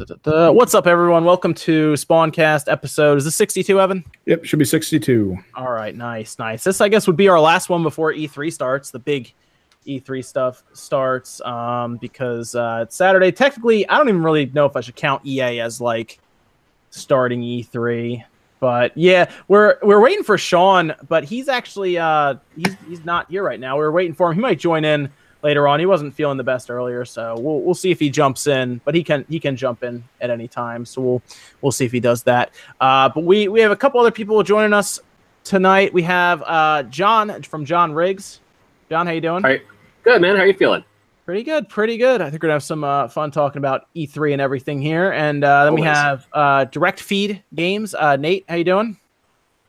What's up, everyone? Welcome to Spawncast episode. Is this 62, Evan? Yep, should be 62. All right, nice, nice. This, I guess, would be our last one before E3 starts. The big E3 stuff starts um, because uh, it's Saturday. Technically, I don't even really know if I should count EA as like starting E3. But yeah, we're we're waiting for Sean, but he's actually uh, he's he's not here right now. We're waiting for him. He might join in later on. He wasn't feeling the best earlier, so we'll we'll see if he jumps in. But he can he can jump in at any time, so we'll we'll see if he does that. Uh, but we we have a couple other people joining us tonight. We have uh, John from John Riggs. John, how you doing? All right. Good, man. How are you feeling? Pretty good, pretty good. I think we're gonna have some uh, fun talking about E3 and everything here. And uh, then we have uh, Direct Feed Games. Uh, Nate, how you doing?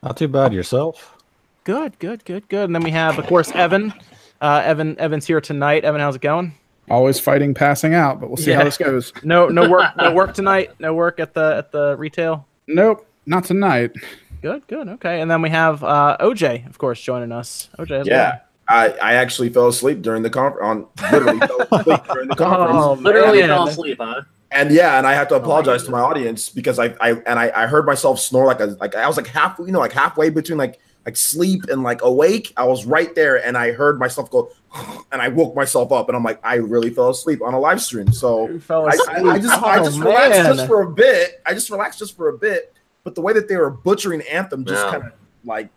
Not too bad yourself. Good, good, good, good. And then we have, of course, Evan. Uh, Evan, Evan's here tonight. Evan, how's it going? Always fighting passing out, but we'll see Yeah. how this goes. No, no work, no work tonight. No work at the at the retail. Nope, not tonight. Good, good, okay. And then we have uh, OJ, of course, joining us. OJ, how's it Yeah. I, I actually fell asleep during the conference. On literally fell asleep during the conference. Oh, Literally fell asleep, huh? And yeah, and I had to my apologize to my audience because I, I and I, I heard myself snore like a like I was like half you know like halfway between like like sleep and like awake. I was right there and I heard myself go and I woke myself up and I'm like I really fell asleep on a live stream. So I. I, I just I Oh, just relaxed just for a bit. I just relaxed just for a bit. But the way that they were butchering Anthem just Yeah. kind of like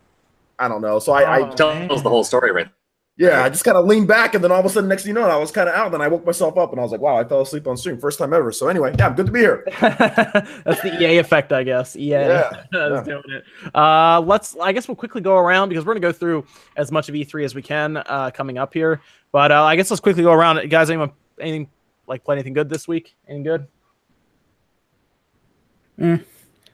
I don't know. So I, I Oh, Tells man. the whole story, right? Yeah, I just kind of leaned back, and then all of a sudden, next thing you know, I was kind of out. Then I woke myself up, and I was like, "Wow, I fell asleep on stream, first time ever." So anyway, yeah, I'm good to be here. That's the EA effect, I guess. EA Yeah, is yeah. doing it. Uh, let's. I guess we'll quickly go around because we're gonna go through as much of E3 as we can uh, coming up here. But uh, I guess let's quickly go around. Guys, anyone, anything like play anything good this week? Anything good? Eh.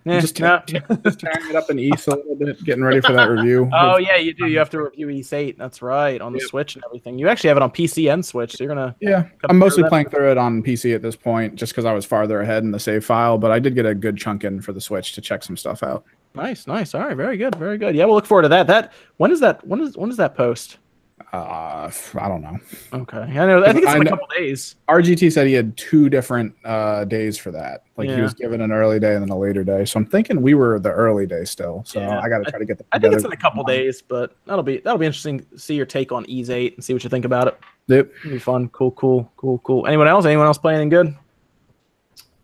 Eh, Just, no. just tearing it up in Ys a little bit, getting ready for that review. Oh yeah, you do. You have to review Ys Eight. That's right on the Yep. Switch and everything. You actually have it on PC and Switch. So you're gonna. yeah. I'm mostly playing through it on PC at this point, just because I was farther ahead in the save file. But I did get a good chunk in for the Switch to check some stuff out. Nice, nice. All right, very good, very good. Yeah, we'll look forward to that. That when is that? When is when is that post? Uh, I don't know. Okay, I know. I think it's in a couple days. RGT said he had two different uh, days for that. Like Yeah. he was given an early day and then a later day. So I'm thinking we were the early day still. So Yeah. I got to try to get the. I think it's in a couple days, but that'll be that'll be interesting. to See your take on Ys Eight and see what you think about it. Yep. It'll be fun. Cool, cool, cool, cool. Anyone else? Anyone else playing anything good?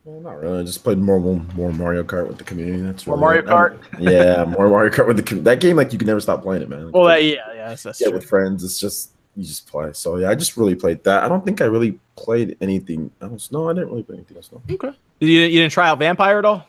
Well, not really. I just played more more Mario Kart with the community. That's More really Mario it. yeah, more Mario Kart with the com- that game. Like you can never stop playing it, man. Well, that, yeah, yeah, that's, that's yeah, true. with friends, it's just you just play. So yeah, I just really played that. I don't think I really played anything else. No, I didn't really play anything else. No. Okay. You, you didn't try out Vampyr at all?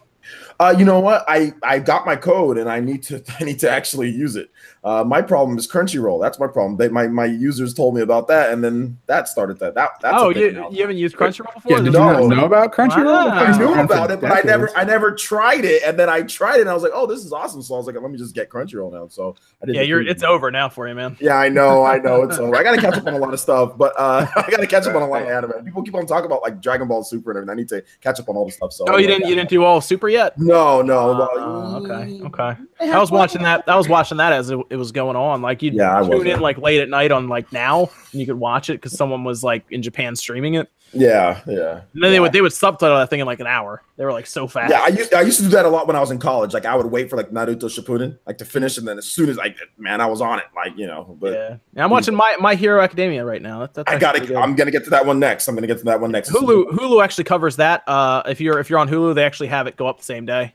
Uh, you know what? I I got my code and I need to I need to actually use it. Uh, my problem is Crunchyroll. That's my problem. They, my my users told me about that, and then that started that. That that's oh, you, now. you haven't used Crunchyroll before? Yeah, did you No. not know about Crunchyroll? Wow. I knew been around for about it, but I never. I never tried it, and then I tried it, and I was like, oh, this is awesome. So I was like, let me just get Crunchyroll now. So I did. Yeah, you're. preview. It's over now for you, man. Yeah, I know, I know it's over. I gotta catch up on a lot of stuff, but uh, I gotta catch up on a lot of anime. People keep on talking about like Dragon Ball Super and everything. I need to catch up on all the stuff. So Oh, you didn't. You didn't do all Super yet? No, no. Uh, well, okay, okay. I was watching that. I was watching that as it, it was going on. Like you Yeah, I tune wasn't. in like late at night on like now, and you could watch it because someone was like in Japan streaming it. Yeah, yeah. And then they would they would subtitle that thing in like an hour. They were like so fast. Yeah, I used I used to do that a lot when I was in college. Like I would wait for like Naruto Shippuden, like to finish, and then as soon as like man, I was on it. Like you know, but yeah. Yeah, I'm watching my My Hero Academia right now. That, that's I got good. I'm gonna get to that one next. I'm gonna get to that one next. Hulu Hulu actually covers that. Uh, if you're if you're on Hulu, they actually have it go up the same day.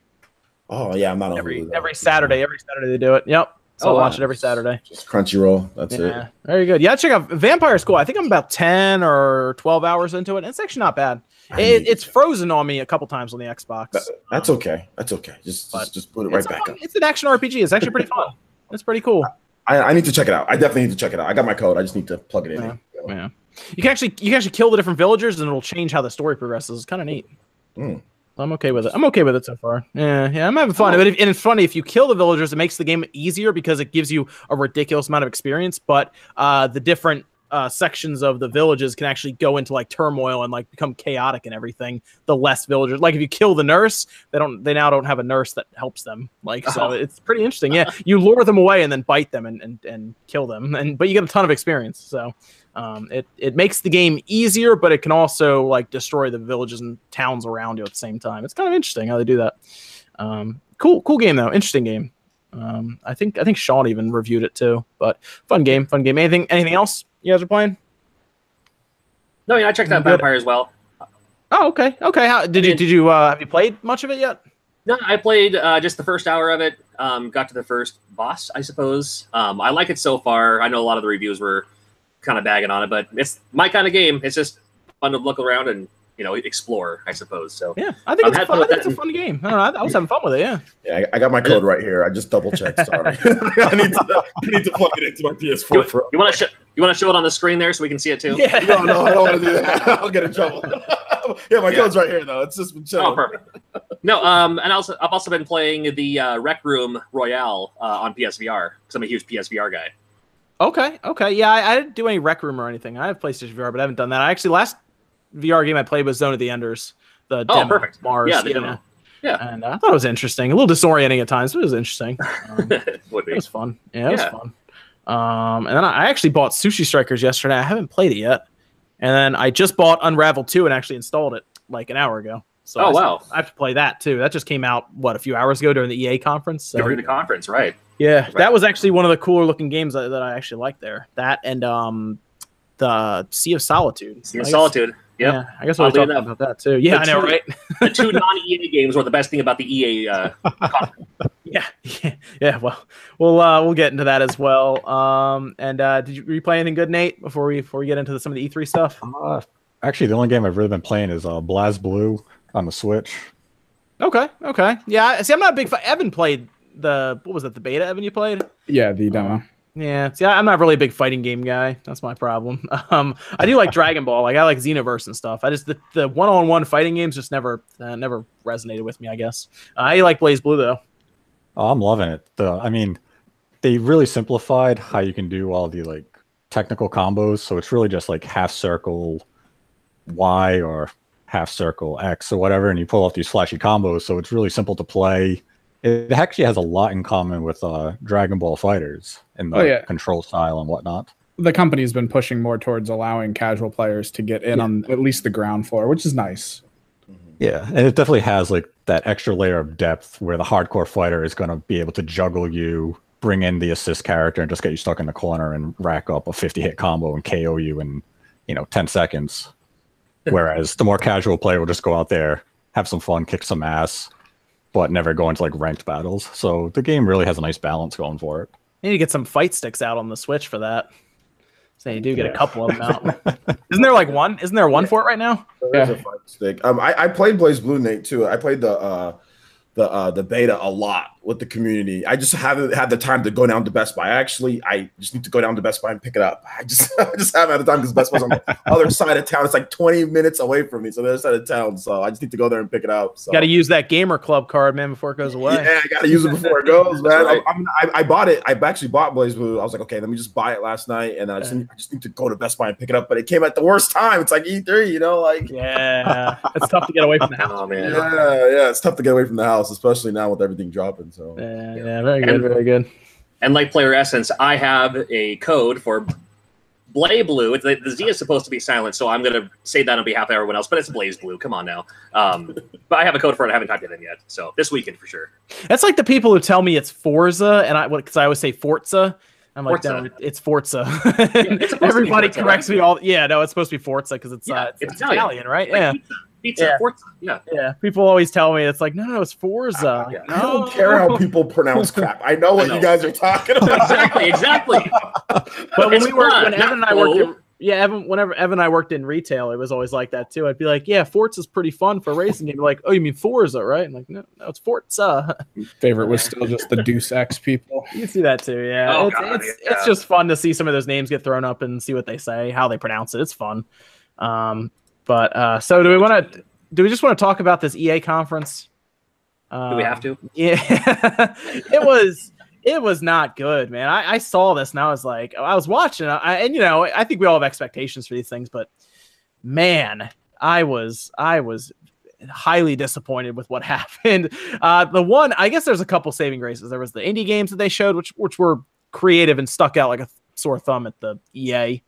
Oh yeah, I'm not on Every Hulu, every Saturday, every Saturday they do it. Yep. So Oh, I'll wow. watch it every Saturday. Just Crunchyroll. That's Yeah, it. very good. Yeah, check out Vampire School. I think I'm about ten or twelve hours into it. and It's actually not bad. It, need- it's frozen on me a couple times on the Xbox. that- that's okay. That's okay. Just just, just put it right it's, a back fun- up. it's an action RPG. It's actually pretty fun. It's pretty cool. I, I need to check it out. I definitely need to check it out. I got my code. I just need to plug it in. Yeah. Yeah. You can actually you can actually kill the different villagers and it'll change how the story progresses. It's kind of neat. Hmm. I'm okay with it. I'm okay with it so far. Yeah, yeah, I'm having fun. But if, and it's funny if you kill the villagers, it makes the game easier because it gives you a ridiculous amount of experience. But uh, the different uh, sections of the villages can actually go into like turmoil and like become chaotic and everything. The less villagers, like if you kill the nurse, they don't they now don't have a nurse that helps them. Like so, Oh. it's pretty interesting. Yeah, you lure them away and then bite them and and, and kill them, and but you get a ton of experience. So. Um, it it makes the game easier, but it can also like destroy the villages and towns around you at the same time. It's kind of interesting how they do that. Um, cool, cool game though. Interesting game. Um, I think I think Sean even reviewed it too. But fun game, fun game. Anything anything else you guys are playing? No, yeah, I checked out Good. Vampyr as well. Oh, okay, okay. How did you did you uh, have you played much of it yet? No, I played uh, just the first hour of it. Um, got to the first boss, I suppose. Um, I like it so far. I know a lot of the reviews were kind of bagging on it, but it's my kind of game. It's just fun to look around and you know explore, I suppose. So Yeah, I think I'm it's fun. I think it's a fun game. I don't know. I, I was having fun with it. Yeah. Yeah, I, I got my code right here. I just double checked. Sorry, I need to I need to plug it into my PS4 you, you want to sh- you want to show it on the screen there so we can see it too? Yeah. No, no, I don't want to do that. I'll get in trouble. yeah, my Yeah. code's right here though. It's just been chilling. Oh, perfect. No, um, and also I've also been playing the uh, Rec Room Royale uh, on PSVR because I'm a huge PSVR guy. Okay. Okay. Yeah, I, I didn't do any Rec Room or anything. I have PlayStation VR, but I haven't done that. I actually last VR game I played was Zone of the Enders. The Oh, demo, perfect. Mars. Yeah, the demo. Yeah. And uh, I thought it was interesting. A little disorienting at times, but it was interesting. Um, Would It was fun. Yeah, it was fun. Um, and then I actually bought Sushi Strikers yesterday. I haven't played it yet. And then I just bought Unravel 2 and actually installed it like an hour ago. So Oh, I, wow. I have to play that too. That just came out what a few hours ago during the EA conference. So During the conference, right? yeah, Right. that was actually one of the cooler looking games that, that I actually liked there. That and um the Sea of Solitude. Sea of Solitude. Yep. Yeah, I guess we'll Oddly talk enough. about that too. Yeah, The I know, two- right? the two non-EA games were the best thing about the EA. Uh, Yeah, yeah, yeah. Well, we'll uh, we'll get into that as well. Um, and uh, did you, were you play anything good, Nate? Before we before we get into the, some of the E3 stuff. Uh, actually, the only game I've really been playing is uh, BlazBlue on the Switch. Okay, okay. Yeah, see, I'm not a big. Fa- Evan played the what was it? The beta. Evan, you played? Yeah, the demo. Yeah. See, I'm not really a big fighting game guy. That's my problem. Um, I do like Dragon Ball. Like I like Xenoverse and stuff. I just the, the one-on-one fighting games just never uh, never resonated with me. I guess. Uh, I like BlazBlue though. Oh, I'm loving it. The, I mean, they really simplified how you can do all the like technical combos. So it's really just like half circle Y or half circle X or whatever, and you pull off these flashy combos. So it's really simple to play. It actually has a lot in common with uh, Dragon Ball FighterZ in the Oh, yeah. control style and whatnot. The company's been pushing more towards allowing casual players to get in Yeah. on at least the ground floor, which is nice. Yeah, and it definitely has like that extra layer of depth where the hardcore fighter is going to be able to juggle you, bring in the assist character, and just get you stuck in the corner and rack up a 50 hit combo and KO you in, you know, 10 seconds. Whereas the more casual player will just go out there, have some fun, kick some ass, but never go into like ranked battles. So the game really has a nice balance going for it. I need to get some fight sticks out on the Switch for that. So you do get a couple of them out. Isn't there like one? Isn't there one for it right now? There's Yeah. a fight stick. Um, I, I played BlazBlue Nate too. I played the uh, the uh, the beta a lot with the community. I just haven't had the time to go down to Best Buy. Actually, I just need to go down to Best Buy and pick it up. I just I just haven't had the time because Best Buy's on the other side of town. It's like 20 minutes away from me, so the other side of town. So I just need to go there and pick it up. So Got to use that gamer club card, man, before it goes away. Yeah, I gotta use it before it goes, man. right. I'm, I, I bought it. I actually bought BlazBlue. I was like, okay, let me just buy it last night, and I just, need, I just need to go to Best Buy and pick it up. But it came at the worst time. It's like E3, you know, like Yeah, it's tough to get away from the oh, house. oh man. yeah, yeah. It's tough to get away from the house, especially now with everything dropping. So Yeah, yeah, very good, very good. And like Player Essence, I have a code for Blay Blue. The, the Z is supposed to be silent, so I'm going to say that on behalf of everyone else, but it's Blaze Blue. Come on now. Um, but I have a code for it. I haven't typed it in yet. So this weekend for sure. That's like the people who tell me it's Forza, and I because I always say Forza. I'm like, Forza. no, it's Forza. it's supposed to be Everybody Forza, corrects right? me all. Yeah, no, it's supposed to be Forza because it's, Yeah, uh, it's, it's Italian. Italian. right? Like yeah, Pizza, pizza Yeah. Forza. Yeah. yeah. People always tell me it's like, no, no, it's Forza. Yeah. I don't care how people pronounce crap. I know what I know. you guys are talking about. Exactly, exactly. But when It's we worked, fun, when Evan and I worked, in, yeah, Evan, whenever Evan and I worked in retail, it was always like that too. I'd be like, yeah, Forza's pretty fun for a racing game. Like, oh, you mean Forza, right? I'm like, no, no, it's Forza. Favorite was still just the Deus Ex people. You see that too, yeah. Oh, it's God, it's, yeah. it's just fun to see some of those names get thrown up and see what they say, how they pronounce it. It's fun. Um, but uh, so do we want to? Do we just want to talk about this EA conference? Do we have to? Yeah, it was it was not good, man. I, I saw this and I was like, I was watching, I, and you know, I think we all have expectations for these things, but man, I was, I was highly disappointed with what happened. Uh, the one, I guess, there's a couple saving graces. There was the indie games that they showed, which which were creative and stuck out like a sore thumb at the EA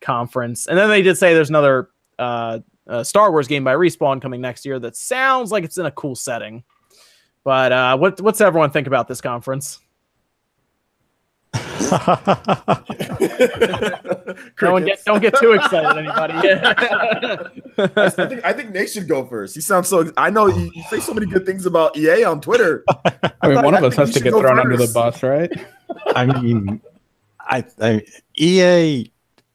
conference, and then they did say there's another uh, uh, Star Wars game by Respawn coming next year that sounds like it's in a cool setting. But uh, what what's everyone think about this conference? don't get don't get too excited, anybody. I think I think Nate should go first. He sounds so. I know you, you say so many good things about EA on Twitter. I mean, one of I us has to get go thrown under the bus, right? I mean, I, I EA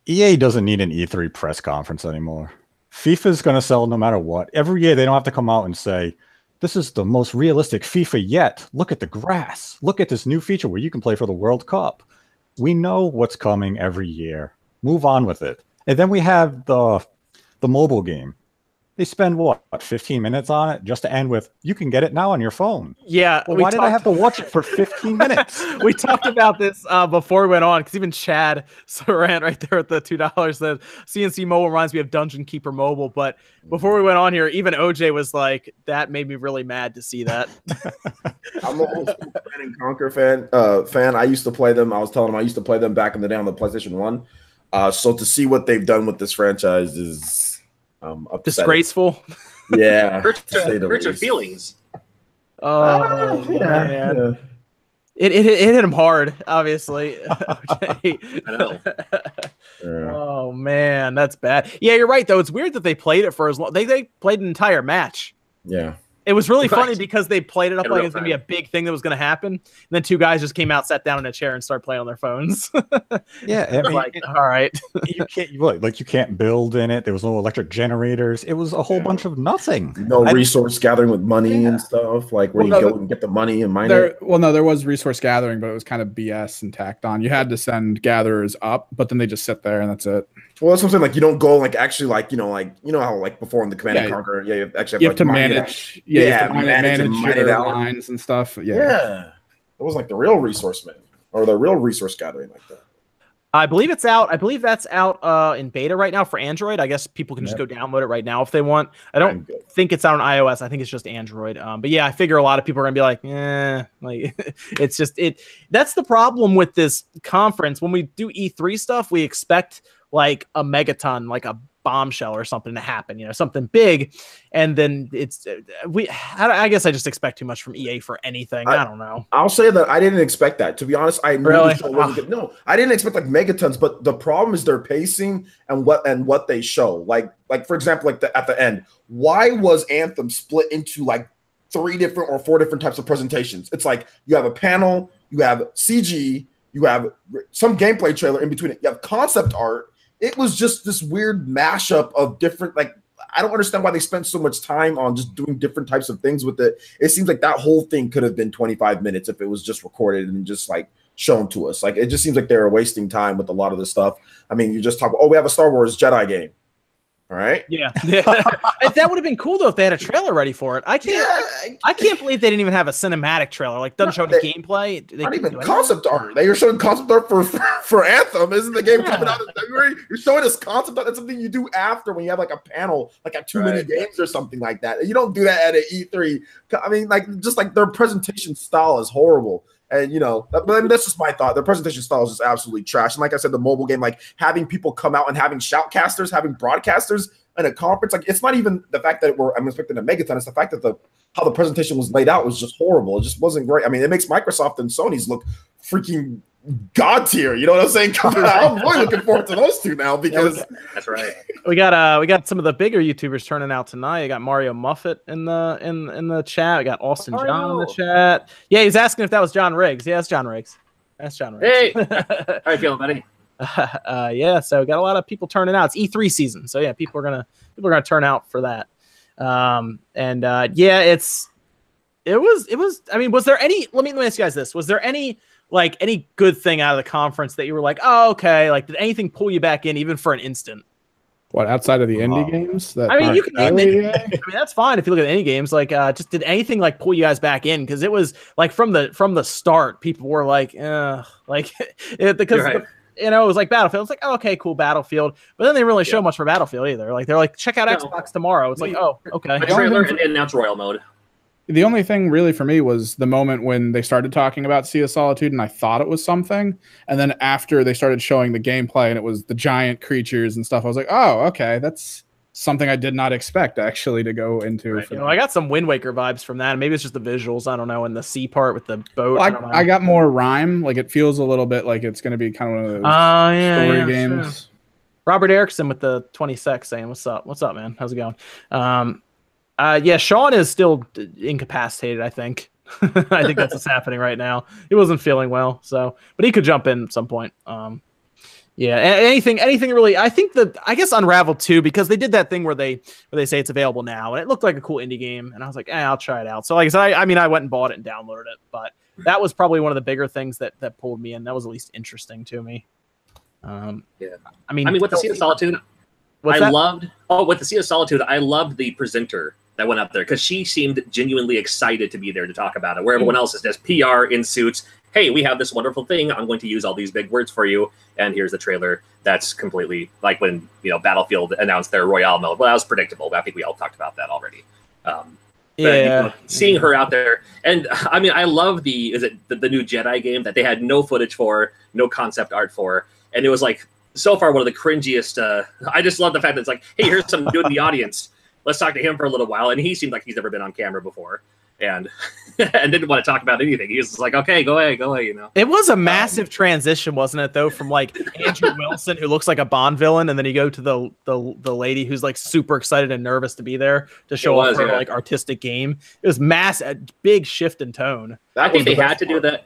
EA doesn't need an E3 press conference anymore. FIFA is going to sell no matter what. Every year they don't have to come out and say, "This is the most realistic FIFA yet. Look at the grass. Look at this new feature where you can play for the World Cup." We know what's coming every year. Move on with it. And then we have the the mobile game. They spend what, 15 minutes on it just to end with, "You can get it now on your phone." yeah, Well, we why did I have to watch it for 15 minutes? we talked about this uh, before we went on because even Chad Saran right there at the two dollars said CNC Mobile reminds me of Dungeon Keeper Mobile. But before we went on here, even OJ was like, "That made me really mad to see that." I'm an old school Command and Conquer fan. Uh, fan. I used to play them. I was telling him I used to play them back in the day on the PlayStation One. Uh, so to see what they've done with this franchise is um, upsetting. Disgraceful. Yeah, Hurts, to say the hurts your least. feelings. Oh Ah, yeah, man, yeah. it, it it hit him hard. Obviously. OJ. I know. Yeah. Oh man, that's bad. Yeah, you're right though. It's weird that they played it for as long. They they played an entire match. yeah. It was really Right. funny because they played it up In like real it's gonna be a big thing that was gonna happen. And then two guys just came out, sat down in a chair, and started playing on their phones. Yeah, I mean, like, all right. you can't you- like, like you can't build in it. There was no electric generators. It was a whole Yeah. bunch of nothing. No I- resource gathering with money Yeah. and stuff, like where Well, you no, go and get the money and mine There, it. well, no, there was resource gathering, but it was kind of BS and tacked on. You had to send gatherers up, but then they just sit there and that's it. Well, that's what I'm saying. Like you don't go like actually like you know like you know how like before in the Command and Conquer, yeah, you actually have, You have like, to mine it. manage, yeah, you have Yeah, to manage, manage and manage mine your lines and stuff. Yeah. Yeah. it was like the real resource man or the real resource gathering like that. I believe it's out. I believe that's out uh, in beta right now for Android. I guess people can just Yep. go download it right now if they want. I don't think it's out on iOS. I think it's just Android. Um, but yeah, I figure a lot of people are gonna be like, yeah, like it's just it. That's the problem with this conference. When we do E3 stuff, we expect like a megaton, like a bombshell or something to happen. You know, something big, and then it's uh, we. I, guess I just expect too much from EA for anything. I, I- don't know. I'll say that I didn't expect that. To be honest, I Really? wasn't good. No, I didn't expect like megatons, but the problem is their pacing and what and what they show. Like, like for example, like the, at the end, why was Anthem split into like three different or four different types of presentations? It's like you have a panel, you have CG, you have some gameplay trailer in between it, you have concept art. It was just this weird mashup of different like. I don't understand why they spent so much time on just doing different types of things with it it seems like that whole thing could have been 25 minutes if it was just recorded and just like shown to us. Like it just seems like they're wasting time with a lot of this stuff. I mean, you just talk, oh, we have a Star Wars Jedi game. All right. Yeah, If that would have been cool though if they had a trailer ready for it. I can't. Yeah, I can't believe they didn't even have a cinematic trailer. Like doesn't No, show any they- gameplay. They not even do concept art. They are showing concept art for for Anthem. Isn't the game coming out in February? You're showing us concept art. That's something you do after when you have like a panel, like at too many Right. games or something like that. You don't do that at an E3. I mean, like just like their presentation style is horrible. And you know, but that's just my thought. Their presentation style is just absolutely trash. And like I said, the mobile game, like having people come out and having shoutcasters, having broadcasters in a conference, like it's not even the fact that we're I'm expecting a megaton. It's the fact that the how the presentation was laid out was just horrible. It just wasn't great. I mean, it makes Microsoft and Sony's look freaking god tier. You know what I'm saying? I'm really looking forward to those two now because That's right. We got uh we got some of the bigger YouTubers turning out tonight. We got Mario Muffet in the in in the chat. We got Austin Mario. John in the chat. Yeah, he's asking if that was John Riggs. Yeah, that's John Riggs. That's John Riggs. Hey, how you feeling, buddy? uh, yeah, so we got a lot of people turning out. It's E3 season, so yeah, people are gonna people are gonna turn out for that. Um, and uh, yeah, it's it was it was. I mean, was there any? Let me let me ask you guys this: Was there any like any good thing out of the conference that you were like, oh okay, like did anything pull you back in even for an instant? What outside of the indie Wow. games? That I mean, you can name really it. I mean, that's fine if you look at any games. Like, uh, just did anything like pull you guys back in? Because it was like from the from the start, people were like, uh, like it, because You're right. you know it was like Battlefield. It's like, oh, okay, cool, Battlefield. But then they didn't really show much for Battlefield either. Like they're like, check out No. Xbox tomorrow. It's like, oh, okay. The trailer and then announced Royale mode. The only thing really for me was the moment when they started talking about Sea of Solitude and I thought it was something. And then after they started showing the gameplay and it was the giant creatures and stuff, I was like, oh, okay, that's something I did not expect actually to go into. Right. You know, I got some Wind Waker vibes from that. Maybe it's just the visuals. I don't know. And the sea part with the boat. Well, I, don't know. I, got more rhyme. Like it feels a little bit like it's going to be kind of one of those Oh yeah, story yeah, games. sure. Robert Erickson with the 20 sec saying, "What's up? What's up, man? How's it going?" Um, uh, yeah, Sean is still incapacitated. I think. I think that's what's happening right now. He wasn't feeling well, so but he could jump in at some point. Um, yeah, anything, anything really. I think that I guess Unravel too because they did that thing where they where they say it's available now, and it looked like a cool indie game, and I was like, eh, I'll try it out. So like I said, I, I mean, I went and bought it and downloaded it, but that was probably one of the bigger things that that pulled me in. That was at least interesting to me. Um, Yeah. I mean, I mean, with the Sea of Solitude, I that? loved. Oh, with the Sea of Solitude, I loved the presenter that went up there because she seemed genuinely excited to be there to talk about it. Where everyone else is just PR in suits. Hey, we have this wonderful thing. I'm going to use all these big words for you, and here's the trailer. That's completely like when you know Battlefield announced their Royale mode. Well, that was predictable. I think we all talked about that already. Um, but, you yeah, know, seeing her out there, and I mean, I love the is it the, the new Jedi game that they had no footage for, no concept art for, and it was like so far one of the cringiest. Uh, I just love the fact that it's like, hey, here's some dude in the audience. Let's talk to him for a little while, and he seemed like he's never been on camera before, and and didn't want to talk about anything. He was just like, okay, go ahead, go ahead, you know. it was a um, massive transition, wasn't it? Though, from like Andrew Wilson, who looks like a Bond villain, and then you go to the the the lady who's like super excited and nervous to be there to show was, off her yeah. like artistic game. It was mass, a big shift in tone. That I think was the they had best to do that.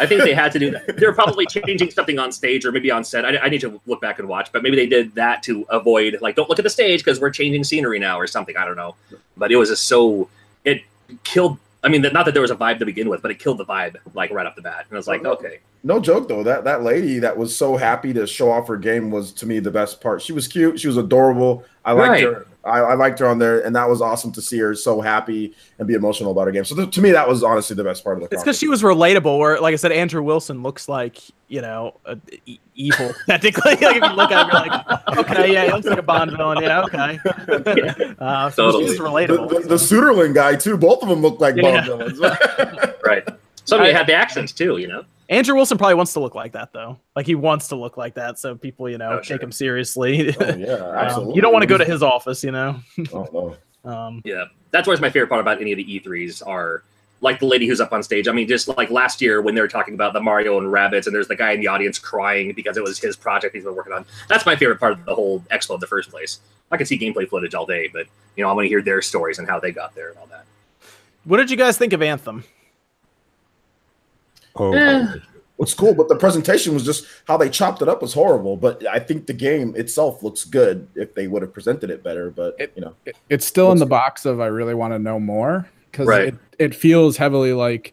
I think they had to do that. They're probably changing something on stage or maybe on set. I, I need to look back and watch, but maybe they did that to avoid like don't look at the stage because we're changing scenery now or something. I don't know, but it was just so it killed. I mean, not that there was a vibe to begin with, but it killed the vibe like right off the bat. And I was like, okay, No joke though. That that lady that was so happy to show off her game was to me the best part. She was cute. She was adorable. I liked Right. her. I, I liked her on there, and that was awesome to see her so happy and be emotional about her game. So th- to me, that was honestly the best part of the. It's because she was relatable. Where, like I said, Andrew Wilson looks like you know a, e- evil technically. like if you look at him, you're like, okay, yeah, he looks like a Bond villain. Yeah, okay. uh, so Totally. she's the, relatable. the, the Söderlund guy too. Both of them look like Yeah. Bond villains. right. Somebody I- had the accents too, you know. Andrew Wilson probably wants to look like that though. Like he wants to look like that, so people, you know, Oh, take sure. him seriously. oh, yeah, Um, absolutely. you don't want to go to his office, you know. Oh no. Um, Yeah, that's always my favorite part about any of the E3s are like the lady who's up on stage. I mean, just like last year when they were talking about the Mario and Rabbids, and there's the guy in the audience crying because it was his project he's been working on. That's my favorite part of the whole expo in the first place. I could see gameplay footage all day, but you know, I want to hear their stories and how they got there and all that. what did you guys think of Anthem? Oh, Eh. What's cool, but the presentation was just how they chopped it up was horrible. But I think the game itself looks good if they would have presented it better. But It- you know, It- it's still in What's- the box of I really want to know more because Right. it, it feels heavily like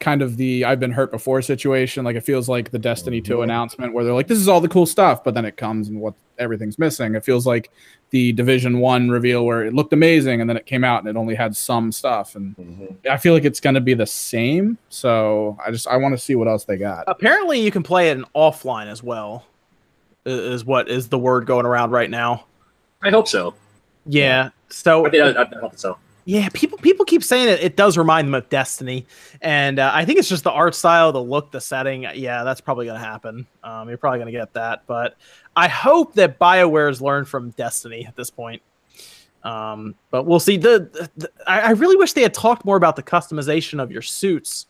kind of the I've been hurt before situation. Like it feels like the Destiny 2 Mhm. announcement where they're like, this is all the cool stuff, but then it comes and what everything's missing. It feels like the Division One reveal where it looked amazing and then it came out and it only had some stuff. And mhm. I feel like it's gonna be the same. So I just I want to see what else they got. Apparently, you can play it in offline as well. Is what is the word going around right now? I hope so. Yeah. So I, mean, I, I hope so. Yeah, people people keep saying it. It does remind them of Destiny, and uh, I think it's just the art style, the look, the setting. Yeah, that's probably going to happen. Um, you're probably going to get that, but I hope that Bioware has learned from Destiny at this point. Um, but we'll see. The, the I, I really wish they had talked more about the customization of your suits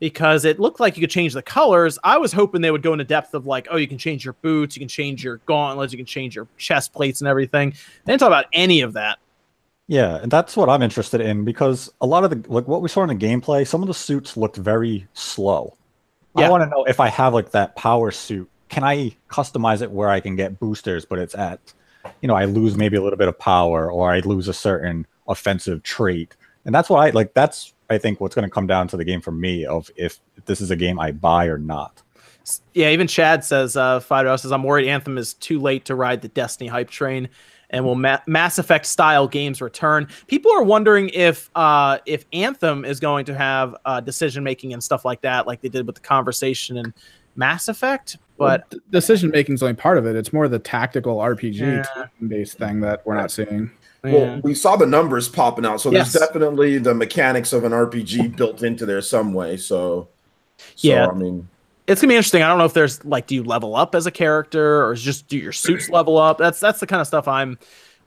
because it looked like you could change the colors. I was hoping they would go into depth of like, oh, you can change your boots, you can change your gauntlets, you can change your chest plates and everything. They didn't talk about any of that. Yeah, and that's what I'm interested in because a lot of the like what we saw in the gameplay, some of the suits looked very slow. Yeah. I want to know if I have like that power suit, can I customize it where I can get boosters, but it's at, you know, I lose maybe a little bit of power or I lose a certain offensive trait, and that's what I like. That's I think what's going to come down to the game for me of if this is a game I buy or not. Yeah, even Chad says, uh, Fido says, I'm worried Anthem is too late to ride the Destiny hype train. And will Ma- Mass Effect style games return? People are wondering if uh, if Anthem is going to have uh, decision making and stuff like that, like they did with the conversation and Mass Effect. But Well, decision making is only part of it. It's more the tactical RPG Yeah. based thing that we're not seeing. yeah. Well, we saw the numbers popping out, so Yes. there's definitely the mechanics of an RPG built into there some way. So, so Yeah. I mean, it's gonna be interesting. I don't know if there's like, do you level up as a character, or is just do your suits level up? That's that's the kind of stuff I'm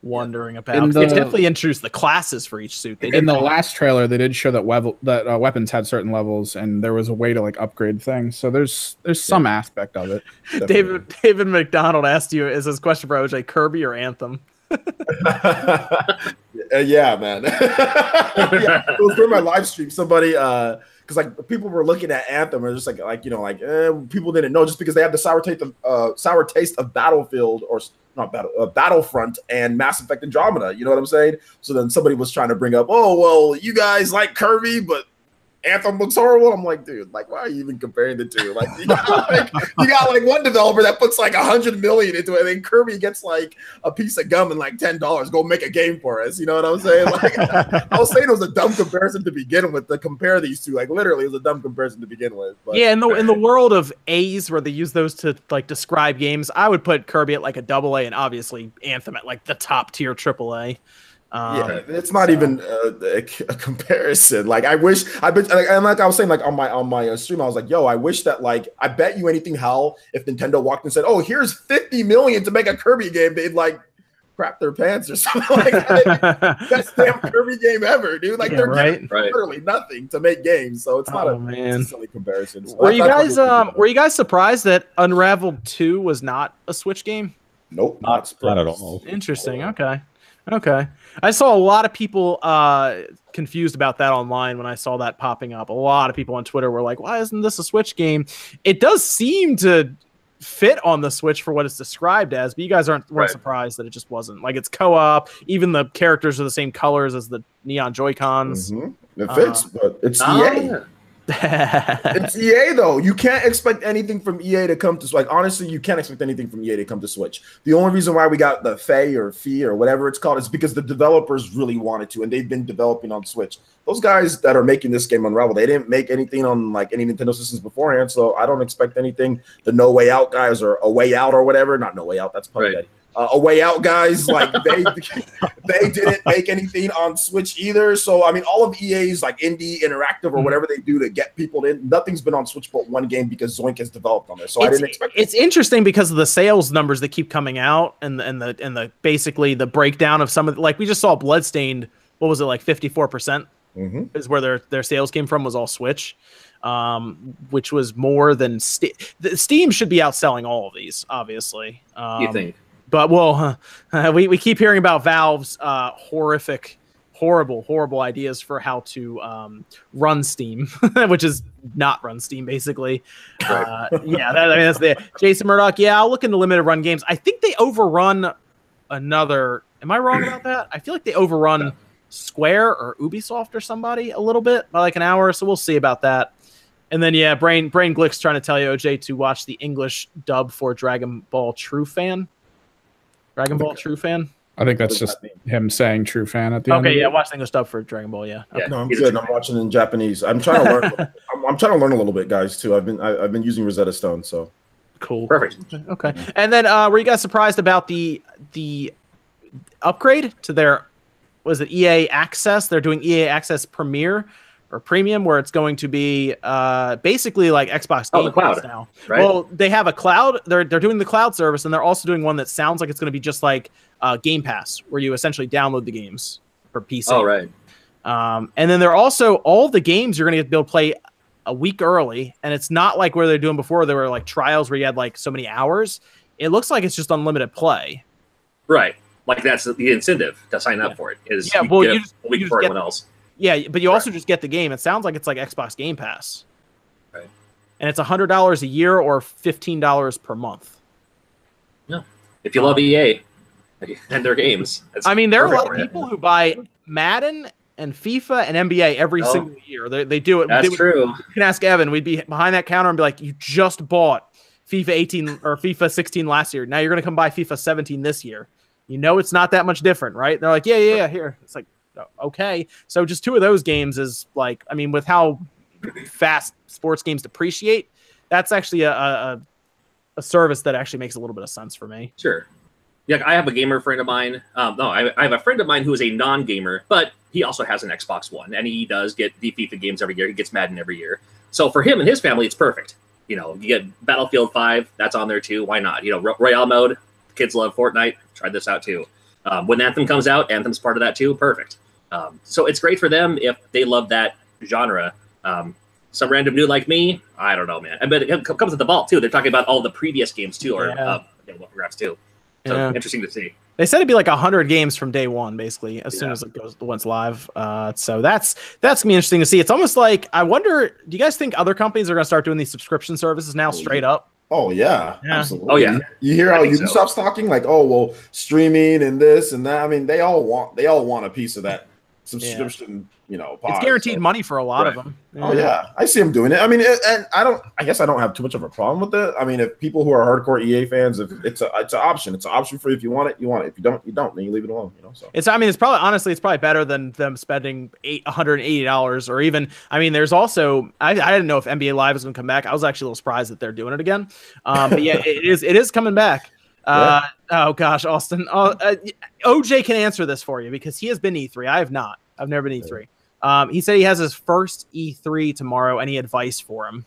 wondering about. In They the- definitely introduced the classes for each suit. They In did the last trailer, they did show that wev- that uh, weapons had certain levels, and there was a way to like upgrade things. So there's there's some aspect of it. David David McDonald asked you, is this question for OJ Kirby or Anthem? Uh, yeah, man. yeah, it was during my live stream. Somebody, uh, because like people were looking at Anthem, and just like, like you know, like eh, people didn't know just because they have the sour taste of uh, sour taste of Battlefield or not battle uh, Battlefront and Mass Effect Andromeda. You know what I'm saying? So then somebody was trying to bring up, oh well, you guys like Kirby, but Anthem looks horrible. I'm like, dude, like, why are you even comparing the two? Like, you got like, you got like one developer that puts like a hundred million into it, and then Kirby gets like a piece of gum and like ten dollars. Go make a game for us. You know what I'm saying? Like, I was saying it was a dumb comparison to begin with. To compare these two, like, literally, it was a dumb comparison to begin with. But yeah, in the in the world of A's where they use those to like describe games, I would put Kirby at like a double A, and obviously Anthem at like the top tier triple A. Um, yeah, it's not even uh, a, a comparison. Like I wish I bet, like, and like I was saying, like on my on my uh, stream, I was like, "Yo, I wish that like I bet you anything, hell, if Nintendo walked and said, "Oh, here's 50 million to make a Kirby game," they'd like crap their pants or something like that. Best damn Kirby game ever, dude. Like Yeah, they're right? getting Right. literally nothing to make games, so it's not Oh, a, man. a silly comparison. So were that's- you guys um were you guys surprised that Unraveled Two was not a Switch game? nope, Not, not at all. Interesting. Okay. Okay. I saw a lot of people uh confused about that online when I saw that popping up. A lot of people on Twitter were like, "Why isn't this a Switch game?" It does seem to fit on the Switch for what it's described as, but you guys aren't weren't Right. surprised that it just wasn't. Like it's co-op, even the characters are the same colors as the neon Joy-Cons. Mhm. It fits, but it's E Ah, EA. It's EA though. You can't expect anything from EA to come to like honestly, you can't expect anything from EA to come to Switch. The only reason why we got the Fay or Fee or whatever it's called is because the developers really wanted to, and they've been developing on Switch. Those guys that are making this game Unravel, they didn't make anything on like any Nintendo systems beforehand, so I don't expect anything. The No Way Out guys or A Way Out or whatever, not No Way Out, that's probably Right. Uh, a way out guys like they they didn't make anything on switch either so i mean all of ea's like indie interactive or Mhm. whatever they do to get people in nothing's been on switch but one game because zoink has developed on there so i didn't expect it's interesting because of the sales numbers that keep coming out and the, and the and the basically the breakdown of some of like we just saw Bloodstained. What was it like? Fifty four percent Mhm. is where their their sales came from was all Switch, um, which was more than Ste- the, Steam should be outselling all of these, obviously. Um, you think? But well, we we keep hearing about Valve's uh, horrific. Horrible, horrible ideas for how to um, run Steam, which is not run Steam, basically. Uh, yeah, that, I mean, that's the Jason Murdoch. Yeah, I'll look into limited run games. I think they overrun another. Am I wrong about that? I feel like they overrun Square or Ubisoft or somebody a little bit by like an hour. So we'll see about that. And then yeah, Brain Brain Glick's trying to tell you OJ to watch the English dub for Dragon Ball True Fan. Dragon Ball True Fan. I think that's just that him saying true fan at the end. Okay, yeah, it. watch the English dub for Dragon Ball. Yeah. Yeah, no i'm he's good i'm watching in japanese i'm trying to learn I'm, I'm trying to learn a little bit guys too i've been I, i've been using rosetta stone so Cool. Perfect. Okay. And then uh were you guys surprised about the the upgrade to their was it EA Access? They're doing EA Access Premier or Premium where it's going to be uh basically like Xbox Oh, Game the cloud, Pass now. Right? Well, they have a cloud. They're they're doing the cloud service, and they're also doing one that sounds like it's going to be just like uh, Game Pass, where you essentially download the games for PC. oh, right. Um, and then they're also all the games you're going to get be able to play a week early, and it's not like where they're doing before. There were like trials where you had like so many hours. It looks like it's just unlimited play. Right. Like that's the incentive to sign up Yeah. for it. Is Yeah, you well, you just- a week you just before get- everyone else. Yeah, but you also just get the game. It sounds like it's like Xbox Game Pass. Right. And it's hundred dollars a year or fifteen dollars per month. Yeah. If you love um, EA and their games, I mean, there are a lot of people who buy Madden and FIFA and NBA every Oh. single year. They, they do it. That's would- true. You can ask Evan. We'd be behind that counter and be like, "You just bought FIFA 18 or FIFA 16 last year. Now you're going to come buy FIFA 17 this year. You know it's not that much different, right? They're like, yeah, yeah, yeah. Here, it's like, okay. So just two of those games is like, I mean, with how fast sports games depreciate, that's actually a, a a service that actually makes a little bit of sense for me. Sure. Yeah, I have a gamer friend of mine. Um, no, I, I have a friend of mine who is a non-gamer, but he also has an Xbox One, and he does get the FIFA games every year. He gets Madden every year. So for him and his family, it's perfect. You know, you get Battlefield Five, that's on there too. Why not? You know, Ro- Royale mode. Kids love Fortnite. Try this out too. Um, when Anthem comes out, Anthem's part of that too. Perfect. Um, so it's great for them if they love that genre. Um, some random dude like me, I don't know, man. I bet it comes at the vault too. They're talking about all the previous games too, or Yeah. uh, yeah, well, congrats too. So Yeah. interesting to see. They said it'd be like hundred games from day one, basically, as soon as it goes once live. Uh, so that's that's gonna be interesting to see. It's almost like I wonder. Do you guys think other companies are gonna start doing these subscription services now, straight up? Oh yeah, Yeah. absolutely. Oh, yeah. You hear I how think so. Ubisoft's talking like, oh well, streaming and this and that. I mean, they all want they all want a piece of that subscription. You know, It's guaranteed so- money for a lot of Right. them. Oh yeah, I see them doing it. I mean, it, and I don't. I guess I don't have too much of a problem with it. I mean, if people who are hardcore EA fans, if it's a it's an option. It's an option for you. If you want it, you want it. If you don't, you don't. Then you leave it alone. You know. So It's. I mean, it's probably honestly, it's probably better than them spending eight hundred and eighty dollars, or even. I mean, there's also. I, I didn't know if NBA Live was going to come back. I was actually a little surprised that they're doing it again. Um, but yeah, it is. It is coming back. Uh, oh gosh, Austin. Uh, uh, OJ can answer this for you because he has been E3. I have not. I've never been E3. Um, he said he has his first E3 tomorrow. Any advice for him?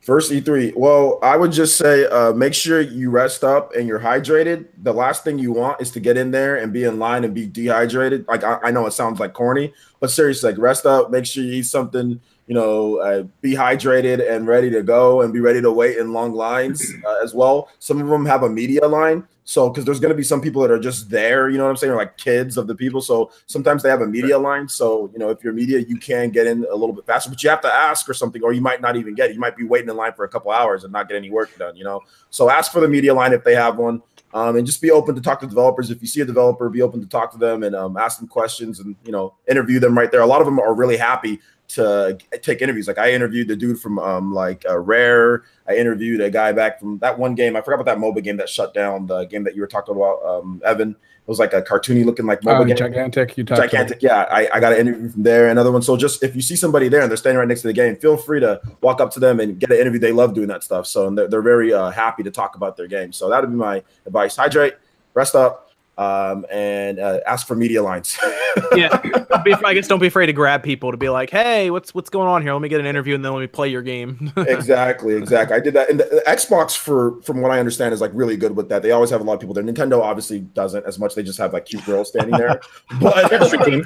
First E3. Well, I would just say uh, make sure you rest up and you're hydrated. The last thing you want is to get in there and be in line and be dehydrated. Like I, I know it sounds like corny, but seriously, like rest up. Make sure you eat something. You know, uh, be hydrated and ready to go, and be ready to wait in long lines uh, as well. Some of them have a media line, so because there's going to be some people that are just there. You know what I'm saying? Or like kids of the people. So sometimes they have a media line. So you know, if you're media, you can get in a little bit faster, but you have to ask or something, or you might not even get it. You might be waiting in line for a couple hours and not get any work done. You know, so ask for the media line if they have one. Um, and just be open to talk to developers. If you see a developer, be open to talk to them and um, ask them questions and you know interview them right there. A lot of them are really happy to take interviews. Like I interviewed the dude from um, like uh, Rare. I interviewed a guy back from that one game. I forgot about that MOBA game that shut down. The game that you were talking about, um, Evan. It was like a cartoony looking like MOBA Oh, game. gigantic. You talked Gigantic, yeah. I, I got an interview from there. Another one. So just if you see somebody there and they're standing right next to the game, feel free to walk up to them and get an interview. They love doing that stuff. So and they're, they're very uh, happy to talk about their game. So that would be my advice: hydrate, rest up, um, and uh, ask for media lines. Yeah, be- I guess don't be afraid to grab people to be like, "Hey, what's what's going on here? Let me get an interview and then let me play your game." exactly, exactly. I did that. And the, the Xbox, for from what I understand, is like really good with that. They always have a lot of people there. Nintendo obviously doesn't as much. They just have like cute girls standing there. But team.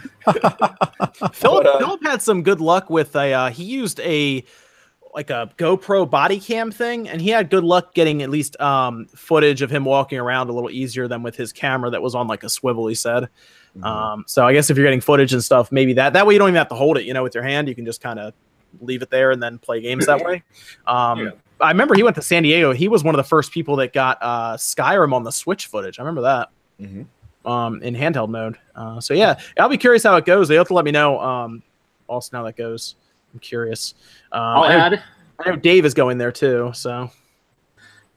Philip, But, uh, Philip had some good luck with a. Uh, he used a like a GoPro body cam thing, and he had good luck getting at least um, footage of him walking around a little easier than with his camera that was on like a swivel. He said. Mm-hmm. Um, so I guess if you're getting footage and stuff, maybe that that way you don't even have to hold it. You know, with your hand, you can just kind of leave it there and then play games that way. Um, Yeah. I remember he went to San Diego. He was one of the first people that got uh, Skyrim on the Switch footage. I remember that Mhm. um, in handheld mode. Uh, so yeah, I'll be curious how it goes. They have to let me know. Um, also, how that goes. I'm curious. Um, I'll I, know, add I know Dave is going there too. So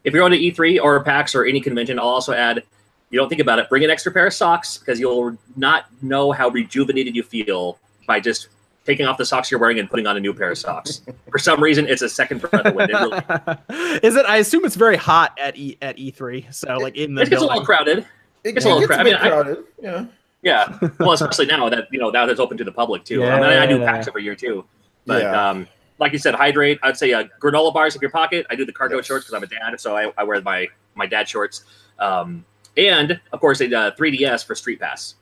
if you're going to E3 or PAX or any convention, I'll also add. You don't think about it. Bring an extra pair of socks because you'll not know how rejuvenated you feel by just taking off the socks you're wearing and putting on a new pair of socks. For some reason, it's a second breath of wind. It really, is it? I assume it's very hot at E at E3. So like in the it gets a little crowded. it, It's a little gets crowd- I bit mean, I- crowded. yeah. Yeah. Well, especially now that you know now it's open to the public too. I, mean, I do Yeah. PAX every year too. But Yeah. um, like you said, hydrate. I'd say uh, granola bars in your pocket. I do the cargo Yes. shorts because I'm a dad, so I, I wear my my dad shorts. Um, and of course, a uh, 3ds for Street Pass.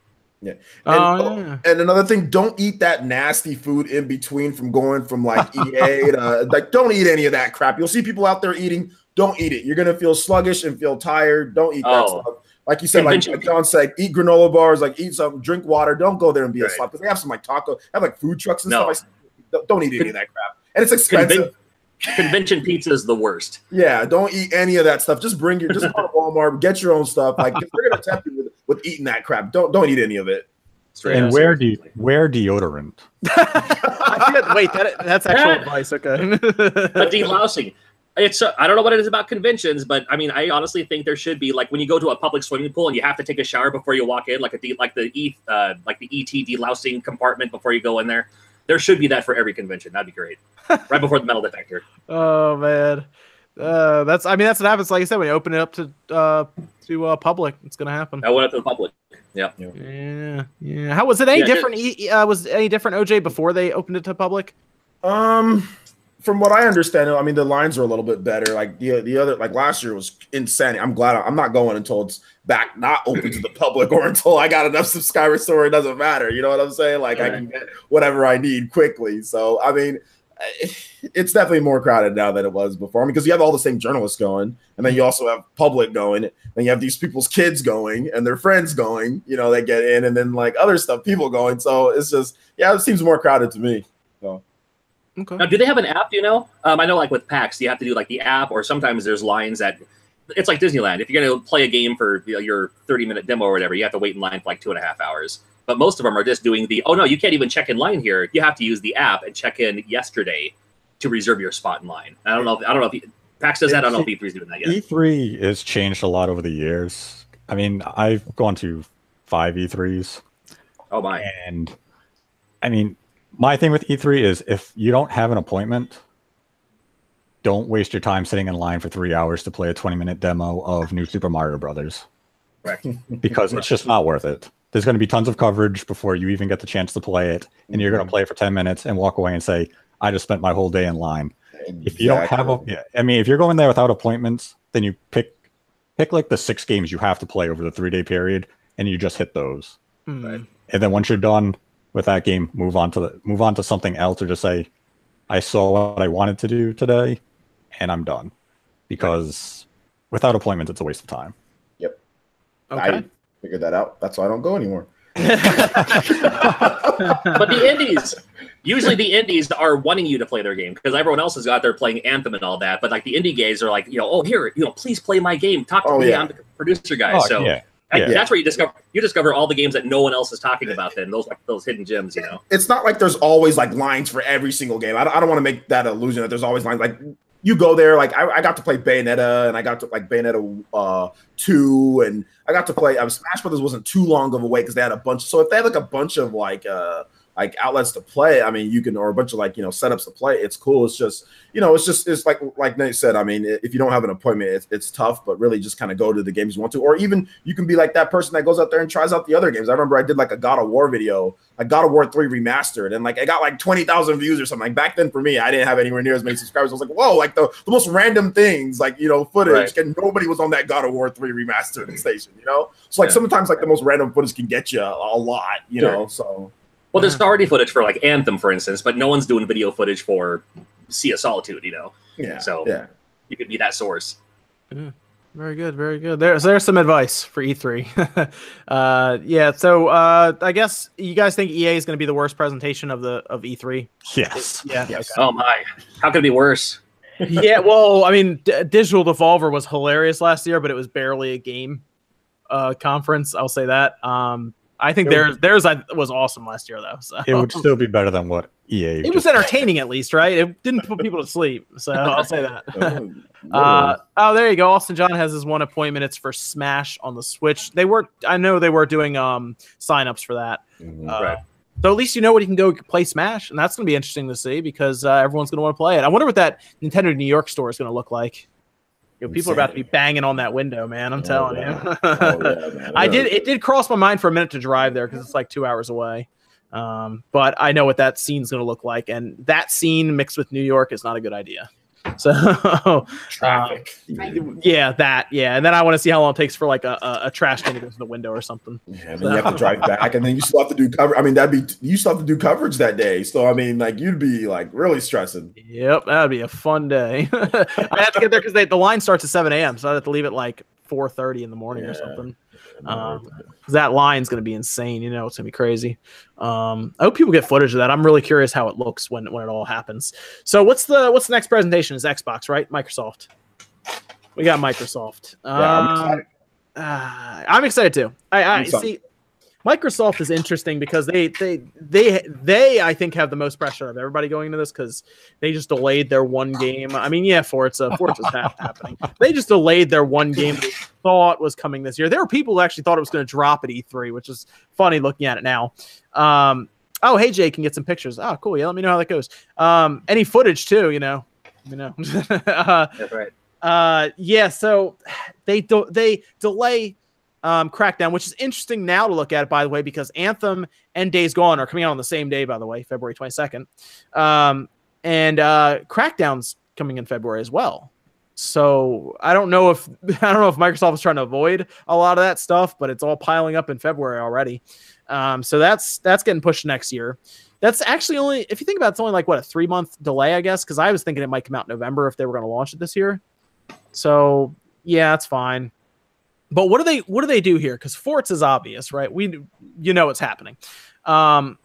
And, Oh, yeah. and another thing, don't eat that nasty food in between from going from like EA to like don't eat any of that crap. You'll see people out there eating. Don't eat it. You're gonna feel sluggish and feel tired. Don't eat that Oh. stuff. Like you said, like, Convention- like John said, eat granola bars, like eat some, drink water. Don't go there and be a Right. slob because they have some like taco, have like food trucks and No. stuff. I said, don't, don't eat any of that crap, and it's expensive. Convention pizza is the worst. Yeah, don't eat any of that stuff. Just bring your, just go to Walmart, get your own stuff. Like they're gonna tempt you with, with eating that crap. Don't don't eat any of it. Straight And up, wear de- wear deodorant. Forget- wait, that, that's actual advice. Okay. But delousing. It's uh, I don't know what it is about conventions, but I mean, I honestly think there should be like when you go to a public swimming pool and you have to take a shower before you walk in, like a de- like the e uh, like the ET delousing compartment before you go in there. There should be that for every convention. That'd be great. right before the metal detector. Oh man, uh, that's I mean that's what happens. Like I said, when you open it up to uh, to uh, public, it's gonna happen. I went up to the public. Yeah. Yeah, yeah. How was it any Yeah, different? E- uh, was it any different OJ before they opened it to public? Um, from what I understand, I mean the lines are a little bit better. Like the the other like last year was insane. I'm glad I'm not going until it's back not open to the public or until I got enough subscribers so it doesn't matter. You know what I'm saying? Like I can get whatever I need quickly. So I mean, eh, it's definitely more crowded now than it was before. I mean, because you have all the same journalists going, and then you also have public going, and you have these people's kids going and their friends going. You know, they get in, and then like other stuff, people going. So it's just yeah, it seems more crowded to me. So. Okay. Now, do they have an app? Do you know? Um, I know, like with PAX, you have to do like the app, or sometimes there's lines that it's like Disneyland. If you're going to play a game for you know, your 30 minute demo or whatever, you have to wait in line for like two and a half hours. But most of them are just doing the oh no, you can't even check in line here. You have to use the app and check in yesterday to reserve your spot in line. I don't know. If, I don't know if PAX does that. I don't know if E3's doing that yet. E3 has changed a lot over the years. I mean, I've gone to five E3s, Oh my! and I mean, my thing with E3 is if you don't have an appointment, don't waste your time sitting in line for three hours to play a 20 minute demo of New Super Mario Brothers Correct. because it's just not worth it. There's going to be tons of coverage before you even get the chance to play it, and you're going to play it for 10 minutes and walk away and say, I just spent my whole day in line. If you don't have a, yeah, I mean, if you're going there without appointments, then you pick pick like the six games you have to play over the three day period, and you just hit those. Hmm. And then once you're done with that game, move on to the move on to something else, or just say, I saw what I wanted to do today, and I'm done. Because without appointments, it's a waste of time. Yep. Okay. I figured that out. That's why I don't go anymore. but the indies usually the indies are wanting you to play their game because everyone else is out there playing anthem and all that but like the indie guys are like you know oh here you know please play my game talk to Oh, me yeah. i'm the producer guy Oh, so yeah. I- yeah. that's where you discover you discover all the games that no one else is talking about then those like those hidden gems you know it's not like there's always like lines for every single game. I don't, I don't want to make that illusion that there's always lines. Like you go there, like I, I got to play Bayonetta and I got to like Bayonetta uh, two, and I got to play. Um, Smash Brothers wasn't too long of a wait because they had a bunch. So if they had like a bunch of like uh like outlets to play, I mean, you can or a bunch of like you know setups to play. It's cool. It's just you know, it's just it's like like Nate said. I mean, if you don't have an appointment, it's, it's tough. But really, just kind of go to the games you want to, or even you can be like that person that goes out there and tries out the other games. I remember I did like a God of War video, like God of War three remastered, and like I got like twenty thousand views or something. Like back then for me, I didn't have anywhere near as many subscribers. I was like, whoa, like the, the most random things, like you know, footage, Right. and nobody was on that God of War three remastered station. You know, so like Yeah. sometimes like the most random footage can get you a, a lot. You Sure. know, so well there's already footage for like anthem for instance but no one's doing video footage for sea of solitude you know yeah, So- yeah. you could be that source Yeah. Very good, very good. There's there's some advice for E3. uh, yeah, so uh, I guess you guys think EA is going to be the worst presentation of the of E3. Yes. Yeah, Yes. oh my how could it be worse yeah. Well, I mean, D- Digital Devolver was hilarious last year, but it was barely a game uh, conference. I'll say that. Um, I think It theirs theirs I, was awesome last year though. So It would still be better than what EA. it was entertaining at least, right? It didn't put people to sleep. So I'll say that. Oh, Uh, oh, there you go. Austin John has his one appointment. It's for Smash on the Switch. They were, I know they were doing um signups for that. Mhm. Uh, Right. So at least you know what you can go play Smash, and that's going to be interesting to see because uh, everyone's going to want to play it. I wonder what that Nintendo New York store is going to look like. Know, people are about to be banging on that window, man. I'm Oh, telling yeah. you. Oh, yeah. I did. It did cross my mind for a minute to drive there because it's like two hours away. Um, but I know what that scene's going to look like, and that scene mixed with New York is not a good idea. So traffic. yeah, that yeah, and then I want to see how long it takes for like a, a, a trash can to go through the window or something. Yeah, and then you have to drive back, and then you still have to do cover. I mean, that'd be you still have to do coverage that day. So I mean, like you'd be like really stressing. Yep, that'd be a fun day. I have to get there because the line starts at seven a.m., so I have to leave at like four thirty in the morning or something. Um, that line's going to be insane. You know, it's going to be crazy. Um, I hope people get footage of that. I'm really curious how it looks when when it all happens. So what's the what's the next presentation? Is Xbox right? Microsoft. We got Microsoft. Yeah, I'm Um, excited. uh, I'm excited too. I, I see. Microsoft is interesting because they they they they I think have the most pressure of everybody going into this because they just delayed their one game. I mean, yeah, Forza Forza's ha- happening. They just delayed their one game they thought was coming this year. There were people who actually thought it was going to drop at E3, which is funny looking at it now. Um, oh, hey Jay, can get some pictures. Oh, cool. Yeah, let me know how that goes. Um, any footage too, you know. You know. uh, That's right. uh yeah so they don't they delay um crackdown which is interesting now to look at by the way because anthem and days gone are coming out on the same day by the way february 22nd um and uh crackdown's coming in february as well. So i don't know if i don't know if microsoft is trying to avoid a lot of that stuff but it's all piling up in february already. Um so that's that's getting pushed next year. That's actually only if you think about it, it's only like what a three month delay i guess? Because i was thinking it might come out in november if they were going to launch it this year. So yeah, it's fine. But what do they what do they do here? Because Forza is obvious, right? We you know what's happening. Um,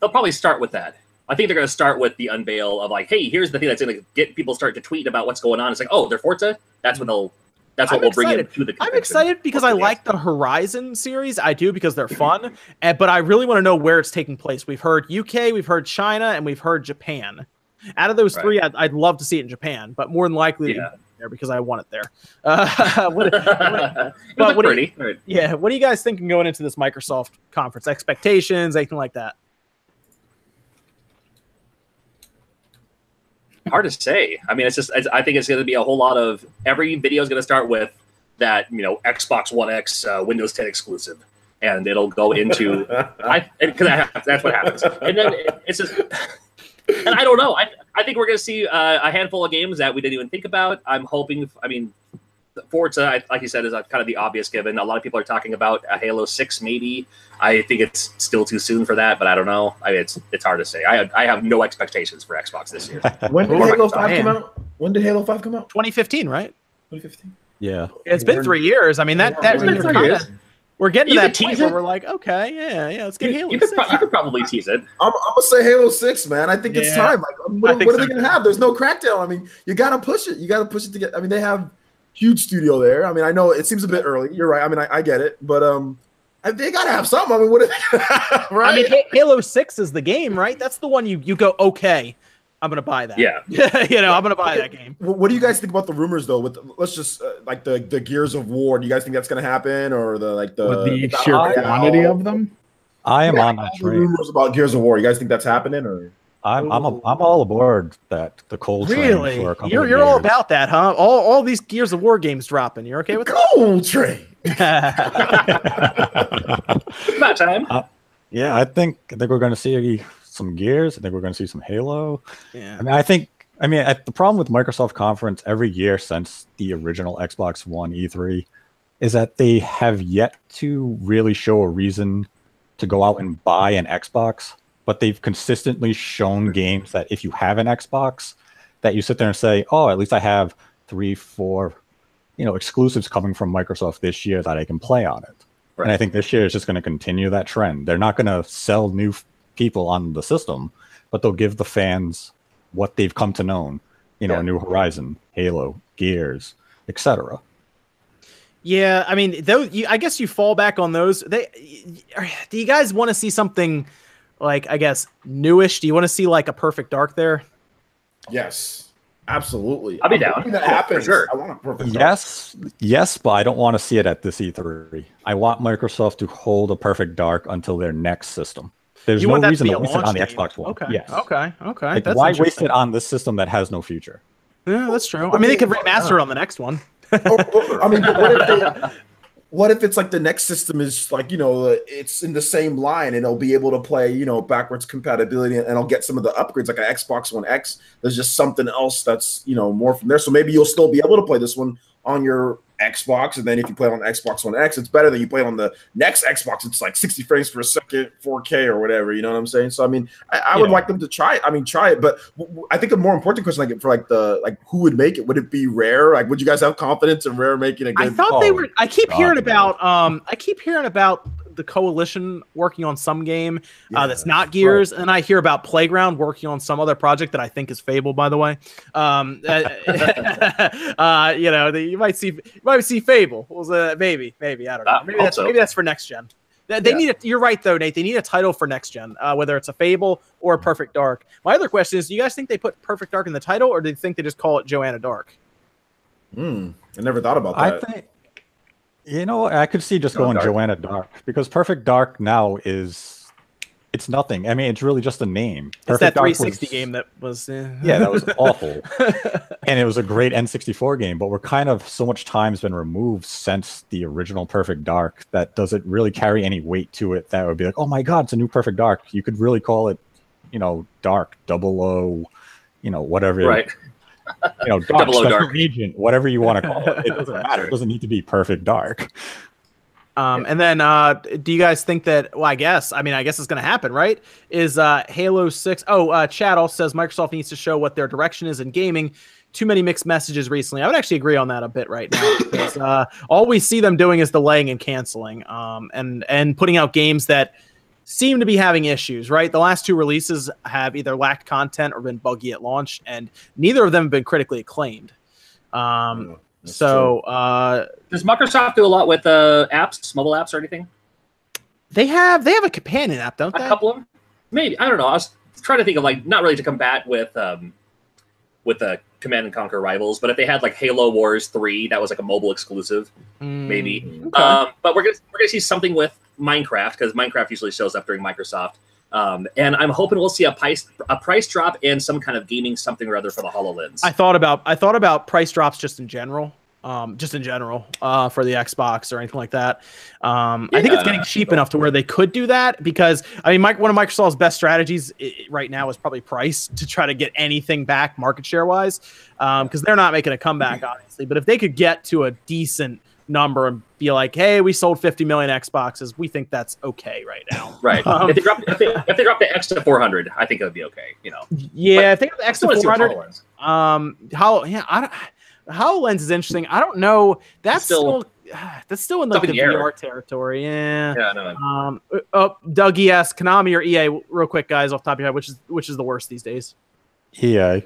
They'll probably start with that. I think they're going to start with the unveil of like, hey, here's the thing that's going to get people start to tweet about what's going on. It's like, oh, they're Forza. That's what they'll. That's what I'm we'll bring excited. in to the. I'm excited because I like the Horizon series. I do because they're fun, and, but I really want to know where it's taking place. We've heard UK, we've heard China, and we've heard Japan. Out of those Right. three, I'd, I'd love to see it in Japan, but more than likely Yeah. There because I want it there. Uh, what- what- but what do you- pretty. Right. yeah, what are you guys thinking going into this Microsoft conference? Expectations, anything like that? Hard to say. I mean, it's just. It's, I think it's going to be a whole lot of every video is going to start with that. You know, Xbox One X, uh, Windows 10 exclusive, and it'll go into. I because that's what happens, and then it- it's just. And I don't know. I I think we're going to see uh, a handful of games that we didn't even think about. I'm hoping. I mean, Forza, I- like you said, is a, kind of the obvious given. A lot of people are talking about a Halo Six, maybe. I think it's still too soon for that, but I don't know. I mean, it's it's hard to say. I I have no expectations for Xbox this year. When did Halo Microsoft, Five come out? When did Halo Five come out? 2015, right? 2015. Yeah. It's been three years. I mean, that that It's been we're, three kinda- years. we're getting You to could that point tease where it. we're like, okay, yeah, yeah, let's You, get Halo. you could, pro- you could probably tease it. I'm, I'm gonna say Halo Six, man. I think it's time. Like, um, what, think what are so they gonna have? There's no crackdown. I mean, you gotta push it. You gotta push it to get. I mean, they have huge studio there. I mean, I know it seems a bit early. You're right. I mean, I, I get it, but um, they gotta have something. I mean, what? Are they, right? I mean, Halo Six is the game, right? That's the one you you go, okay, I'm gonna buy that. Yeah. you know, I'm gonna buy that game. What do you guys think about the rumors though? With let's just uh, like the the Gears of War. Do you guys think that's gonna happen, or the like the, with the the sheer Royale? quantity of them. I am Yeah, on all that the train. rumors about Gears of War. You guys think that's happening, or I'm I'm a, I'm all aboard that the cold train Really, for a couple you're of you're all about that, huh? All all these Gears of War games dropping. You're okay with Gold Train? that? About time. yeah, I think I think we're going to see some Gears. I think we're going to see some Halo. yeah. I mean, I think I mean at, the problem with Microsoft Conference every year since the original Xbox One E3 is that they have yet to really show a reason to go out and buy an Xbox, but they've consistently shown games that if you have an Xbox, that you sit there and say, "Oh, at least I have three, four, you know, exclusives coming from Microsoft this year that I can play on it." Right. And I think this year is just going to continue that trend. They're not going to sell new people on the system, but they'll give the fans what they've come to know. You know, Yeah. a New Horizon, Halo, Gears, etc. Yeah, I mean, though, you, I guess you fall back on those. They, do you guys want to see something like, I guess, newish? Do you want to see like a Perfect Dark there? Yes, absolutely. I'll be down. That happens. sure. I want a perfect. dark. Yes, yes, but I don't want to see it at this E3. I want Microsoft to hold a perfect dark until their next system. There's you no want reason to to waste it on the. Xbox One. Okay, Yes. okay, okay. Like, That's why waste it on this system that has no future? Yeah, that's true. I mean, they could remaster it on the next one. Or- or- I mean, but what if they, what if it's like the next system is like you know uh, it's in the same line and it'll be able to play you know backwards compatibility and it'll get some of the upgrades like an Xbox One X. There's just something else that's you know more from there. So maybe you'll still be able to play this one on your Xbox, and then if you play it on Xbox One X, it's better than you play it on the next Xbox. It's like 60 frames per second, 4K or whatever. You know what I'm saying? So I mean, I, I would Yeah. like them to try it. I mean, try it, but w- w- I think a more important question, like for like the like who would make it? Would it be Rare? Like, would you guys have confidence in Rare making a I good? I thought they Oh, were. I keep God, hearing no. about. Um, I keep hearing about the coalition working on some game Yeah, uh, that's not Gears, and I hear about Playground working on some other project that I think is Fable. By the way, um, uh, uh, you know, the, you might see, you might see Fable. Was uh, maybe, maybe I don't know. Uh, Maybe that's so. maybe that's for next gen. They, they Yeah. need. A, you're right though, Nate. They need a title for next gen, uh, whether it's a Fable or a Perfect Dark. My other question is: Do you guys think they put Perfect Dark in the title, or do you think they just call it Joanna Dark? Hmm. I never thought about that. I that. think you know I could see just Go going Dark. Joanna Dark because Perfect Dark now is it's nothing. I mean, it's really just a name. It's Perfect that Dark 360 was- game that was. eh. Yeah, that was awful, and it was a great N64 game. But we're kind of so much time's been removed since the original Perfect Dark that doesn't really carry any weight to it. That would be like, oh my god, it's a new Perfect Dark. You could really call it, you know, Dark Double O, you know, whatever. Right. You know, Dark Double Dark. Agent, whatever you want to call it. It doesn't matter. It doesn't need to be Perfect Dark. Um, and then, uh, do you guys think that? Well, I guess. I mean, I guess it's going to happen, right? Is uh, Halo Six? Oh, uh, Chad also says Microsoft needs to show what their direction is in gaming. Too many mixed messages recently. I would actually agree on that a bit right now because uh, all we see them doing is delaying and canceling, um, and and putting out games that seem to be having issues. Right, the last two releases have either lacked content or been buggy at launch, and neither of them have been critically acclaimed. Um, That's so uh, Does Microsoft do a lot with uh, apps, mobile apps, or anything? they have they have a companion app, don't A they? A couple of them, maybe. I don't know. I was trying to think of like not really to combat with um, with the Command and Conquer rivals, but if they had like Halo Wars Three, that was like a mobile exclusive, Mm, maybe. true. Um, but we're gonna we're gonna see something with Minecraft because Minecraft usually shows up during Microsoft. Um, and I'm hoping we'll see a price a price drop and some kind of gaming something or other for the Hololens. I thought about I thought about price drops just in general, um, just in general, uh, for the Xbox or anything like that. Um, I think it's getting cheap enough to where they could do that because I mean, Mike, one of Microsoft's best strategies right now is probably price to try to get anything back market share wise, because they're not making a comeback obviously. But if they could get to a decent number and be like, hey, we sold 50 million Xboxes, we think that's okay right now. right. Um, if they drop if they, if they drop the X to 400, I think it would be okay. You know. Yeah, I think the X still wanna 400 Um, how yeah, I don't. Hololens is interesting. I don't know. That's Still- still, that's still in like the the. VR territory. Yeah. Yeah, no. Um. uh, Oh, Doug ES, Konami or EA? Real quick, guys, off the top of your head, which is which is the worst these days? EA.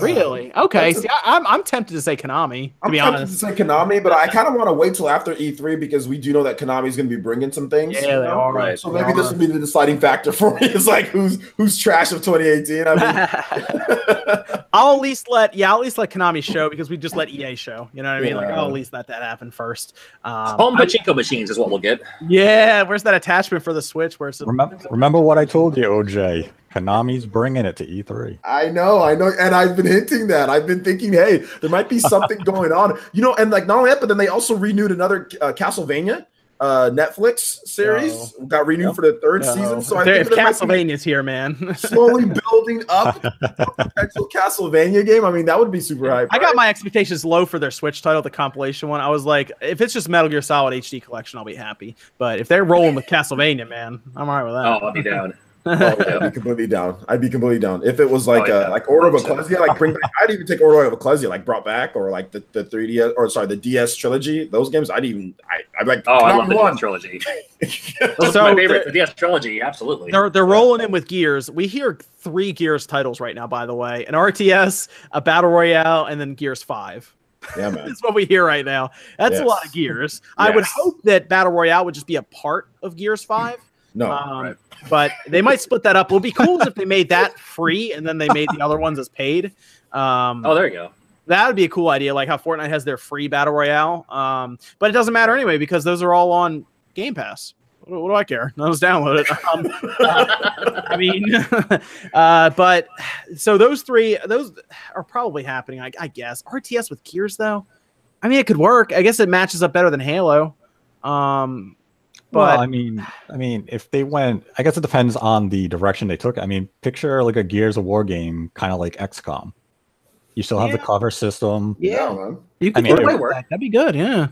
Really? Okay. See, I, I'm I'm tempted to say Konami. To I'm be tempted honest. to say Konami, but I kind of want to wait till after E3 because we do know that Konami is going to be bringing some things. Yeah, they know? are. Right. So maybe this will be the deciding factor for me. It's like who's who's trash of 2018. I mean, I'll at least let yeah, I'll at least let Konami show because we just let EA show. You know what I mean? Like I'll at least let that happen first. Um, Home I- pachinko machines is what we'll get. yeah, where's that attachment for the Switch? Where it's Remember, remember what I told you, OJ. Konami's bringing it to E E3. I know, I know, and I've been hinting that. I've been thinking, hey, there might be something going on, you know. And like not only that, but then they also renewed another uh, Castlevania uh, Netflix series. Got renewed Yep. for the third No. season. So I there- think if there might be Castlevania's here, man. slowly building up a potential Castlevania game. I mean, that would be super hype. I got my expectations low for their Switch title, the compilation one. I was like, if it's just Metal Gear Solid HD collection, I'll be happy. But if they're rolling with Castlevania, man, I'm alright with that. Oh. I'll be down. Oh, I'd be completely down. I'd be completely down if it was like Oh, yeah. uh, like Order of 100%. Ecclesia, like bring back. I'd even take Order of Ecclesia, like brought back, or like the the 3DS or sorry, the DS trilogy. Those games, I'd even I, I'd like. Oh, I Konami love the one. DS trilogy. Those So my favorite. The DS trilogy, absolutely. They're they're rolling in with Gears. We hear three Gears titles right now, by the way: an RTS, a Battle Royale, and then Gears Five. Yeah, man. That's what we hear right now. That's a lot of Gears. I would hope that Battle Royale would just be a part of Gears Five. No, Um, right. But they might split that up. It would be cool if they made that free and then they made the other ones as paid. Um, oh, there you go. that would be a cool idea, like how Fortnite has their free battle royale. Um, but it doesn't matter anyway because those are all on Game Pass. What, do- what do I care? No one's download it. Um, uh, I mean, uh, but so those three, those are probably happening. I, I guess RTS with Gears though. I mean, it could work. I guess it matches up better than Halo. Um, but well, I mean, I mean, if they went, I guess it depends on the direction they took. I mean, picture like a Gears of War game, kind of like XCOM. You still have the cover system. yeah, man. You could mean, work it with work. that. That'd be good. Yeah,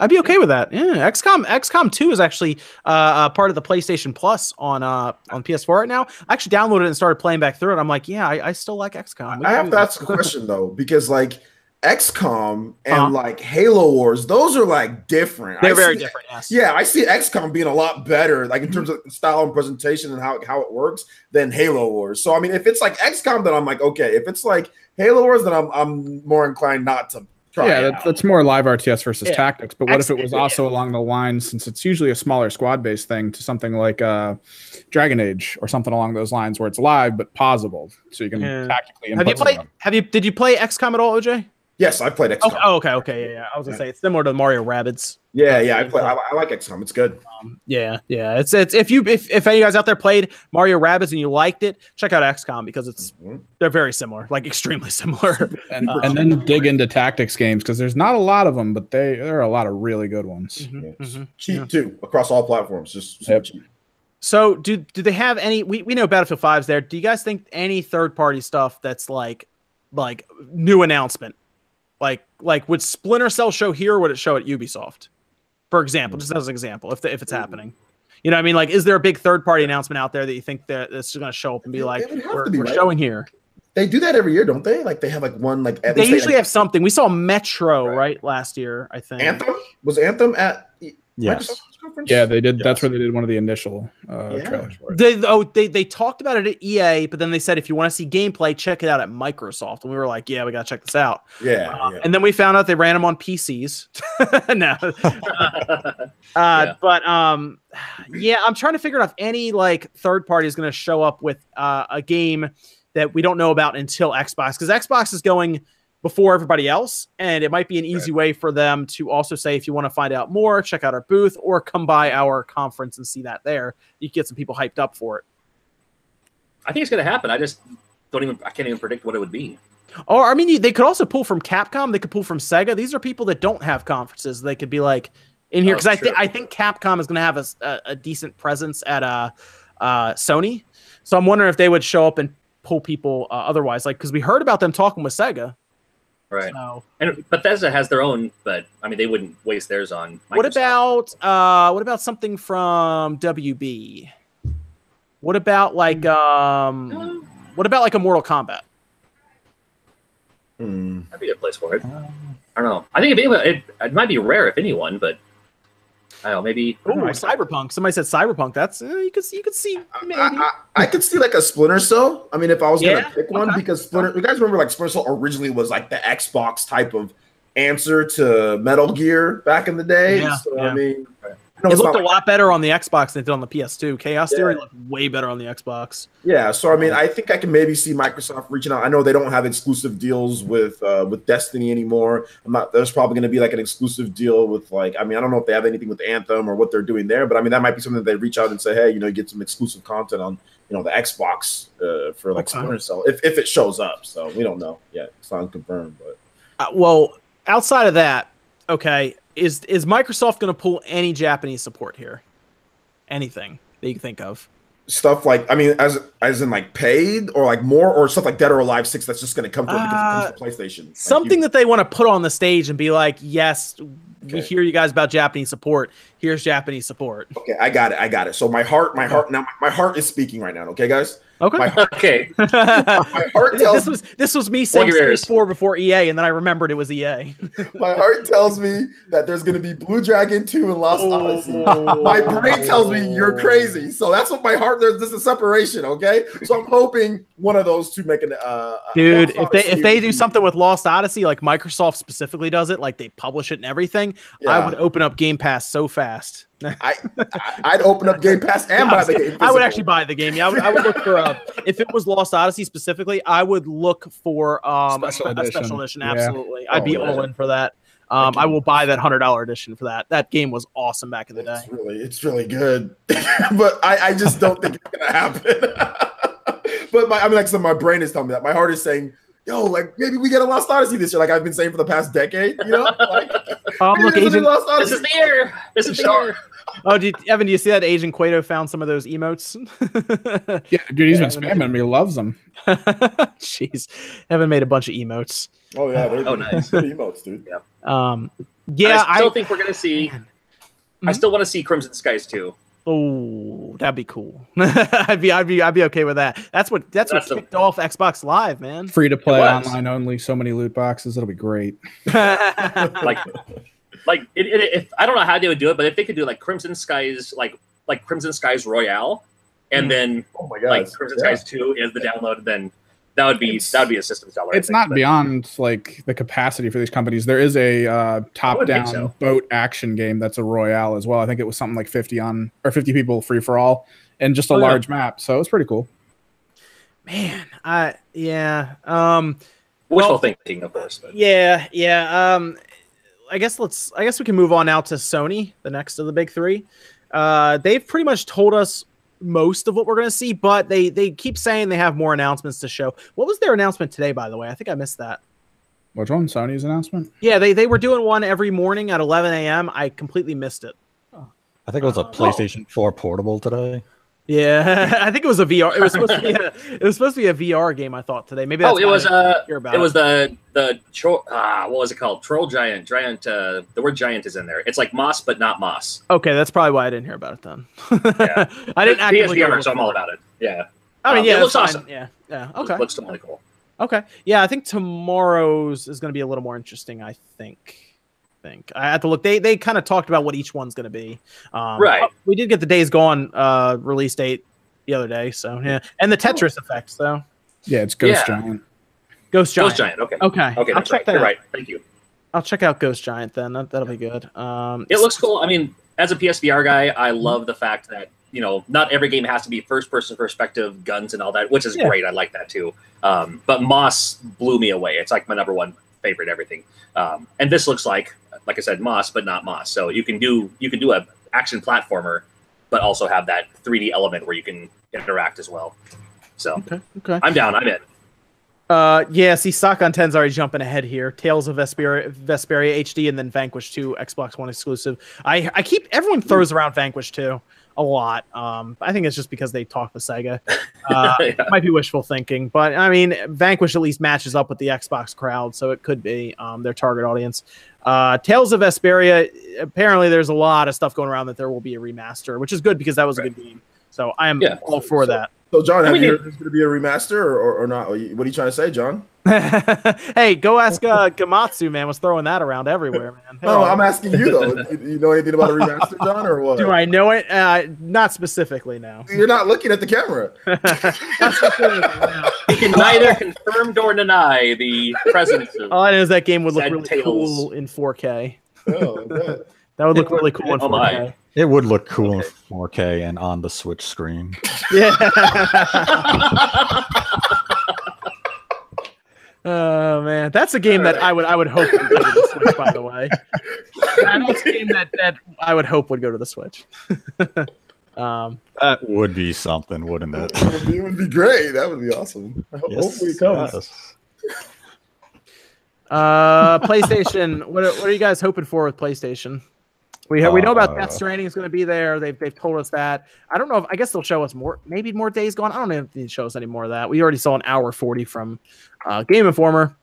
I'd be okay with that. Yeah, XCOM XCOM Two is actually uh, uh, part of the PlayStation Plus on uh, on PS4 right now. I actually downloaded it and started playing back through it. I'm like, yeah, I, I still like XCOM. We I have do to that. ask a question though, because like XCOM and Uh-huh. like Halo Wars, those are like different. They're I very see- different. Yes. Yeah, I see XCOM being a lot better, like in terms of style and presentation and how, how it works, than Halo Wars. So I mean, if it's like XCOM, then I'm like, okay. If it's like Halo Wars, then I'm I'm more inclined not to Try yeah, it that's, that's more live RTS versus Yeah. tactics. But what if it was also along the lines, since it's usually a smaller squad based thing, to something like uh, Dragon Age or something along those lines, where it's live but pausable, so you can Yeah. tactically. Have you played? stuff. Have you? Did you play XCOM at all, OJ? Yes, I played XCOM. Oh, okay, okay, yeah, yeah. I was gonna say it's similar to Mario Rabbids. Yeah, yeah, I play. I, I like XCOM. It's good. Yeah, yeah. It's it's if you if if any of you guys out there played Mario Rabbids and you liked it, check out XCOM because it's Mhm. they're very similar, like extremely similar. And, Uh, and then dig into tactics games because there's not a lot of them, but they there are a lot of really good ones. Yeah. Mhm. Cheap Yeah. too across all platforms. Just super Yep. cheap. So do do they have any? We, we know Battlefield 5's there. Do you guys think any third party stuff that's like like new announcement, like like would Splinter Cell show here or would it show at Ubisoft, for example? Just hmm. as an example, if the, if it's hmm. happening. You know, what I mean, like, is there a big third party announcement out there that you think that that's going to show up and be It- like, it would have we're, be, we're right? showing here? They do that every year, don't they? Like they have like one like They usually have something. We saw Metro Right. right last year, I think. Anthem was Anthem at Yes. Microsoft's conference. Yeah, they did. That's where they did one of the initial uh, Yeah. trailers for it. They oh they they talked about it at EA, but then they said if you want to see gameplay, check it out at Microsoft. And we were like, yeah, we gotta check this out. Yeah, Uh, yeah. And then we found out they ran them on PCs. no, uh, Yeah. but um, yeah, I'm trying to figure out if any like third party is going to show up with uh, a game that we don't know about until Xbox, because Xbox is going before everybody else, and it might be an easy way for them to also say if you want to find out more, check out our booth or come by our conference and see that there. You can get some people hyped up for it. I think it's gonna happen. I just don't even. I can't even predict what it would be. Or I mean, they could also pull from Capcom. They could pull from Sega. These are people that don't have conferences. They could be like in here Oh, because I think. I think Capcom is going to have a decent presence at uh, uh, Sony. So I'm wondering if they would show up and pull people uh, otherwise, like because we heard about them talking with Sega. Right. So And Bethesda has their own, but I mean, they wouldn't waste theirs on. what about uh, what about something from WB? What about like um, what about like a Mortal Kombat? Hmm. That'd be a good place for it. I don't know. I think it'd be, it, it might be rare if anyone, but I don't know. Maybe. Oh, Cyberpunk. Somebody said Cyberpunk. That's uh, you could see you could see maybe. I, I, I could see like a Splinter Cell. I mean, if I was gonna Yeah? pick one, Okay. because Splinter, you guys remember like Splinter Cell originally was like the Xbox type of answer to Metal Gear back in the day. Yeah, so yeah. I mean, Know It looked a like- lot better on the Xbox than it did on the PS2. Chaos Yeah. Theory looked way better on the Xbox. Yeah, so I mean, I think I can maybe see Microsoft reaching out. I know they don't have exclusive deals with uh, with Destiny anymore. I'm not. There's probably going to be like an exclusive deal with like. I mean, I don't know if they have anything with Anthem or what they're doing there, but I mean, that might be something that they reach out and say, hey, you know, you get some exclusive content on you know the Xbox uh, for like. Splinter Cell if if it shows up. So we don't know yet. It's not confirmed, but Uh, well, outside of that, okay, is is Microsoft going to pull any Japanese support here? Anything that you can think of? stuff like I mean, as as in like paid or like more or stuff like Dead or Alive Six that's just going to come to it because it comes to uh, PlayStation. Like, Something you- that they want to put on the stage and be like, yes, we hear you guys about Japanese support. Here's Japanese support. Okay, I got it. I got it. So my heart, my heart now, my heart is speaking right now. Okay, guys. Okay. My heart, Okay. my heart this was this was me saying your Stage ears. Four before EA, and then I remembered it was EA. my heart tells me that there's going to be Blue Dragon two and Lost Odyssey. Oh. My brain tells me you're crazy. So that's what my heart. There's this is separation. Okay, so I'm hoping one of those two make an. Uh, Dude, if they if they do something with Lost Odyssey, like Microsoft specifically does it, like they publish it and everything, I would open up Game Pass so fast. I, I I'd open up Game Pass and buy the game. I would actually buy the game. Yeah, I would, I would look for uh, if it was Lost Odyssey specifically, I would look for um a, Special spe- a special edition. edition. Yeah. Absolutely, I'd be Oh, all in for that. Um, I will buy that hundred dollar edition for that. That game was awesome back in the day. It's really, it's really good, but I, I just don't think it's gonna happen. but my, I mean, like, so my brain is telling me that. My heart is saying, "Yo, like maybe we get a Lost Odyssey this year." Like I've been saying for the past decade, you know. Like, Um, maybe look, there's a new Agent. Lost this Odyssey. is the year. This is the year. Oh, did, Evan, do you see that Agent Cueto found some of those emotes? Yeah, dude, he's Yeah, been spamming me. He loves them. Jeez, Evan made a bunch of emotes. Oh yeah, they're Oh, nice. emotes, dude. Um, yeah, I still I, think we're gonna see. Man. I Mhm. still want to see Crimson Skies too. Oh, that'd be cool. I'd be, I'd be, I'd be okay with that. That's what, that's, That's what a- kicked off Xbox Live, man. Free to play online only. So many loot boxes. It'll be great. Like, like it, it, if I don't know how they would do it, but if they could do like Crimson Skies, like like Crimson Skies Royale, and Hmm. then Oh my god, like Crimson yeah. Skies Two is the download, then that would be It's- that would be a system seller. It's think, not but- beyond like the capacity for these companies. There is a uh, top-down so. boat action game that's a royale as well. I think it was something like 50 on or 50 people free for all, and just a Oh, yeah. large map. So it was pretty cool. Man, I yeah. Um, wishful well- thinking, of course. But Yeah, yeah. Um, I guess let's. I guess we can move on now to Sony, the next of the big three. Uh, they've pretty much told us most of what we're going to see, but they they keep saying they have more announcements to show. What was their announcement today, by the way? I think I missed that. Which one? Sony's announcement? Yeah, they they were doing one every morning at 11 a.m. I completely missed it. I think it was a PlayStation 4 portable today. Yeah, I think it was a VR. It was supposed to be a, it was supposed to be a VR game. I thought today. Maybe that's oh, it was uh, about it was the the tro- ah, what was it called? Troll giant, giant. Uh, the word giant is in there. It's like moss, but not moss. okay. That's probably why I didn't hear about it then. Yeah. I didn't actively. go PSVR, so I'm all about it. Yeah, I mean, Um, yeah, it looks fine. awesome. Yeah, yeah. It Okay. looks totally cool. Okay. Yeah, I think tomorrow's is going to be a little more interesting. I think. Think I have to look. They they kind of talked about what each one's going to be. Um, Right. We did get the Days Gone uh, release date the other day, so yeah, and the Tetris effect. So Yeah, it's Ghost Yeah. Giant. Ghost Giant. Ghost giant. Okay. Okay. Okay, I'll that's check right. that. You're out. right. Thank you. I'll check out Ghost Giant then. That, that'll be good. Um, It looks cool. I mean, as a PSVR guy, I love the fact that you know not every game has to be first person perspective, guns and all that, which is Yeah. great. I like that too. Um, but Moss blew me away. It's like my number one favorite everything. Um, and this looks like, like I said, Moss, but not Moss. So you can do you can do a action platformer, but also have that 3D element where you can interact as well. So Okay. Okay. I'm down. I'm in. Uh, yeah. See, Sakon 10's already jumping ahead here. Tales of Vesperia, Vesperia HD, and then Vanquish 2, Xbox One exclusive. I I keep everyone throws around Vanquish 2 a lot. Um, I think it's just because they talk with Sega. Uh, Yeah. might be wishful thinking, but I mean, Vanquish at least matches up with the Xbox crowd, so it could be um, their target audience. Uh, Tales of Vesperia. Apparently, there's a lot of stuff going around that there will be a remaster, which is good because that was a good game. So I am Yeah. all for So- that. So, John, I have mean, you it- heard there's going to be a remaster or, or, or not? What are you what are you trying to say, John? hey, go ask uh, Gematsu, man. Was throwing that around everywhere, man. No, I'm asking you though. you you know anything about a remaster, John, or what? Do I know it? Uh, not specifically, now. You're not looking at the camera. Not specifically, no. You can neither confirm nor deny the presence of. All I know is that game would look really Tales. cool in 4K. Oh, that- That would look really cool in Oh, my. 4K. It would look cool in 4K and on the Switch screen. Yeah. oh man, that's a game that I would I would hope would go to the Switch. By the way, that's a game that that I would hope would go to the Switch. um, That would be something, wouldn't it? that would be, it would be great. That would be awesome. Ho- Hopefully, it comes. yes. uh, PlayStation. What are, what are you guys hoping for with PlayStation? We have, we know about Uh, Death Stranding is going to be there. They've they've told us that. I don't know if I guess they'll show us more. Maybe more days gone. I don't know if they show us any more of that. We already saw an hour forty from uh, Game Informer.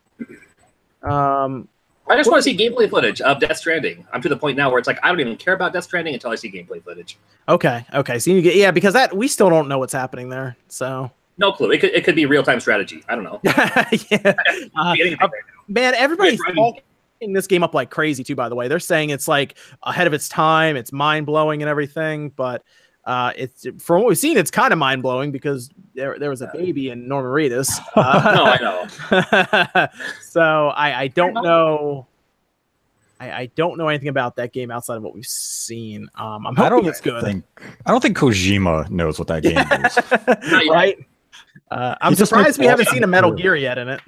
Um, I just want to see gameplay footage of Death Stranding. I'm to the point now where it's like I don't even care about Death Stranding until I see gameplay footage. okay, okay. So you get yeah because that we still don't know what's happening there. So No clue. It could it could be real time strategy. I don't know. yeah, Uh, uh, man, everybody's talking this game up like crazy too. By the way, they're saying it's like ahead of its time. It's mind blowing and everything, but. Uh, it's from what we've seen, it's kind of mind blowing because there, there was a baby in Norman Reedus. Uh, no, I know. so I, I don't know. I, I don't know anything about that game outside of what we've seen. Um, I'm I hoping don't it's good, think I don't think Kojima knows what that game is. Right? Uh, I'm surprised we haven't seen a Metal. Gear yet in it.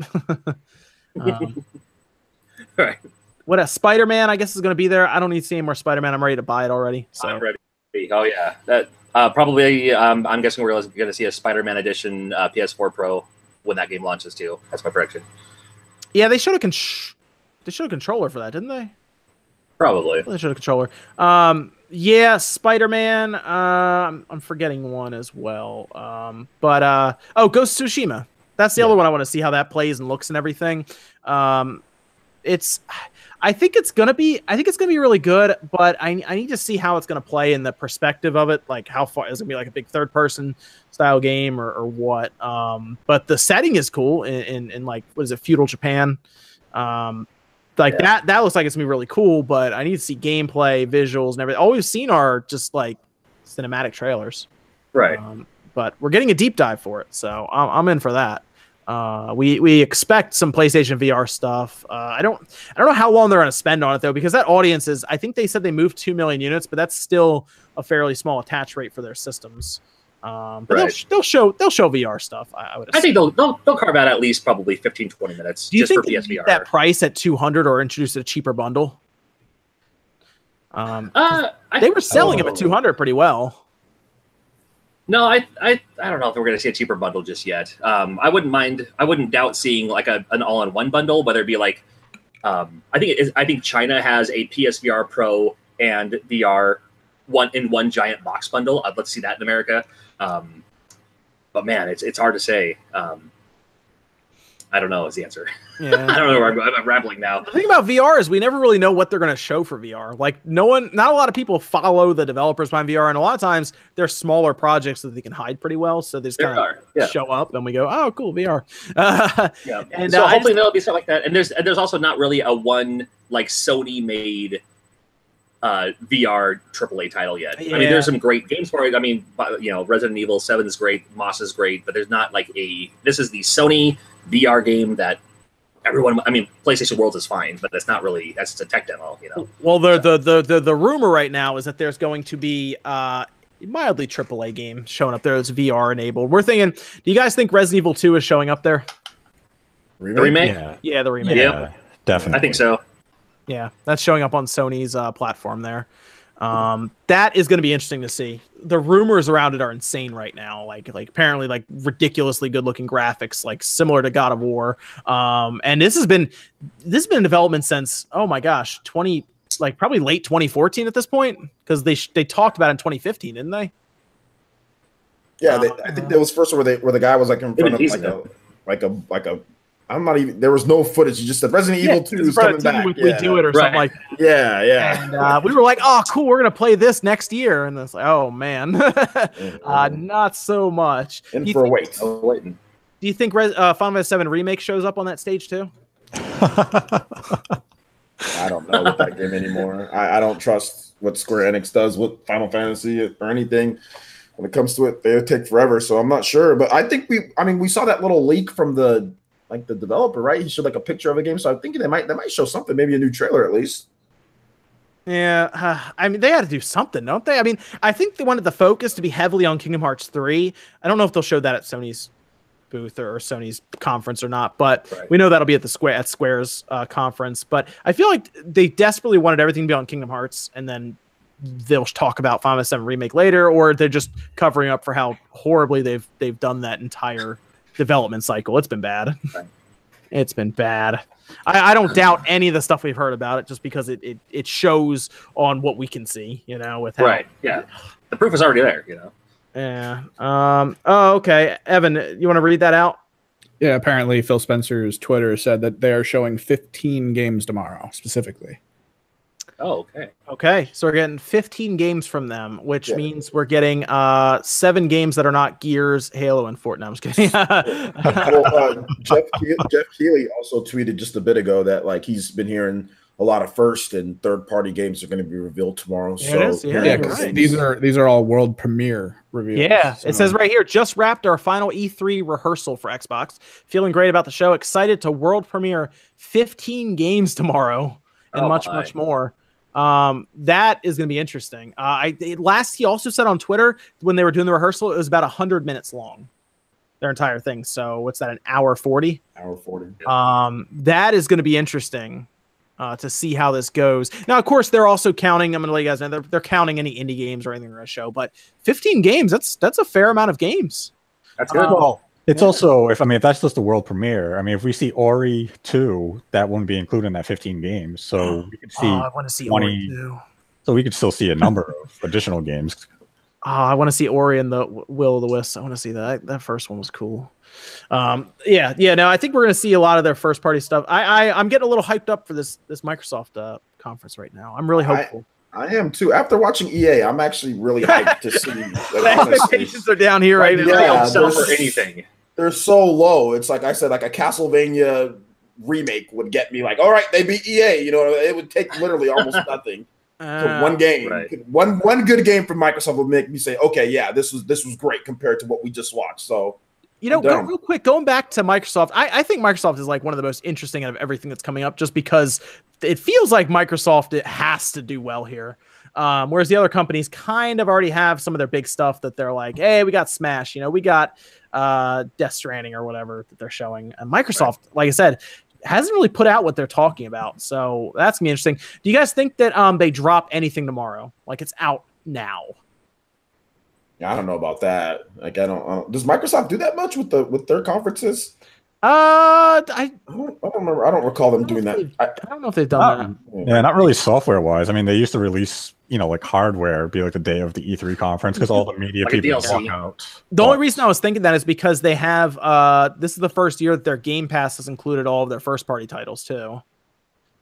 um, Right. what a Spider Man, I guess, is going to be there. I don't need to see any more Spider Man. I'm ready to buy it already. So I'm ready. Oh yeah, that uh, probably. Um, I'm guessing we're going to see a Spider-Man edition uh, PS4 Pro when that game launches too. That's my prediction. yeah, they showed a con- they showed a controller for that, didn't they? Probably. They showed a controller. Um, yeah, Spider Man. Um, I'm forgetting one as well. Um, but uh, oh, Ghost Tsushima. That's the Yeah. other one I want to see how that plays and looks and everything. Um, it's, I think it's gonna be. I think it's gonna be really good. But I I need to see how it's gonna play in the perspective of it. Like how far is it gonna be like a big third person style game or, or what? Um, but the setting is cool in, in in like what is it feudal Japan. Um, like Yeah. that that looks like it's gonna be really cool but i need to see gameplay visuals and everything all we've seen are just like cinematic trailers Right. um, but we're getting a deep dive for it so i'm, I'm in for that Uh, we we expect some PlayStation VR stuff. Uh, I don't I don't know how long they're going to spend on it though, because that audience is. I think they said they moved two million units, but that's still a fairly small attach rate for their systems. Um, but they'll, they'll show they'll show VR stuff. I, I would. I think they'll, they'll they'll carve out at least probably 15, 20 minutes Do you just think for PSVR. that price at two hundred or introduce a cheaper bundle? Um, uh, they were selling them oh. at two hundred pretty well. No, I, I, I don't know if we're going to see a cheaper bundle just yet. Um, I wouldn't mind. I wouldn't doubt seeing like a, an all-in-one bundle, whether it be like, um, I think it is, I think China has a PSVR Pro and VR one in one giant box bundle. I'd love to see that in America. Um, but man, it's it's hard to say. Um, I don't know is the answer. Yeah. I don't know where I'm, going. I'm rambling now. The thing about VR is we never really know what they're going to show for VR. Like no one, not a lot of people follow the developers behind VR, and a lot of times they're smaller projects that they can hide pretty well. So they just kind of yeah. show up, and we go, "Oh, cool, VR." Uh, Yeah, And, so uh, hopefully just- there'll be stuff like that. And there's and there's also not really a one like Sony made uh, VR AAA title yet. Yeah. I mean, there's some great games for it. I mean, you know, Resident Evil Seven is great, Moss is great, but there's not like a this is the Sony VR game that everyone. I mean, PlayStation Worlds is fine, but that's not really that's just a tech demo. You know, well, the, the the the the rumor right now is that there's going to be uh, mildly AAA game showing up there that's VR enabled. We're thinking, do you guys think Resident Evil Two is showing up there? the remake. Yeah, Yeah, the remake. Yeah. yeah, definitely. I think so. Yeah, that's showing up on Sony's uh, platform there. Um, that is going to be interesting to see. The rumors around it are insane right now. Like, like apparently, like ridiculously good-looking graphics, like similar to God of War. Um, and this has been this has been in development since oh my gosh, twenty like probably late 2014 at this point because they sh- they talked about it in 2015, didn't they? Yeah, they, I think that was first where they where the guy was like in front of Maybe like a like a like a. I'm not even. There was no footage. You just said Resident Evil Two is coming back. We, yeah. we do it or Right. something like. Yeah, yeah. And uh, we were like, oh, cool, we're gonna play this next year, and it's like, oh man, uh, not so much. In Do you for a think- wait. Oh, waiting. Do you think Res- uh, Final Fantasy Seven remake shows up on that stage too? I don't know with that game anymore. I, I don't trust what Square Enix does with Final Fantasy or anything. When it comes to it, they take forever. So I'm not sure. But I think we I mean we saw that little leak from the like the developer, right? He showed like a picture of a game. So I'm thinking they might they might show something, maybe a new trailer at least. Yeah, uh, I mean they had to do something, don't they? I mean, I think they wanted the focus to be heavily on Kingdom Hearts three. I don't know if they'll show that at Sony's booth or, or Sony's conference or not, but Right. we know that'll be at the Square at Square's uh, conference. But I feel like they desperately wanted everything to be on Kingdom Hearts, and then they'll talk about Final Fantasy Seven remake later, or they're just covering up for how horribly they've they've done that entire development cycle. It's been bad. Right. It's been bad. I, I don't doubt any of the stuff we've heard about it, just because it, it it shows on what we can see. You know, with how, Right. Yeah. The proof is already there. You know. Yeah. Um. Oh, okay. Evan, you want to read that out? Yeah, apparently Phil Spencer's Twitter said that they are showing 15 games tomorrow specifically. Oh, okay. Okay, so we're getting 15 games from them, which Yeah. means we're getting uh seven games that are not Gears, Halo, and Fortnite. I'm just kidding. well, uh, Jeff Ke- Jeff Keighley also tweeted just a bit ago that like he's been hearing a lot of first and third party games are going to be revealed tomorrow. There so it is, yeah, Yeah, right. these are these are all world premiere reviews. Yeah, it says right here, just wrapped our final E3 rehearsal for Xbox. Feeling great about the show. Excited to world premiere 15 games tomorrow and Oh much, my. much more. Um, that is going to be interesting. Uh, I last he also said on Twitter when they were doing the rehearsal, it was about 100 minutes long, their entire thing. So what's that, an hour 40? hour forty. Um, that is going to be interesting uh, to see how this goes. Now, of course, they're also counting. I'm going to let you guys know they're, they're counting any indie games or anything they're going to show, but 15 games that's that's a fair amount of games. That's good. Um, Well, it's also if I mean if that's just the world premiere. I mean if we see Ori two, that wouldn't be included in that fifteen games. So we could see. oh, I want to see 20 Ori too. so we could still see a number of additional games. Oh, I want to see Ori and the Will of the Wisps. I want to see that. That first one was cool. Um, yeah, yeah. No, I think we're going to see a lot of their first party stuff. I, I, I'm getting a little hyped up for this this Microsoft uh, conference right now. I'm really hopeful. I am too. After watching EA, I'm actually really hyped to see. Like, the honestly, expectations are down here right Like, now. they don't for anything. They're so low. It's like I said, like a Castlevania remake would get me like, all right, they beat EA. You know, it would take literally almost nothing. for Uh, one game, right. one one good game from Microsoft would make me say, okay, yeah, this was this was great compared to what we just watched. So You know, go, real quick, going back to Microsoft, I, I think Microsoft is like one of the most interesting out of everything that's coming up, just because it feels like Microsoft it has to do well here. Um, whereas the other companies kind of already have some of their big stuff that they're like, hey, we got Smash, you know, we got uh, Death Stranding or whatever that they're showing. And Microsoft, like I said, hasn't really put out what they're talking about. So that's gonna be interesting. Do you guys think that um, they drop anything tomorrow? Like it's out now? Yeah, I don't know about that. Like, I don't, I don't. Does Microsoft do that much with the with their conferences? Uh, I, I don't, I don't remember. I don't recall them doing that. I, I don't know if they've done that. Um, Yeah, not really software wise. I mean, they used to release, you know, like hardware, be like the day of the E3 conference because all the media Like people walk out. The only reason I was thinking that is because they have uh this is the first year that their Game Pass has included all of their first party titles too.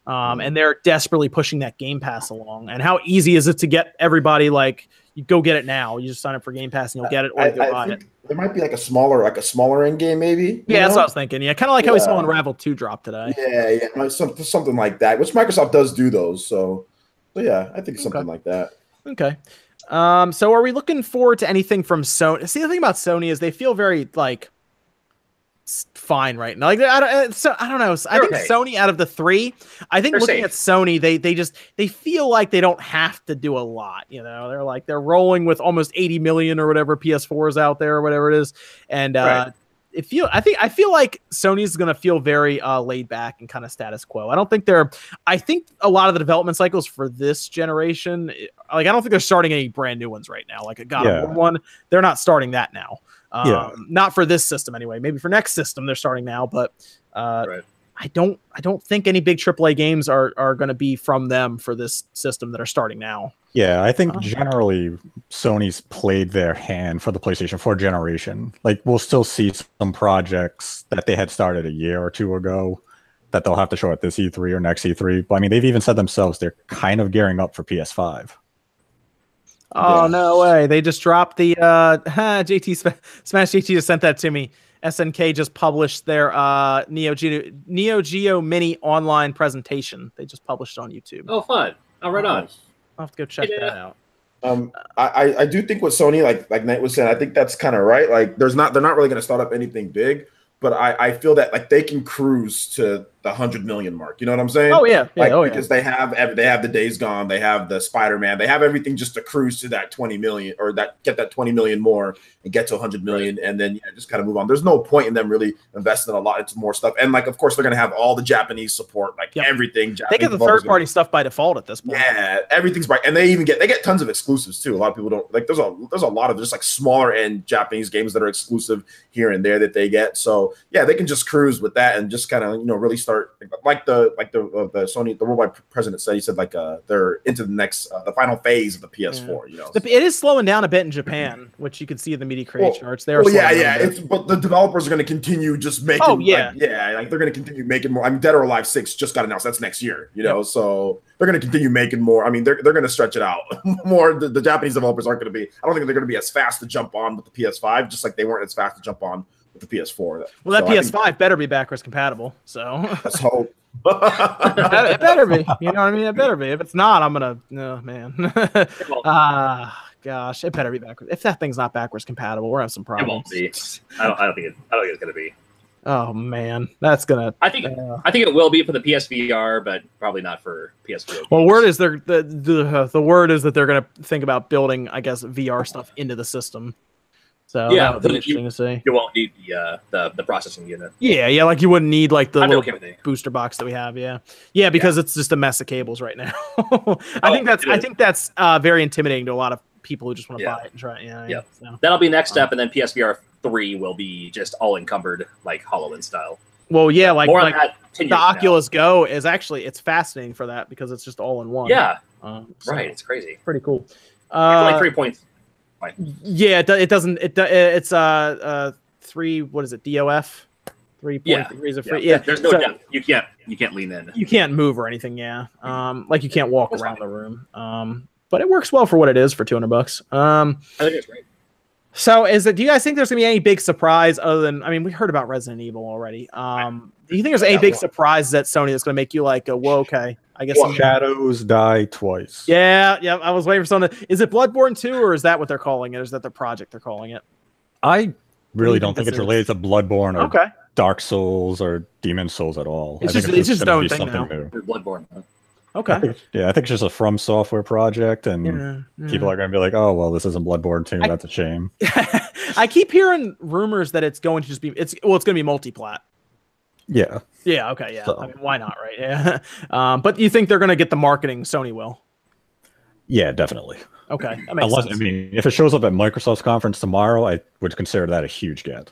Um, and they're desperately pushing that Game Pass along. And how easy is it to get everybody like you go get it now? You just sign up for Game Pass and you'll get it or you buy it. there might be like a smaller, like a smaller end game, maybe. Yeah, that's what I was thinking. Yeah, kind of like how we saw Yeah. Unravel 2 drop today. Yeah, yeah, some, something like that, which Microsoft does do those. So, so yeah, I think something Okay. like that. Okay. Um, so are we looking forward to anything from Sony? See, the thing about Sony is they feel very like fine right now. Like I don't, uh, so I don't know. I think okay. Sony out of the three, I think They're looking safe. at Sony, they they just they feel like they don't have to do a lot. You know, they're like they're rolling with almost 80 million or whatever PS4s out there or whatever it is, and uh, Right. it feel I think I feel like Sony's gonna feel very uh, laid back and kind of status quo. I don't think they're. I think a lot of the development cycles for this generation, eh, like I don't think they're starting any brand new ones right now. Like a God Yeah. of War one, they're not starting that now. Um, Yeah. Not for this system anyway. Maybe for next system they're starting now, but uh, Right. I don't. I don't think any big AAA games are are going to be from them for this system that are starting now. Yeah, I think Oh. generally Sony's played their hand for the PlayStation 4 generation. Like we'll still see some projects that they had started a year or two ago that they'll have to show at this E3 or next E3. But I mean, they've even said themselves they're kind of gearing up for PS5. Oh Yeah. no way! They just dropped the uh, JT Sm- Smash. JT just sent that to me. SNK just published their uh, Neo Geo Neo Geo Mini online presentation. They just published it on YouTube. Oh, fun. Oh, right on. I'll have to go check Yeah. that out. Um, I, I I do think with Sony, like like Knight was saying, I think that's kind of right. Like, there's not they're not really going to start up anything big, but I I feel that like they can cruise to the hundred million mark. You know what I'm saying? Oh yeah, yeah, like oh yeah. because they have they have the Days Gone, they have the Spider Man, they have everything just to cruise to that twenty million or that get that twenty million more and get to hundred million, and then yeah, just kind of move on. There's no point in them really investing a lot into more stuff, and like of course they're gonna have all the Japanese support, like Yep. everything. They Japanese get the third party stuff by default at this point. yeah, everything's right, and they even get they get tons of exclusives too. A lot of people don't like. There's a there's a lot of just like smaller end Japanese games that are exclusive here and there that they get. So yeah, they can just cruise with that and just kind of you know really start like the like the uh, the Sony the worldwide president said. He said like uh they're into the next uh, the final phase of the PS4. You know. The- It is slowing down a bit in Japan, which you can see in the media create Well- charts. There, Well, yeah, yeah. It's but the developers are going to continue just making. Oh, yeah. like, yeah. Like they're going to continue making more. I mean, Dead or Alive Six just got announced. That's next year. You know, so they're going to continue making more. I mean, they're they're going to stretch it out more. The, the Japanese developers aren't going to be. I don't think they're going to be as fast to jump on with the PS5, just like they weren't as fast to jump on the PS4. well, that So PS5 better be backwards compatible. So Let's hope. it better be. You know what I mean? It better be. If it's not, I'm gonna. No, man. Well, Ah, gosh, it better be backwards. If that thing's not backwards compatible, we're having some problems. it problems. won't be. I don't. I don't think. It, I don't think it's gonna be. Oh man, that's gonna. I think. uh, I think it will be for the PSVR, but probably not for PS4. well, word is they're the the the word is that they're gonna think about building, I guess, VR stuff into the system. So Yeah, that would be but interesting to see. you won't need the uh, the the processing unit. Yeah, yeah, like you wouldn't need like the I'm little okay booster box that we have. Yeah, yeah, because it's just a mess of cables right now. I Oh, think that's I think that's uh, very intimidating to a lot of people who just want to Yeah. buy it and try it. Yeah, Yeah. So. That'll be next step, and then PSVR three will be just all encumbered like Hololens style. Well, yeah, like More like on that. 10 the years now. Oculus Go is actually it's fascinating for that because it's just all in one. Yeah, um, so right. It's crazy. pretty cool. Uh, like three points. Yeah, it, it doesn't. It it's uh uh three. What is it? DOF. Three point Yeah. degrees of Yeah. free. Yeah, There's no so depth. You can't. You can't lean in. you can't move or anything. Yeah, um, like you can't walk That's around fine. the room. Um, but it works well for what it is for two hundred bucks. Um, I think it's great. so is it? Do you guys think there's gonna be any big surprise other than? I mean, we heard about Resident Evil already. Um, do you think there's any big well- surprise at Sony that's gonna make you like, go, whoa, okay, I guess. Well, Shadows die twice. yeah, yeah. I was waiting for something. Is it Bloodborne two, or is that what they're calling it? Is that the project they're calling it? I really don't think think it's related to Bloodborne or Okay. Dark Souls or Demon Souls at all. It's I think just- it's just its own thing something new. Bloodborne. huh? I Okay. think- yeah, I think it's just a From Software project, and Yeah, people are going to be like, "Oh, well, this isn't Bloodborne 2. That's a shame." I keep hearing rumors that it's going to just be it's well, it's going to be multi-plat. Yeah, Yeah. Okay. Yeah. So- I mean, why not? Right. Yeah. Um, but you think they're going to get the marketing? Sony will. yeah, definitely. Okay. Unless sense. I mean, if it shows up at Microsoft's conference tomorrow, I would consider that a huge get.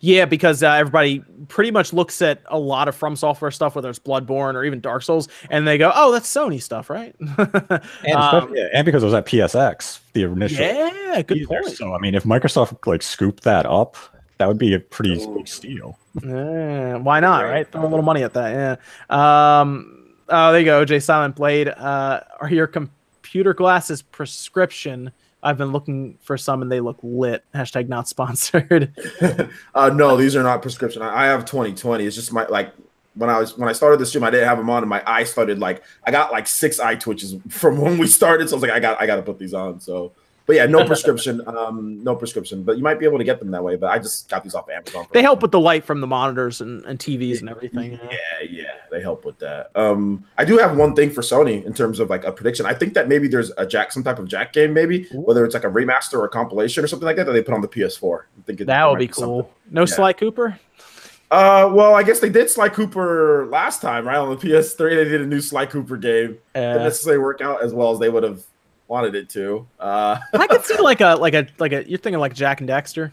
Yeah, because uh, everybody pretty much looks at a lot of From Software stuff, whether it's Bloodborne or even Dark Souls, and they go, "Oh, that's Sony stuff, right?" And, Um, yeah, and because it was at PSX, the initial. yeah, good teaser. point. So I mean, if Microsoft like scooped that up, that would be a pretty Ooh. big steal. Yeah, why not? Right. Right, throw a little money at that. Yeah. Um. Oh, there you go, Jay Silent Blade. Uh, are your computer glasses prescription? I've been looking for some, and they look lit. Hashtag not sponsored. uh, no, these are not prescription. I, I have 2020. It's just my like when I was when I started the stream, I didn't have them on, and my eye started like I got like six eye twitches from when we started. So I was like, I got I got to put these on. So, but yeah, no prescription. Um, no prescription. But you might be able to get them that way. But I just got these off Amazon. they help with the light from the monitors and, and TVs and everything. yeah. Yeah, yeah, they help with that. Um, I do have one thing for Sony in terms of like a prediction. I think that maybe there's a Jak, some type of Jak game, maybe whether it's like a remaster or a compilation or something like that that they put on the PS4. I think it- That would be something. cool. No Yeah. Sly Cooper. Uh, well, I guess they did Sly Cooper last time, right? On the PS3, they did a new Sly Cooper game. Didn't Uh, necessarily work out as well as they would have wanted it to. Uh, I could see like a like a like a. You're thinking like Jak and Daxter.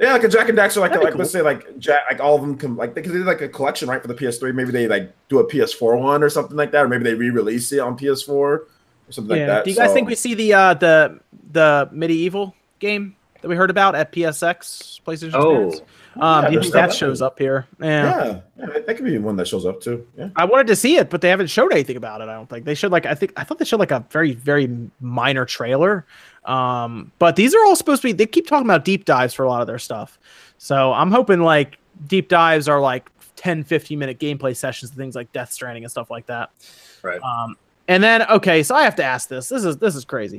yeah, like a Jak and Daxter, like That'd be like let's say like Jak, like all of them come like because they did like a collection right for the PS3. Maybe they like do a PS4 one or something like that, or maybe they re-release it on PS4 or something like that. Do you guys So- think we see the uh the the medieval game that we heard about at PSX PlayStation? Oh. Experience? Um, Yeah, do you think that shows up here? Yeah. Yeah, yeah, that could be one that shows up too. Yeah. I wanted to see it, but they haven't showed anything about it. I don't think they showed like I think I thought they showed like a very very minor trailer. Um, but these are all supposed to be. They keep talking about deep dives for a lot of their stuff, so I'm hoping like deep dives are like 10, 15 minute gameplay sessions, and things like Death Stranding and stuff like that. Right. Um, and then okay, so I have to ask this. This is this is crazy.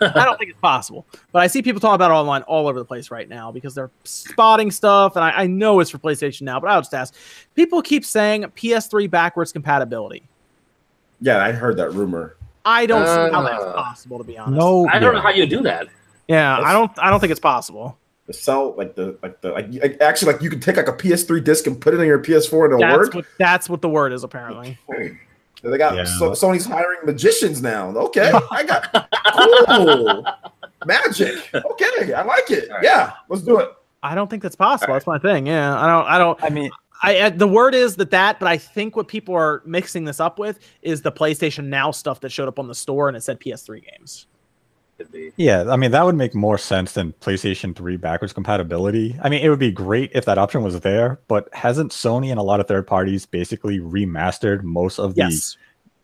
I don't think it's possible, but I see people talking about it online all over the place right now because they're spotting stuff, and I, I know it's for PlayStation now. But I'll just ask: people keep saying PS3 backwards compatibility. Yeah, I heard that rumor. I don't see how that's Uh, possible, to be honest. No, I don't know how you do that. yeah, I don't. I don't think it's possible. The cell, like the like the like, like actually like you can take like a PS3 disc and put it in your PS4 and it'll That's work. what that's what the word is apparently. They got Yeah. so, Sony's hiring magicians now. Okay, I got cool magic. Okay, I like it. All right. Yeah, let's do it. I don't think that's possible. That's my thing. Yeah, I don't. I don't. I mean, I, I the word is that that, but I think what people are mixing this up with is the PlayStation Now stuff that showed up on the store and it said PS3 games. Could be. yeah, I mean that would make more sense than PlayStation 3 backwards compatibility. I mean, it would be great if that option was there, but hasn't Sony and a lot of third parties basically remastered most of the Yes.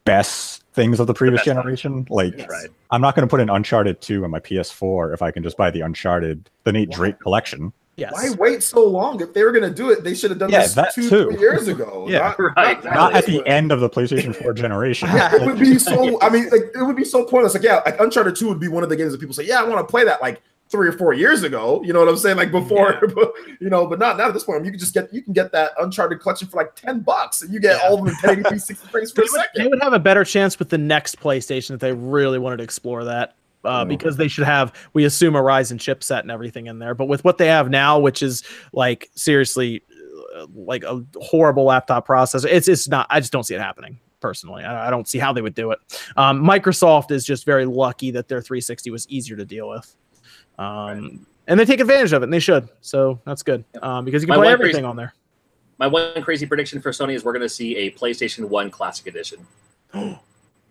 best things of the previous best ones. generation? Like, Yes. I'm not going to put an Uncharted 2 on my PS4 if I can just buy the Uncharted, the Nate Why? Drake collection. Yes. Why wait so long? If they were gonna do it, they should have done Yeah, this that two, too. three years ago. Yeah. not, Right. not, Not at the end of the PlayStation 4 generation. Yeah, it would be so. I mean, like, it would be so pointless. Like, yeah, like Uncharted Two would be one of the games that people say, "Yeah, I want to play that." Like three or four years ago, you know what I'm saying? Like before, you know, but not not at this point. You can just get you can get that Uncharted collection for like ten bucks, and you get Yeah. all of them in 1080p 60 frames per they would, they would have a better chance with the next PlayStation if they really wanted to explore that. Uh, Mm. because they should have, we assume, a Ryzen chipset and everything in there. But with what they have now, which is like seriously, uh, like a horrible laptop processor, it's it's not. I just don't see it happening personally. I, I don't see how they would do it. Um, Microsoft is just very lucky that their 360 was easier to deal with, um, and they take advantage of it, and they should. So that's good um, because you can My play everything crazy- on there. My one crazy prediction for Sony is we're going to see a PlayStation One Classic Edition.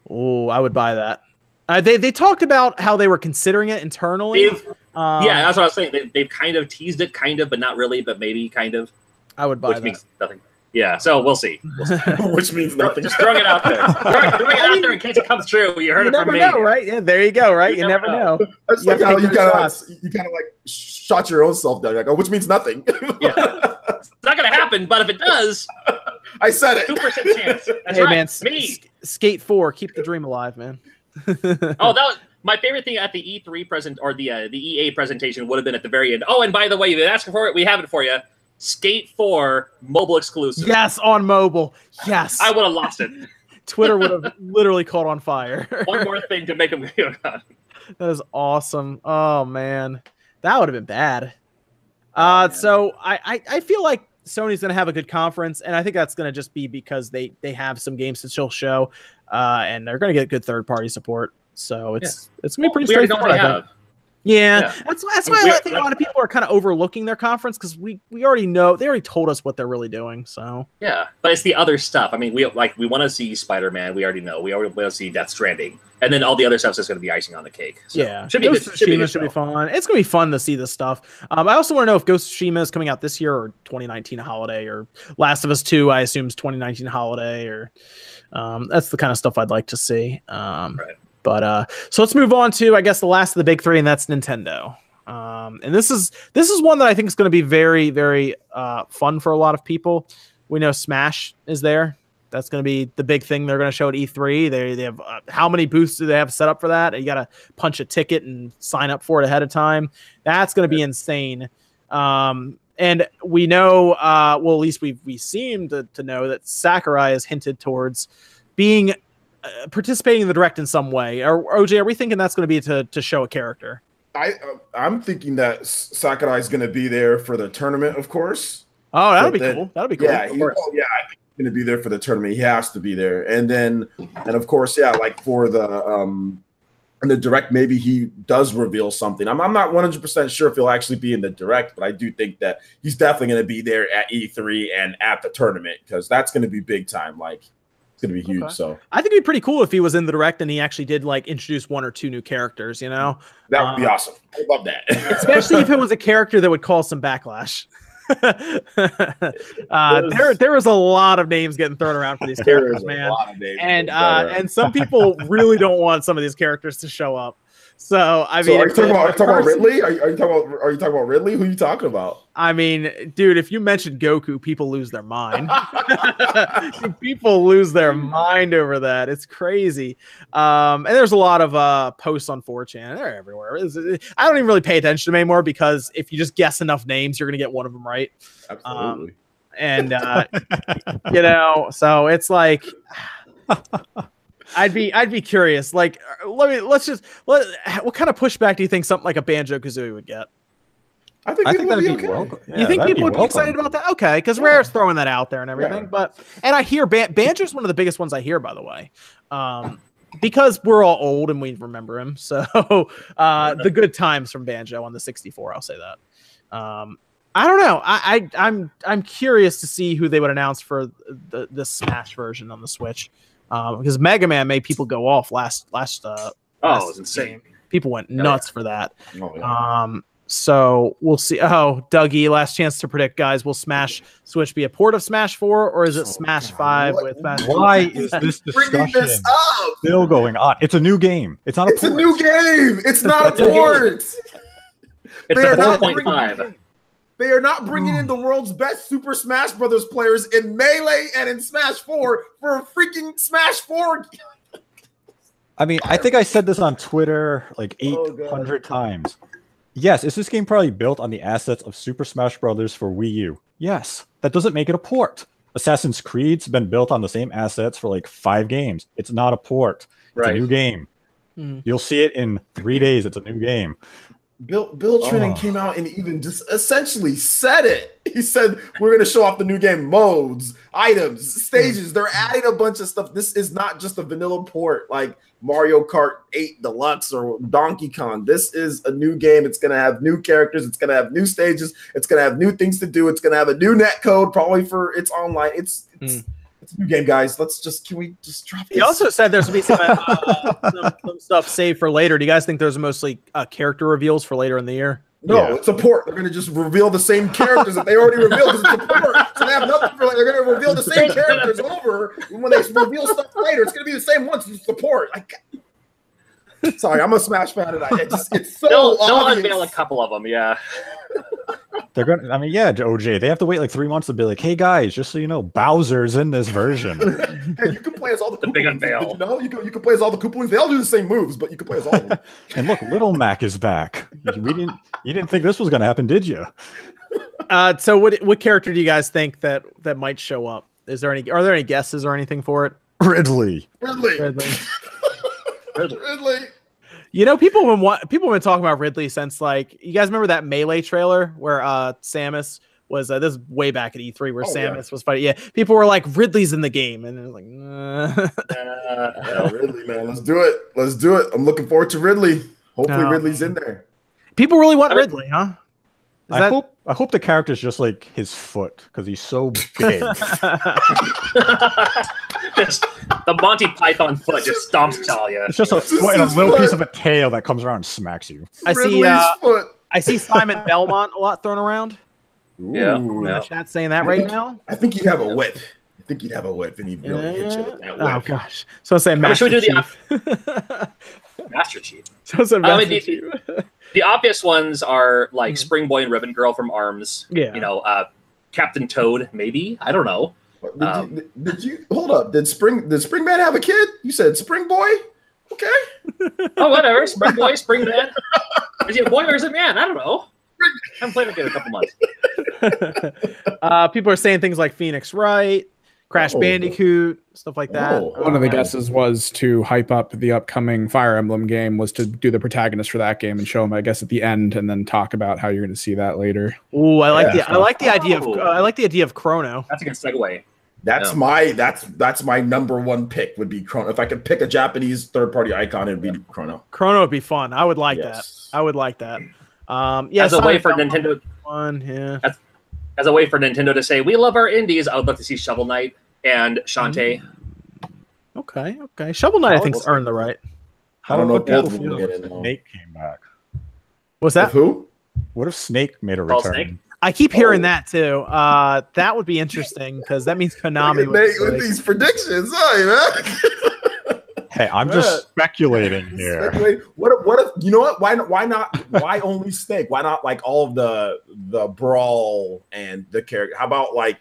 Oh, I would buy that. Uh, they they talked about how they were considering it internally. Um, yeah, that's what I was saying. They, they've kind of teased it, kind of, but not really, but maybe kind of, I would buy which that. means nothing. Yeah, so we'll see. We'll see. Which means nothing. Just throwing it out there. throwing, throwing it out there in case it comes true. You heard you it from me. know, right? Yeah, there you go, right? You, You never never know. know. I just You like have how to you kind of shots. you kind of like shot your own self down. Like, oh, which means nothing. yeah. It's not going to happen, but if it does, I said it. two percent chance. That's hey right. man, s- me. s- Skate Four, keep the dream alive, man. Oh, that was my favorite thing at the E3 present or the uh, the EA presentation would have been at the very end. Oh, and by the way, you've been asking for it. We have it for you. Skate 4 mobile exclusive. Yes, on mobile. Yes. I would have lost it. Twitter would have literally caught on fire. One more thing to make them down. That is awesome. Oh man, that would have been bad. Uh, man. so I, I I feel like Sony's gonna have a good conference, and I think that's gonna just be because they they have some games to still show, uh, and they're gonna get good third party support. So it's it's gonna be pretty we already know straightforward. what I they have. Yeah, Yeah. that's that's why I think a lot of people are kind of overlooking their conference because we we already know they already told us what they're really doing. So Yeah, but it's the other stuff. I mean, we like we want to see Spider Man. We already know. We already want to see Death Stranding, and then all the other stuff's just going to be icing on the cake. So, yeah, should be Ghost good. of Should be, should be fun. It's gonna be fun to see this stuff. Um, I also want to know if Ghost of Tsushima is coming out this year or 2019 holiday, or Last of Us 2. I assume is 2019 holiday, or um, that's the kind of stuff I'd like to see. Um, Right. But uh, so let's move on to I guess the last of the big three, and that's Nintendo. Um, and this is this is one that I think is going to be very very uh, fun for a lot of people. We know Smash is there. That's going to be the big thing they're going to show at E3. They they have uh, how many booths do they have set up for that? You got to punch a ticket and sign up for it ahead of time. That's going to be insane. Um, and we know, uh, well, at least we we seem to, to know that Sakurai has hinted towards being uh, participating in the direct in some way. Or OJ, are we thinking that's going to be to to show a character? I uh, I'm thinking that Sakurai is going to be there for the tournament, of course. Oh, that'll But be then- cool. That'll be cool. Yeah, he, oh, yeah, I think he's going to be there for the tournament. He has to be there, and then and of course, yeah, like for the um in the direct, maybe he does reveal something. I'm I'm not 100 percent sure if he'll actually be in the direct, but I do think that he's definitely going to be there at E3 and at the tournament because that's going to be big time. Like it's going to be huge. Okay. So I think it'd be pretty cool if he was in the direct and he actually did like introduce one or two new characters. You know, that would be Uh, awesome. I love that. especially if it was a character that would cause some backlash. uh, there, there was a lot of names getting thrown around for these characters, man, lot of names and uh, and some people really don't want some of these characters to show up. So I so mean, are you talking about, are you talking about Ridley? Are you, are you talking about are you talking about Ridley? Who are you talking about? I mean, dude, if you mention Goku, people lose their mind. people lose their mind over that. It's crazy. Um, and there's a lot of uh, posts on 4chan. They're everywhere. It's- I don't even really pay attention to them anymore because if you just guess enough names, you're gonna get one of them right. Absolutely. And uh, you know, so it's like. I'd be I'd be curious. Like, uh, let me let's just let. What kind of pushback do you think something like a Banjo Kazooie would get? I think, I think that'd be be okay. welcome. you Yeah, think that'd people would be excited about that? Okay, because Yeah. Rare's throwing that out there and everything. Yeah. But and I hear Ban- Banjo's one of the biggest ones I hear, by the way, um, because we're all old and we remember him. So uh, the good times from Banjo on the 64, I'll say that. Um, I don't know. I, I I'm I'm curious to see who they would announce for the the Smash version on the Switch, um, because Mega Man made people go off last last uh Oh, last it's insane. game. People went yeah. nuts for that. Oh, yeah. Um, so we'll see. Oh, Dougie, last chance to predict, guys. Will Smash Switch be a port of Smash 4 or is it Oh, Smash God. 5 What- with Smash? Why is this discussion this still going on? It's a new game. It's not a It's a new game. It's not a a port. It's They a 4.5. They are not bringing in the world's best Super Smash Brothers players in Melee and in Smash 4 for a freaking Smash 4. I mean, I think I said this on Twitter like Oh, 800 times. Yes, is this game probably built on the assets of Super Smash Bros. for Wii U? Yes. That doesn't make it a port. Assassin's Creed's been built on the same assets for like five games. It's not a port. It's Right. a new game. Mhm. You'll see it in three days. It's a new game. Bill Bill Trinen Oh. came out and even just essentially said it. He said we're gonna show off the new game modes, items, stages. They're adding a bunch of stuff. This is not just a vanilla port like Mario Kart 8 Deluxe or Donkey Kong. This is a new game. It's gonna have new characters, it's gonna have new stages, it's gonna have new things to do, it's gonna have a new net code, probably for its online. It's it's, hmm. It's a new game, guys. Let's just can we just drop He this? also said there's going to be some, uh, some, some stuff saved for later. Do you guys think there's mostly uh, character reveals for later in the year? No, Yeah. it's a port. They're gonna just reveal the same characters that they already revealed. 'cause It's a port, so they have nothing for like. They're gonna reveal the same characters over when they reveal stuff later. It's gonna be the same ones. It's the port. I Sorry, I'm a Smash fan, and I just it's so They'll, they'll obvious. unveil a couple of them, yeah. They're gonna. I mean, yeah, OJ. They have to wait like three months to be like, "Hey guys, just so you know, Bowser's in this version." hey, you can play as all the, The big unveil. Did you know you can you can play as all the Koopalings. They all do the same moves, but you can play as all of them. and look, Little Mac is back. We didn't. You didn't think this was gonna happen, did you? Uh, so what what character do you guys think that that might show up? Is there any? Are there any guesses or anything for it? Ridley. Ridley, Ridley. Ridley. You know, people have been people have been talking about Ridley since like you guys remember that melee trailer where uh Samus was uh, this is way back at E3 where Oh, yeah. Samus was fighting. Yeah, people were like Ridley's in the game, and they're like, nah. Uh, Yeah, Ridley, man, let's do it. Let's do it. I'm looking forward to Ridley. Hopefully, No. Ridley's in there. people really want Ridley, huh? Is I that- hope. I hope the character's just like his foot because he's so big. just the Monty Python foot just stomps Talia. it's just a, foot and a little foot. piece of a tail that comes around and smacks you. I see. Uh, foot. I see Simon Belmont a lot thrown around. Yeah, Ooh. yeah. Chat saying that right now. I think you'd have a whip. I think you'd have a whip, and he'd really hit you with that Oh gosh. So I say mean, Master should we do the Chief. Master Chief. so I said I mean, Master Chief. The obvious ones are like Mhm. Spring Boy and Ribbon Girl from Arms. Yeah. You know, uh, Captain Toad, maybe. I don't know. Did, Um, you, did you hold up? Did Spring did Spring Man have a kid? You said Spring Boy. Okay. Oh, whatever. Spring Boy, Spring Man. Is he a boy or is it a man? I don't know. I haven't played with it in a couple months. uh, people are saying things like Phoenix Wright, Crash Oh. Bandicoot, stuff like that. Oh. One of the Uh, guesses was to hype up the upcoming Fire Emblem game, was to do the protagonist for that game and show him, I guess, at the end, and then talk about how you're going to see that later. Ooh, I like Yeah. the I like the idea of Oh. uh, I like the idea of Chrono. That's a good segue. That's Yeah. my that's that's my number one pick would be Chrono. If I could pick a Japanese third party icon, it'd be Chrono. Chrono would be fun. I would like Yes. that. I would like that. Um, yeah, As a way for Nintendo, would be Fun, yeah. as a way for Nintendo to say, "We love our indies." I would love to see Shovel Knight and Shantae. Okay, okay. Shovel Knight, I think's Well, earned the right. I don't know if What both if of them will get in. Snake came back. What's If that? who? What if Snake made a Call return? Snake? I keep hearing Oh. that too. Uh, that would be interesting because that means Konami. Would Nate be with these predictions. Hey, man. Hey, I'm Yeah. just speculating here. Speculate. What if, what if you know what? Why not? Why not? Why only Snake? Why not like all of the the brawl and the character? How about like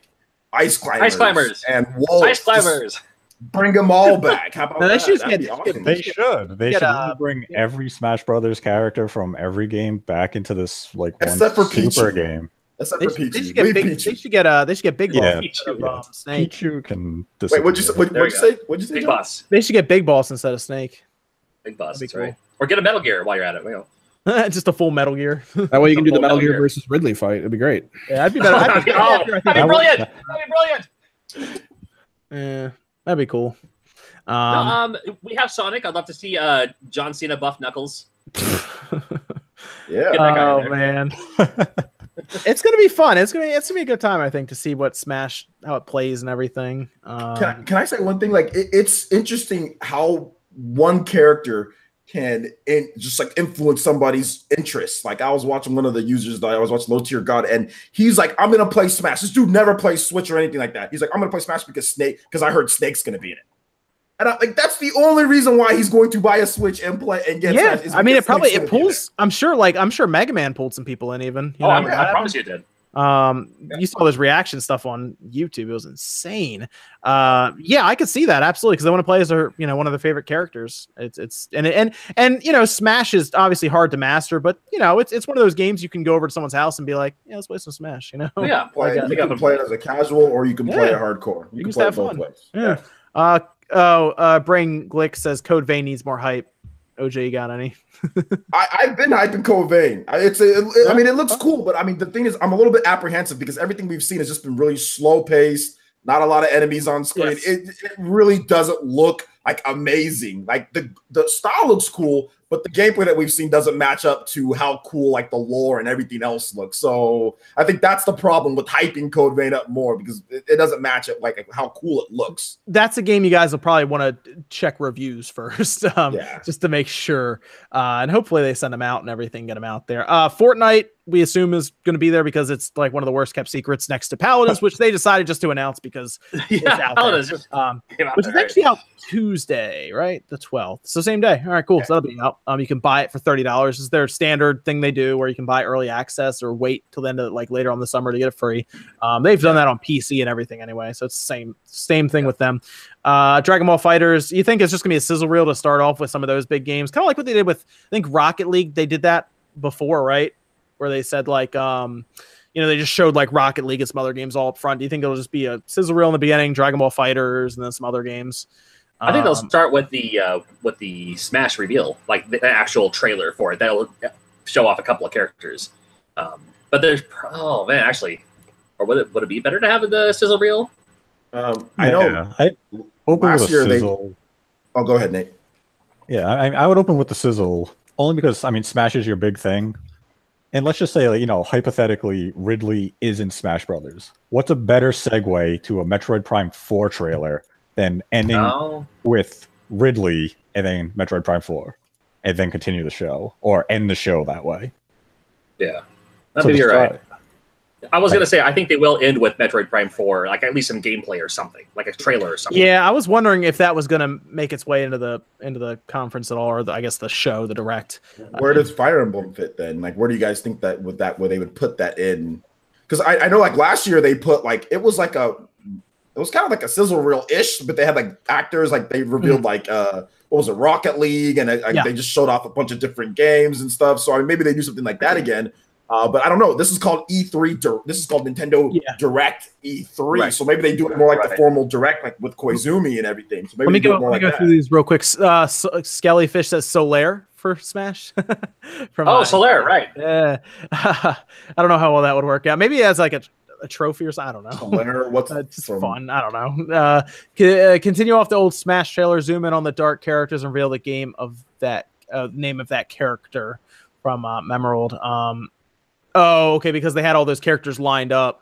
ice climbers? Ice climbers. and wolves. Ice climbers. Just Bring them all back. How about No, they that? should get- awesome. They should. They Get, should uh, bring yeah. every Smash Brothers character from every game back into this like one Except for super Pichu. game. Except They for should, they should get Leave big. Peachy. They should get uh. They should get big balls Yeah. instead of Pichu, um, Snake. Pichu can. Wait, what'd you say? What, There what'd you say? What'd you say? Big John? boss. They should get big balls instead of Snake. Big boss. That's be right. Or get a Metal Gear while you're at it. Wait, Just a full Metal Gear. That way you can do the Metal Metal Gear Gear. versus Ridley fight. It'd be great. yeah, that'd be better. That'd be, Oh, that'd be- that'd be brilliant. That'd be brilliant. Yeah, that'd be cool. No, Um, Um, we have Sonic. I'd love to see uh, John Cena buff Knuckles. Yeah. Get that guy oh man, it's gonna be fun. It's gonna be it's gonna be a good time. I think to see what Smash how it plays and everything. Um, Can I, can I say one thing? Like, it, it's interesting how one character can in, just like influence somebody's interests. Like, I was watching one of the users that I was watching Low Tier God, and he's like, "I'm gonna play Smash." This dude never plays Switch or anything like that. He's like, "I'm gonna play Smash because Snake because I heard Snake's gonna be in it." And I, like that's the only reason why he's going to buy a Switch and play and get. yeah, Smash I mean, it probably it gonna be in pulls. I'm sure, like I'm sure Mega Man pulled some people in. Even you oh, know, I'm, I that promise you it did. Um, you saw those reaction stuff on YouTube. It was insane. Uh, yeah, I could see that absolutely because I want to play as her, you know, one of the favorite characters. It's it's and and and you know, Smash is obviously hard to master, but you know, it's it's one of those games you can go over to someone's house and be like, yeah, let's play some Smash. You know, Yeah, Play, I you got can play it as a casual or you can play it hardcore. You, You can just play it both fun. ways. Yeah. Uh oh, uh, Brain Glick says Code Vein needs more hype. OJ, you got any? I, I've been hyping Code Vein. I- It's a, it- I mean, it looks cool, but I mean, the thing is, I'm a little bit apprehensive because everything we've seen has just been really slow paced. Not a lot of enemies on screen. Yes. It, it really doesn't look like amazing. Like the the style looks cool, but the gameplay that we've seen doesn't match up to how cool like the lore and everything else looks. So I think that's the problem with hyping Code Vein up more because it, it doesn't match up like how cool it looks. That's a game you guys will probably want to check reviews first, um, Yeah. just to make sure. Uh, and hopefully they send them out and everything, get them out there. Uh, Fortnite, we assume is going to be there because it's like one of the worst kept secrets next to Paladins, which they decided just to announce because yeah, out. Paladins just um, which is actually out Tuesday, right? The 12th. So same day. All right, cool. So that'll be out. Um, you can buy it for $30. Is their standard thing they do where you can buy early access or wait till the end of like later on the summer to get it free. Um, they've done that on PC and everything anyway. So it's the same same thing with them. Uh, Dragon Ball FighterZ, you think it's just gonna be a sizzle reel to start off with some of those big games, kind of like what they did with I think Rocket League. They did that before, right? Where they said like um, you know, they just showed like Rocket League and some other games all up front. Do you think it'll just be a sizzle reel in the beginning, Dragon Ball FighterZ, and then some other games? I think they'll Um, start with the uh, with the Smash reveal, like the actual trailer for it. That'll show off a couple of characters. Um, but there's oh man, actually, or would it would it be better to have the sizzle reel? Um, I know. Yeah, I open Last with a year they- sizzle. Oh, go ahead, Nate. Yeah, I, I would open with the sizzle only because I mean Smash is your big thing, and let's just say you know hypothetically Ridley is in Smash Brothers. What's a better segue to a Metroid Prime Four trailer than ending No, with Ridley and then Metroid Prime Four, and then continue the show or end the show that way? yeah, So just you're try- right. I was gonna say I think they will end with Metroid Prime Four, like at least some gameplay or something, like a trailer or something. Yeah, I was wondering if that was going to make its way into the into the conference at all, or the, I guess the show, the direct. Where does Fire Emblem fit then? Like, where do you guys think that would that where they would put that in? Because I, I know like last year they put like it was like a it was kind of like a sizzle reel ish, but they had like actors like they revealed like uh what was it Rocket League and uh, Yeah. they just showed off a bunch of different games and stuff. So I mean maybe they do something like that again. Uh, but I don't know. This is called E3. This is called Nintendo Yeah. Direct E3. Right. So maybe they do it more like the formal Direct, like with Koizumi and everything. So maybe Let me go. more Let me like go through these real quick. Uh, S- Skellyfish says Solaire for Smash. From Oh, uh, Solaire, right? Yeah, I don't know how well that would work out. Maybe as like a, a trophy or something. I don't know. Solaire, what's Uh, just from- fun. I don't know. Uh, c- uh, continue off the old Smash trailer. Zoom in on the dark characters and reveal the game of that uh, name of that character from uh, Memold. Um, oh, okay, because they had all those characters lined up.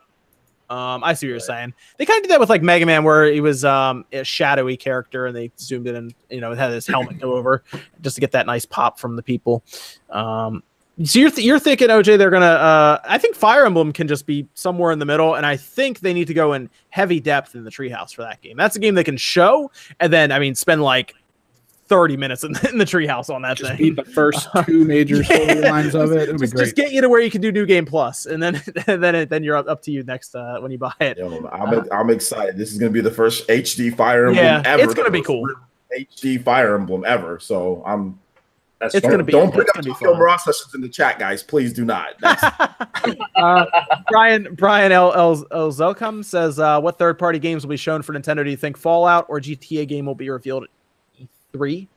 Um, I see what you're Right. saying. They kind of did that with like Mega Man, where he was um, a shadowy character, and they zoomed in and you know had his helmet go over just to get that nice pop from the people. Um, so you're th- you're thinking OJ they're gonna uh I think Fire Emblem can just be somewhere in the middle and I think they need to go in heavy depth in the treehouse for that game. That's a game they can show and then I mean spend like 30 minutes in, in the treehouse on that Just thing. beat the first two major Yeah. storylines of it. It'll be just, great. just get you to where you can do new game plus and then and then it, then you're up, up to you next uh, when you buy it. Yo, I'm, I'm excited. This is going to be the first HD Fire Emblem Yeah, ever. it's gonna be cool. HD Fire Emblem ever. So I'm. That's It's gonna be- Don't bring it's up gonna be Tokyo. Mirage sessions in the chat, guys. Please do not. Uh, Brian Brian L. L. L. Zelcom says, uh, "What third party games will be shown for Nintendo? Do you think Fallout or GTA game will be revealed at E3?"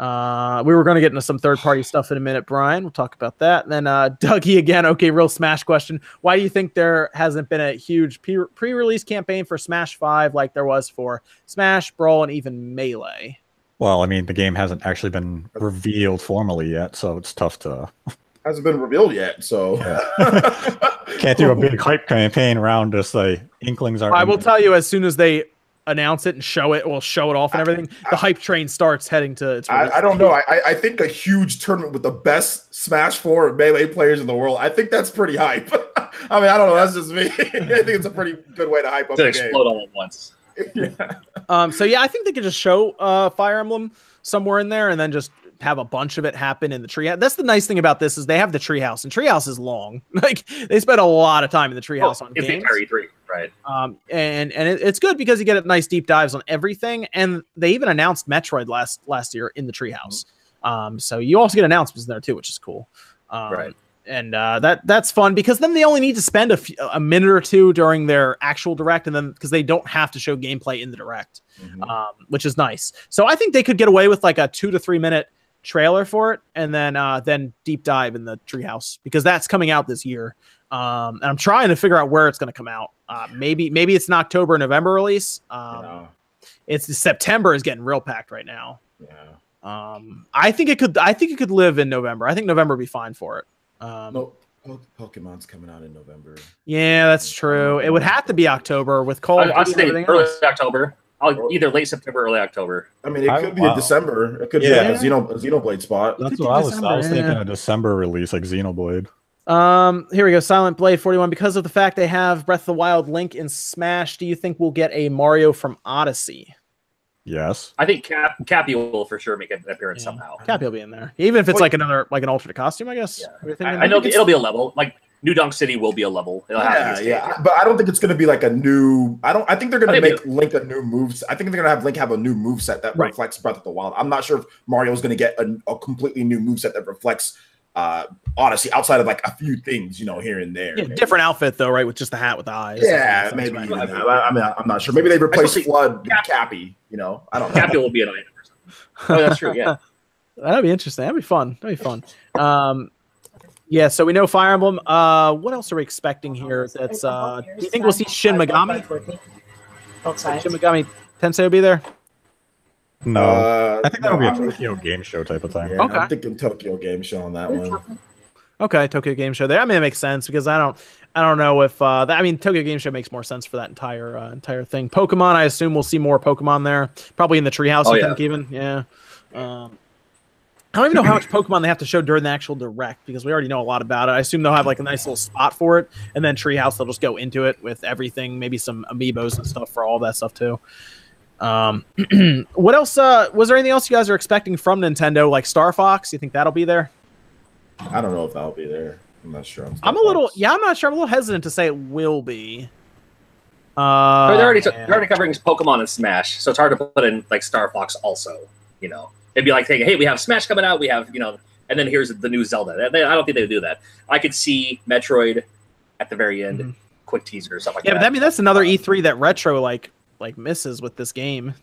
Uh, we were going to get into some third party stuff in a minute, Brian. We'll talk about that. And then uh, Dougie again. Okay, real Smash question. Why do you think there hasn't been a huge pre release campaign for Smash 5 like there was for Smash, Brawl, and even Melee? Well, I mean, the game hasn't actually been revealed formally yet, so it's tough to hasn't been revealed yet. So can't do a big hype campaign around just like inklings are. I will tell you as soon as they announce it and show it, we'll show it off and everything. The hype train starts heading to its I, I don't know. I, I- I think a huge tournament with the best Smash Four melee players in the world. I think that's pretty hype. I mean, I don't know. That's just me. I think it's a pretty good way to hype up to the explode all at once. yeah. Um, so yeah, I think they could just show uh, Fire Emblem somewhere in there, and then just have a bunch of it happen in the tree. That's the nice thing about this is they have the treehouse, and treehouse is long. Like they spend a lot of time in the treehouse on It's games. Three, right? Um, and and it, it's good because you get nice deep dives on everything, and they even announced Metroid last last year in the treehouse. Um, so you also get announcements in there too, which is cool. Um, Right. And uh, that that's fun because then they only need to spend a, a minute or two during their actual direct, and then because they don't have to show gameplay in the direct Mhm. um, which is nice. So I think they could get away with like a two to three minute trailer for it, and then uh, then deep dive in the treehouse because that's coming out this year. Um, and I'm trying to figure out where it's going to come out. Uh, maybe maybe it's an October November release. Um, Yeah. It's September is getting real packed right now. Yeah. Um, I think it could. I think it could live in November. I think November would be fine for it. Um, No, Pokemon's coming out in November. Yeah, that's true. It would have to be October with cold. I, of I'd say early. October. I'll, either late September, early October. I mean, it I- could be wow. a December. It could Yeah. be like a Xeno a Xenoblade spot. That's what I was. I was December, thinking yeah. a December release like Xenoblade. Um, here we go. Silent Blade 41. Because of the fact they have Breath of the Wild Link in Smash, do you think we'll get a Mario from Odyssey? Yes. I think Cap Cappy will for sure make an appearance Yeah. somehow. Cappy will be in there, even if it's Well, like another like an alternate costume. I guess. Yeah. I, I know it'll be a level. Like New Donk City will be a level. It'll have to be Yeah, a yeah, but I don't think it's going to be like a new. I don't. I think they're going to think make Link a new moves. I think they're going to have Link have a new move set that Right. reflects Breath of the Wild. I'm not sure if Mario is going to get a, a completely new move set that reflects uh Odyssey outside of like a few things, you know, here and there. Yeah, maybe. different outfit though, right? With just the hat with the eyes. Yeah, Sounds maybe. right. Even. I I mean, I'm not sure. Maybe they replace Especially FLUDD with Cap- Cappy. You know, I don't know. Cappy will be an item or something. Oh, that's true. Yeah. That'd be interesting. That'd be fun. That'd be fun. Um, yeah. So we know Fire Emblem. Uh, what else are we expecting here? That's uh, do you think we'll see Shin Megami? Both sides. Shin Megami Tensei will be there. No. Uh, I think that'll be a no, I'm- Tokyo game show type of thing. Yeah, Okay. I'm thinking Tokyo Game Show on that one. Okay, Tokyo Game Show there. I mean, it makes sense because I don't, I don't know if uh, that. I mean, Tokyo Game Show makes more sense for that entire uh, entire thing. Pokemon, I assume we'll see more Pokemon there. Probably in the treehouse. Oh, I yeah. think even yeah. Um, I don't even know how much Pokemon they have to show during the actual direct because we already know a lot about it. I assume they'll have like a nice little spot for it, and then Treehouse they'll just go into it with everything, maybe some amiibos and stuff for all that stuff too. Um, what else? Uh, was there anything else you guys are expecting from Nintendo, like Star Fox? You think that'll be there? I don't know if that'll be there. I'm not sure. I'm a little, Fox. yeah, I'm not sure. I'm a little hesitant to say it will be. Uh, But they're already man. they're already covering Pokemon and Smash, so it's hard to put in like Star Fox also. You know, it'd be like saying, "Hey, we have Smash coming out. We have you know, and then here's the new Zelda." I don't think they would do that. I could see Metroid at the very end, Mhm. quick teaser or stuff like yeah, that. but I mean that's another E3 that retro like like misses with this game.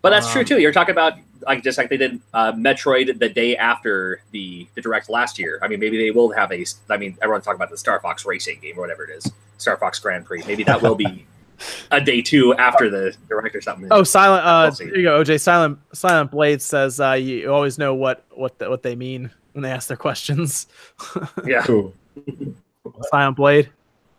But that's true Um, too. You're talking about like just like they did uh, Metroid the day after the the direct last year. I mean, maybe they will have a. I mean, everyone's talking about the Star Fox racing game or whatever it is, Star Fox Grand Prix. Maybe that will be a day two after the direct or something. Oh, silent. Uh, We'll there you go. OJ Silent Silent Blade says uh, you always know what what the, what they mean when they ask their questions. yeah. Cool. Silent Blade.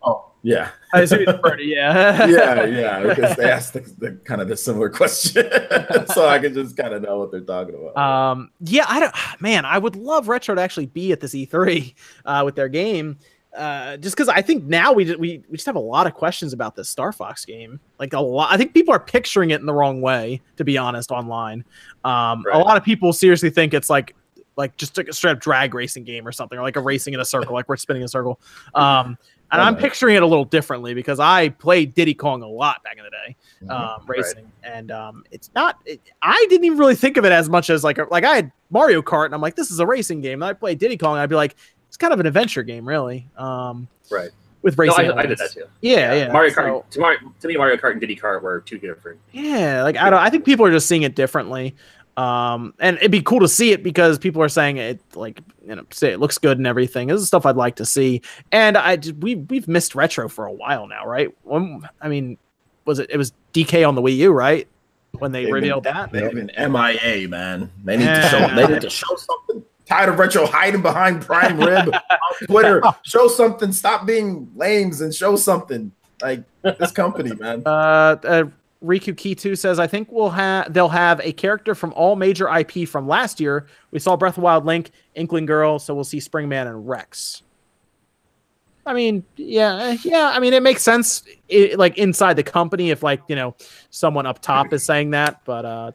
Oh, yeah. I assume it's Birdie, yeah. yeah, yeah, because they asked the, the kind of the similar question, so I can just kind of know what they're talking about. Um, yeah, I don't, man, I would love retro to actually be at this E3 uh, with their game. Uh, just because I think now we, we we just have a lot of questions about this Star Fox game. Like a lot, I think people are picturing it in the wrong way. To be honest, online, um, a lot of people seriously think it's like like just a straight up drag racing game or something, or like a racing in a circle, like we're spinning a circle. Um, and I'm picturing it a little differently because I played Diddy Kong a lot back in the day Mm-hmm. um, racing, and um, it's not. It, I didn't even really think of it as much as like a, like I had Mario Kart, and I'm like, this is a racing game. And I played Diddy Kong, and I'd be like, kind of an adventure game, really. Um, Right. With No, racing, I, I did that too. Yeah, yeah. Mario so- Kart. To, Mario, to me, Mario Kart and Diddy Kart were two different. yeah, like I don't. I think people are just seeing it differently. Um, and it'd be cool to see it because people are saying it like you know say it looks good and everything. This is stuff I'd like to see. And I just, we we've missed retro for a while now, right? When, I mean, was it it was DK on the Wii U, right? When they They've been- revealed that. They've been MIA, man. They need to show. They need to show something. Tired of retro hiding behind Prime Rib on Twitter. Show something. Stop being lames and show something. Like this company, man. Uh, uh Riku Kitu says, I think we'll have they'll have a character from all major IP from last year. We saw Breath of Wild Link, Inkling Girl, so we'll see Springman and Rex. I mean, yeah, yeah. I mean, it makes sense, i like inside the company, if like you know someone up top is saying that. But uh,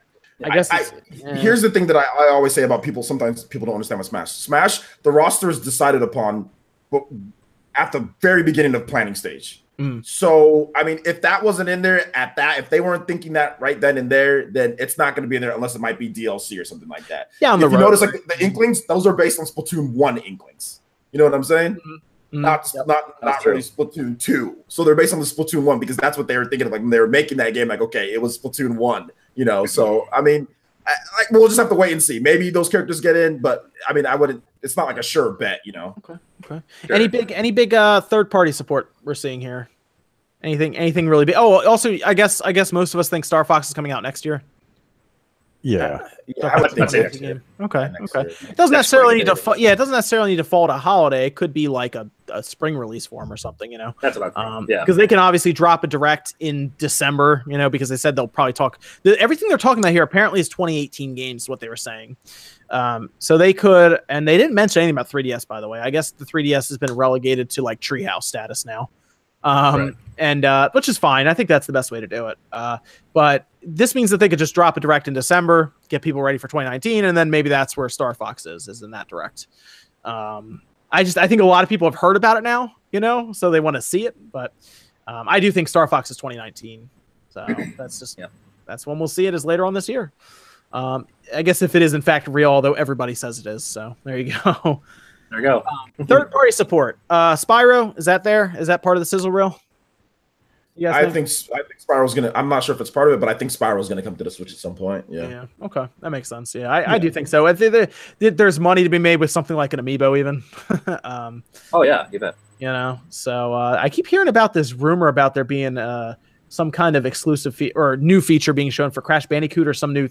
I guess I- yeah. Here's the thing that I, I always say about people. Sometimes people don't understand what Smash. Smash, the roster is decided upon, but at the very beginning of planning stage. Mm. So, I mean, if that wasn't in there at that, if they weren't thinking that right then and there, then it's not going to be in there unless it might be DLC or something like that. down the if you notice, like the Inklings, those are based on Splatoon one Inklings. You know what I'm saying? Mhm. Not not not That's really Splatoon two. So they're based on the Splatoon one because that's what they were thinking of. Like when they were making that game, like okay, it was Splatoon one. You know, so I mean, I, like we'll just have to wait and see. Maybe those characters get in, but I mean, I wouldn't. It's not like a sure bet. You know. Okay. Okay. Any big any big uh third party support we're seeing here? Anything anything really big? Oh, also I guess I guess most of us think Star Fox is coming out next year. Yeah. Yeah, I would think Let's say so. next year. Okay, Next okay. year. It doesn't That's necessarily need to. maybe. Fa- yeah, it doesn't necessarily need to fall to holiday. It could be like a, a spring release form or something. You know, That's what I'm um, Yeah. because they can obviously drop a direct in December. You know, because they said they'll probably talk. The, everything they're talking about here apparently is 2018 games. What they were saying. Um, so they could, and they didn't mention anything about 3DS. By the way, I guess the 3DS has been relegated to like Treehouse status now. Um, Right. and uh, which is fine. I think that's the best way to do it. Uh, but this means that they could just drop a direct in December, get people ready for 2019, and then maybe that's where Star Fox is, is in that direct. Um, I just I think a lot of people have heard about it now, you know, so they want to see it. But um, I do think Star Fox is 2019, so that's just Yeah. that's when we'll see it is later on this year. Um, I guess if it is in fact real, although everybody says it is, so there you go. There you go. Third party support. Uh, Spyro is that there? Is that part of the sizzle reel? You guys I think I think Spyro's gonna. I'm not sure if it's part of it, but I think Spyro's gonna come to the Switch at some point. Yeah. Yeah. Okay, that makes sense. Yeah, I, I do think so. I think there- there- there's money to be made with something like an amiibo, even. um, Oh yeah, you bet. you know, so uh, I keep hearing about this rumor about there being uh, some kind of exclusive fe- or new feature being shown for Crash Bandicoot or some new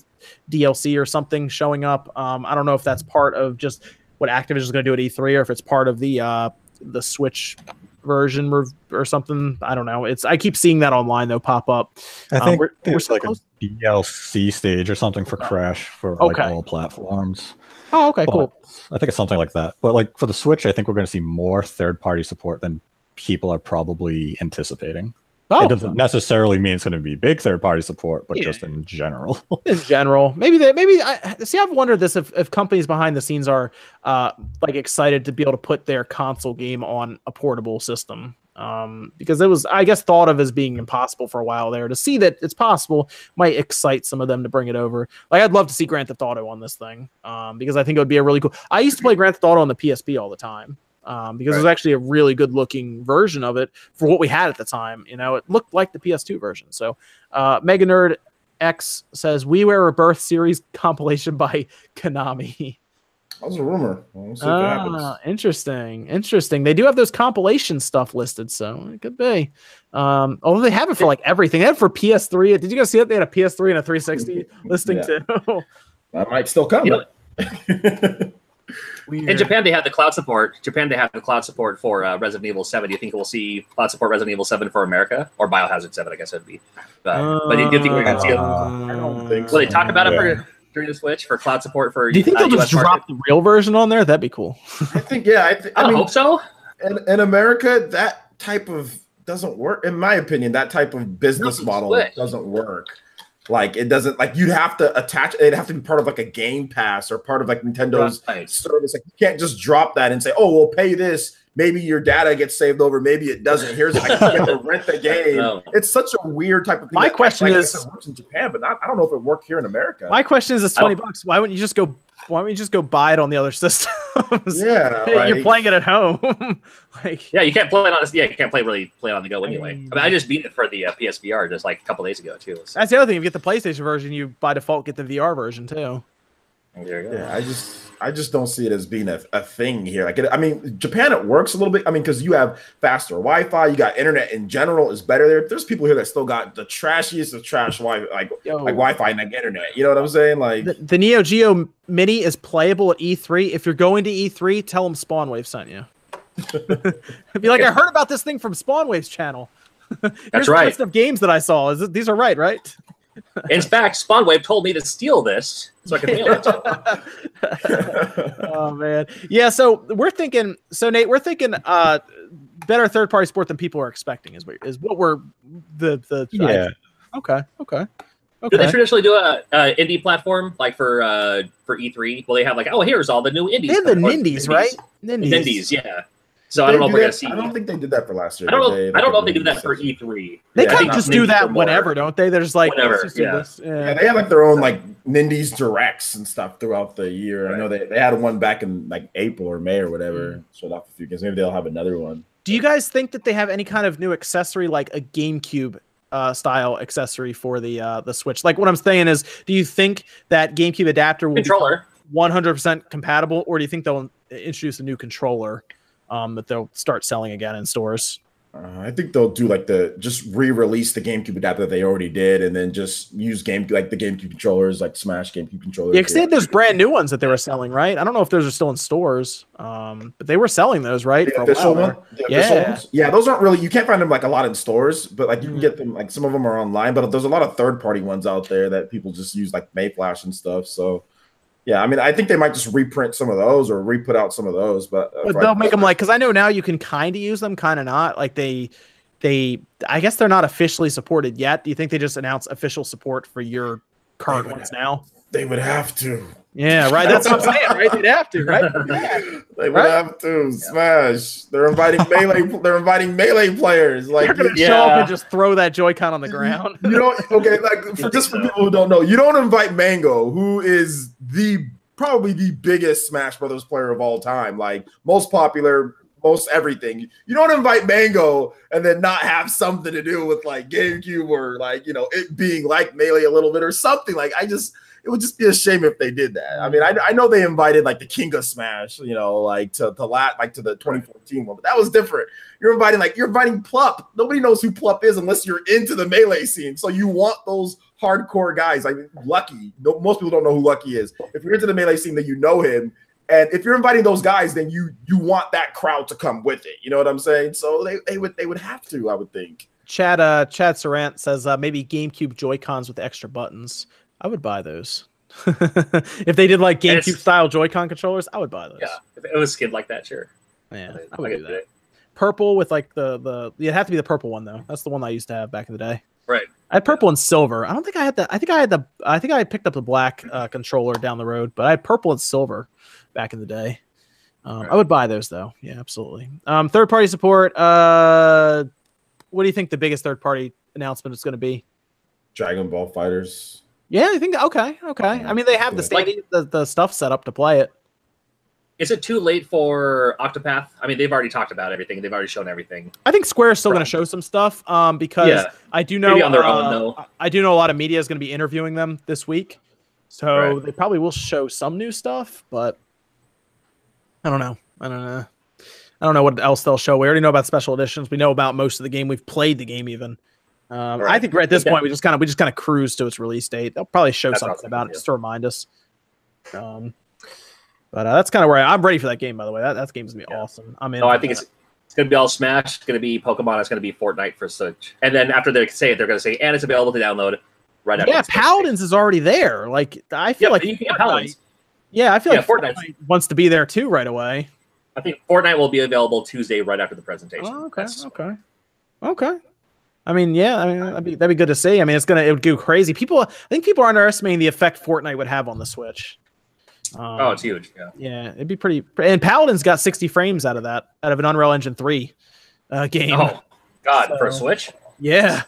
DLC or something showing up. Um, I don't know if that's part of just what Activision is going to do at E3 or if it's part of the uh, the Switch version or, or something. I don't know. It's I keep seeing that online though pop up. I Um, think we're- we're there's so like close. a DLC stage or something for Crash for like all platforms. Oh, okay, But cool. I think it's something like that. But like for the Switch, I think we're going to see more third-party support than people are probably anticipating. Oh, It doesn't necessarily mean it's going to be big third-party support, but Yeah. just in general. in general. Maybe they maybe i see i've wondered this if, if companies behind the scenes are uh like excited to be able to put their console game on a portable system. Um because it was i guess thought of as being impossible for a while there. To see that it's possible might excite some of them to bring it over. Like i'd love to see grand theft auto on this thing um because i think it would be a really cool i used to play grand theft auto on the psp all the time um, because it was actually a really good looking version of it for what we had at the time. You know, it looked like the PS2 version. So, uh, Mega Nerd X says We Wear Rebirth series compilation by Konami. That was a rumor. We'll see if it. Ah, interesting, interesting. They do have those compilation stuff listed, so it could be. Um, although they have it for like everything. They have it for PS3. Did you guys see that they had a PS3 and a 360 listing Yeah. too? That might still come. You know, Weird. in Japan, they have the cloud support. Japan, they have the cloud support for uh, Resident Evil Seven. Do you think we'll see cloud support Resident Evil Seven for America or Biohazard Seven? I guess it'd be. Uh, but do you think we're going to see? it? Uh, I don't think So. Will they talk about it for during the Switch for cloud support for? Do you think uh, they'll just US drop the real version on there? That'd be cool. I think yeah. I, th- I I mean, hope so. in, in America, that type of doesn't work. In my opinion, that type of business Not model Switch. doesn't work. Like it doesn't like you'd have to attach. It'd have to be part of like a Game Pass or part of like Nintendo's Right. service. Like you can't just drop that and say, "Oh, we'll pay this." Maybe your data gets saved over. Maybe it doesn't. Here's like you have to rent the game. No. It's such a weird type of thing. My that, question like, is- it works in Japan, but not, I don't know if it worked here in America. My question is, it's twenty bucks. Why wouldn't you just go? Why don't you just go buy it on the other systems? yeah, you're like- playing it at home. like, Yeah, you can't play it on. Yeah, you can't play really play it on the go anyway. I mean- mean, I just beat it for the uh, PSVR just like a couple days ago too. So, that's the other thing. If you get the PlayStation version, you by default get the VR version too. There you go. Yeah, I just I just don't see it as being a, a thing here. Like, it, I mean, Japan it works a little bit. I mean, because you have faster Wi-Fi, you got internet in general is better there. There's people here that still got the trashiest of trash Wi like Yo, like Wi-Fi and like internet. You know what I'm saying? Like, the, the Neo Geo Mini is playable at E3. If you're going to E3, tell them Spawnwave sent you. Be like, I heard about this thing from Spawnwave's channel. Here's a right. list of games that I saw. Is it, these are right, right? In fact, Spawnwave told me to steal this so I can mail it. to him. oh man, yeah. So we're thinking. So Nate, we're thinking. uh Better third party sport than people are expecting is what is what we're the the yeah. okay okay Do they traditionally do a, a indie platform like for uh for E3? Will they have like, oh, here's all the new indies? They have the Or- Nindies, right? Nindies. Nindies, yeah. So I don't know if They we're do gonna see. I don't think they did that for last year. I don't know. did I don't know if they a do that for E3. They Yeah, kind of just do that for more. whenever, don't they? They're just like Whenever, let's just yeah. this. Yeah, they have like their own like Nindies directs and stuff throughout the year. I know they, they had one back in like April or May or whatever. Showed off a few games. Maybe they'll have another one. Do you guys think that they have any kind of new accessory, like a GameCube uh, style accessory for the uh, the Switch? Like what I'm saying is, do you think that GameCube adapter will be Controller. 100% compatible, or do you think they'll introduce a new controller um, that they'll start selling again in stores? Uh, I think they'll do like the just re-release the GameCube adapter that they already did, and then just use game like the GameCube controllers, like Smash GameCube controllers. Yeah, because they had those brand new ones that they were selling, right? I don't know if those are still in stores, um, but they were selling those, right? The official one, the official Yeah. ones? yeah, those aren't really. You can't find them like a lot in stores, but like you can get them. Like some of them are online, but there's a lot of third-party ones out there that people just use, like Mayflash and stuff. So, yeah, I mean, I think they might just reprint some of those or re-put out some of those, but, uh, But they'll make them like because I know now you can kind of use them, kind of not. Like they they I guess they're not officially supported yet. Do you think they just announced official support for your current ones now? They would have to. Yeah, right. That's what I'm saying, right? They'd have to, right? They would Right? have to smash. They're inviting melee. They're inviting melee players. Like They're gonna you, show up and just throw that Joy-Con on the ground. you don't. Okay, like for, just for people who don't know, you don't invite Mango, who is the probably the biggest Smash Brothers player of all time, like most popular, most everything. You don't invite Mango and then not have something to do with like GameCube or like you know it being like melee a little bit or something. Like I just. It would just be a shame if they did that. I mean, I, I know they invited like the King of Smash, you know, like to to lat like to the 2014 one, but that was different. You're inviting like you're inviting Plup. Nobody knows who Plup is unless you're into the melee scene. So you want those hardcore guys like Lucky. No, most people don't know who Lucky is. If you're into the melee scene, then you know him. And if you're inviting those guys, then you you want that crowd to come with it. You know what I'm saying? So they, they would they would have to, I would think. Chad uh Chad Sarant says uh, maybe GameCube Joy-Cons with extra buttons. I would buy those. if they did like GameCube style Joy-Con controllers, I would buy those. Yeah, if it was skinned like that, sure. Yeah, I I would could do do that. it. Purple with like the the it'd have to be the purple one though. That's the one I used to have back in the day. Right. I had purple and silver. I don't think I had the. I think I had the. I think I had picked up the black uh, controller down the road, but I had purple and silver back in the day. Um, I would buy those though. Yeah, absolutely. Um, third party support. Uh, what do you think the biggest third party announcement is going to be? Dragon Ball FighterZ. Yeah, I think okay, okay. I mean, they have the Like- stadium, the, the stuff set up to play it. Is it too late for Octopath? I mean, they've already talked about everything. They've already shown everything. I think Square is still going to show some stuff. Um, because Yeah. I do know Maybe on their own, uh, though. I- I do know a lot of media is going to be interviewing them this week, so Right. they probably will show some new stuff. But I don't know. I don't know. I don't know what else they'll show. We already know about special editions. We know about most of the game. We've played the game even. Um, I think right at this Yeah. point we just kind of we just kind of cruise to its release date. They'll probably show That's what I was something about it just to remind us. Um, but uh, that's kind of where I, am ready for that game. By the way, that that game's gonna be Yeah. awesome. I'm in. No, I think that. it's it's going to be all Smash. It's going to be Pokemon. It's going to be Fortnite for such. And then after they say it, they're going to say, and it's available to download right after. yeah. Paladins is already there. Like I feel Yeah, like you can get Paladins. Yeah, I feel Yeah, like Fortnite wants to be there too right away. I think Fortnite will be available Tuesday right after the presentation. Oh, okay, That's- okay, okay. I mean, yeah, I mean that'd be that'd be good to see. I mean, it's gonna it would go crazy. People, I think people are underestimating the effect Fortnite would have on the Switch. Um, Oh, it's huge. Yeah. yeah, it'd be pretty. And Paladin's got 60 frames out of that, out of an Unreal Engine 3 uh, game. Oh, God, for a Switch? yeah,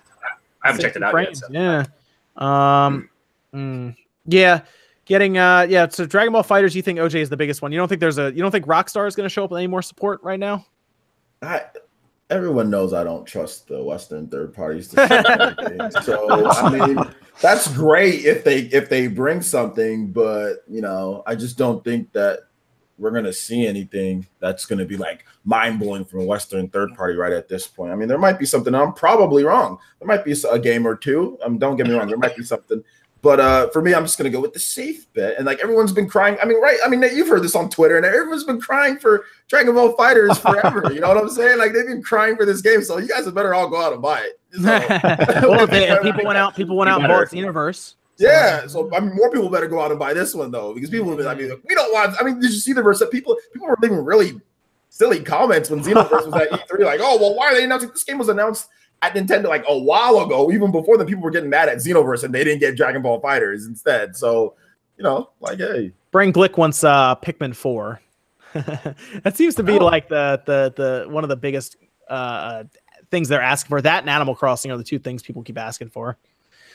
I haven't checked it out frames, yet. So. Yeah. Um. mm, yeah. Getting uh yeah. So Dragon Ball FighterZ, you think OJ is the biggest one? You don't think there's a you don't think Rockstar is going to show up with any more support right now? I, everyone knows I don't trust the Western third parties. To show their so I mean, that's great if they if they bring something, but you know, I just don't think that we're gonna see anything that's gonna be like mind blowing from a Western third party right at this point. I mean, there might be something. I'm probably wrong. There might be a game or two. Um, don't get me wrong. There might be something. But uh, for me, I'm just gonna go with the safe bet. And like everyone's been crying. I mean, right? I mean, you've heard this on Twitter, and everyone's been crying for Dragon Ball FighterZ forever. you know what I'm saying? Like they've been crying for this game, so you guys had better all go out and buy it. So- well, they, and people went out. People went out and bought Universe. yeah, so I mean, more people better go out and buy this one though, because people. have been- I mean, we don't want. I mean, did you see the verse that people people were leaving really silly comments when Xenoverse was at E3? Like, oh well, why are they announcing this game was announced at Nintendo like a while ago, even before the people were getting mad at Xenoverse and they didn't get Dragon Ball FighterZ instead. So, you know, like, hey, Brain Glick wants uh, Pikmin Four. that seems to be Oh. like the the the one of the biggest uh, things they're asking for. That and Animal Crossing are the two things people keep asking for.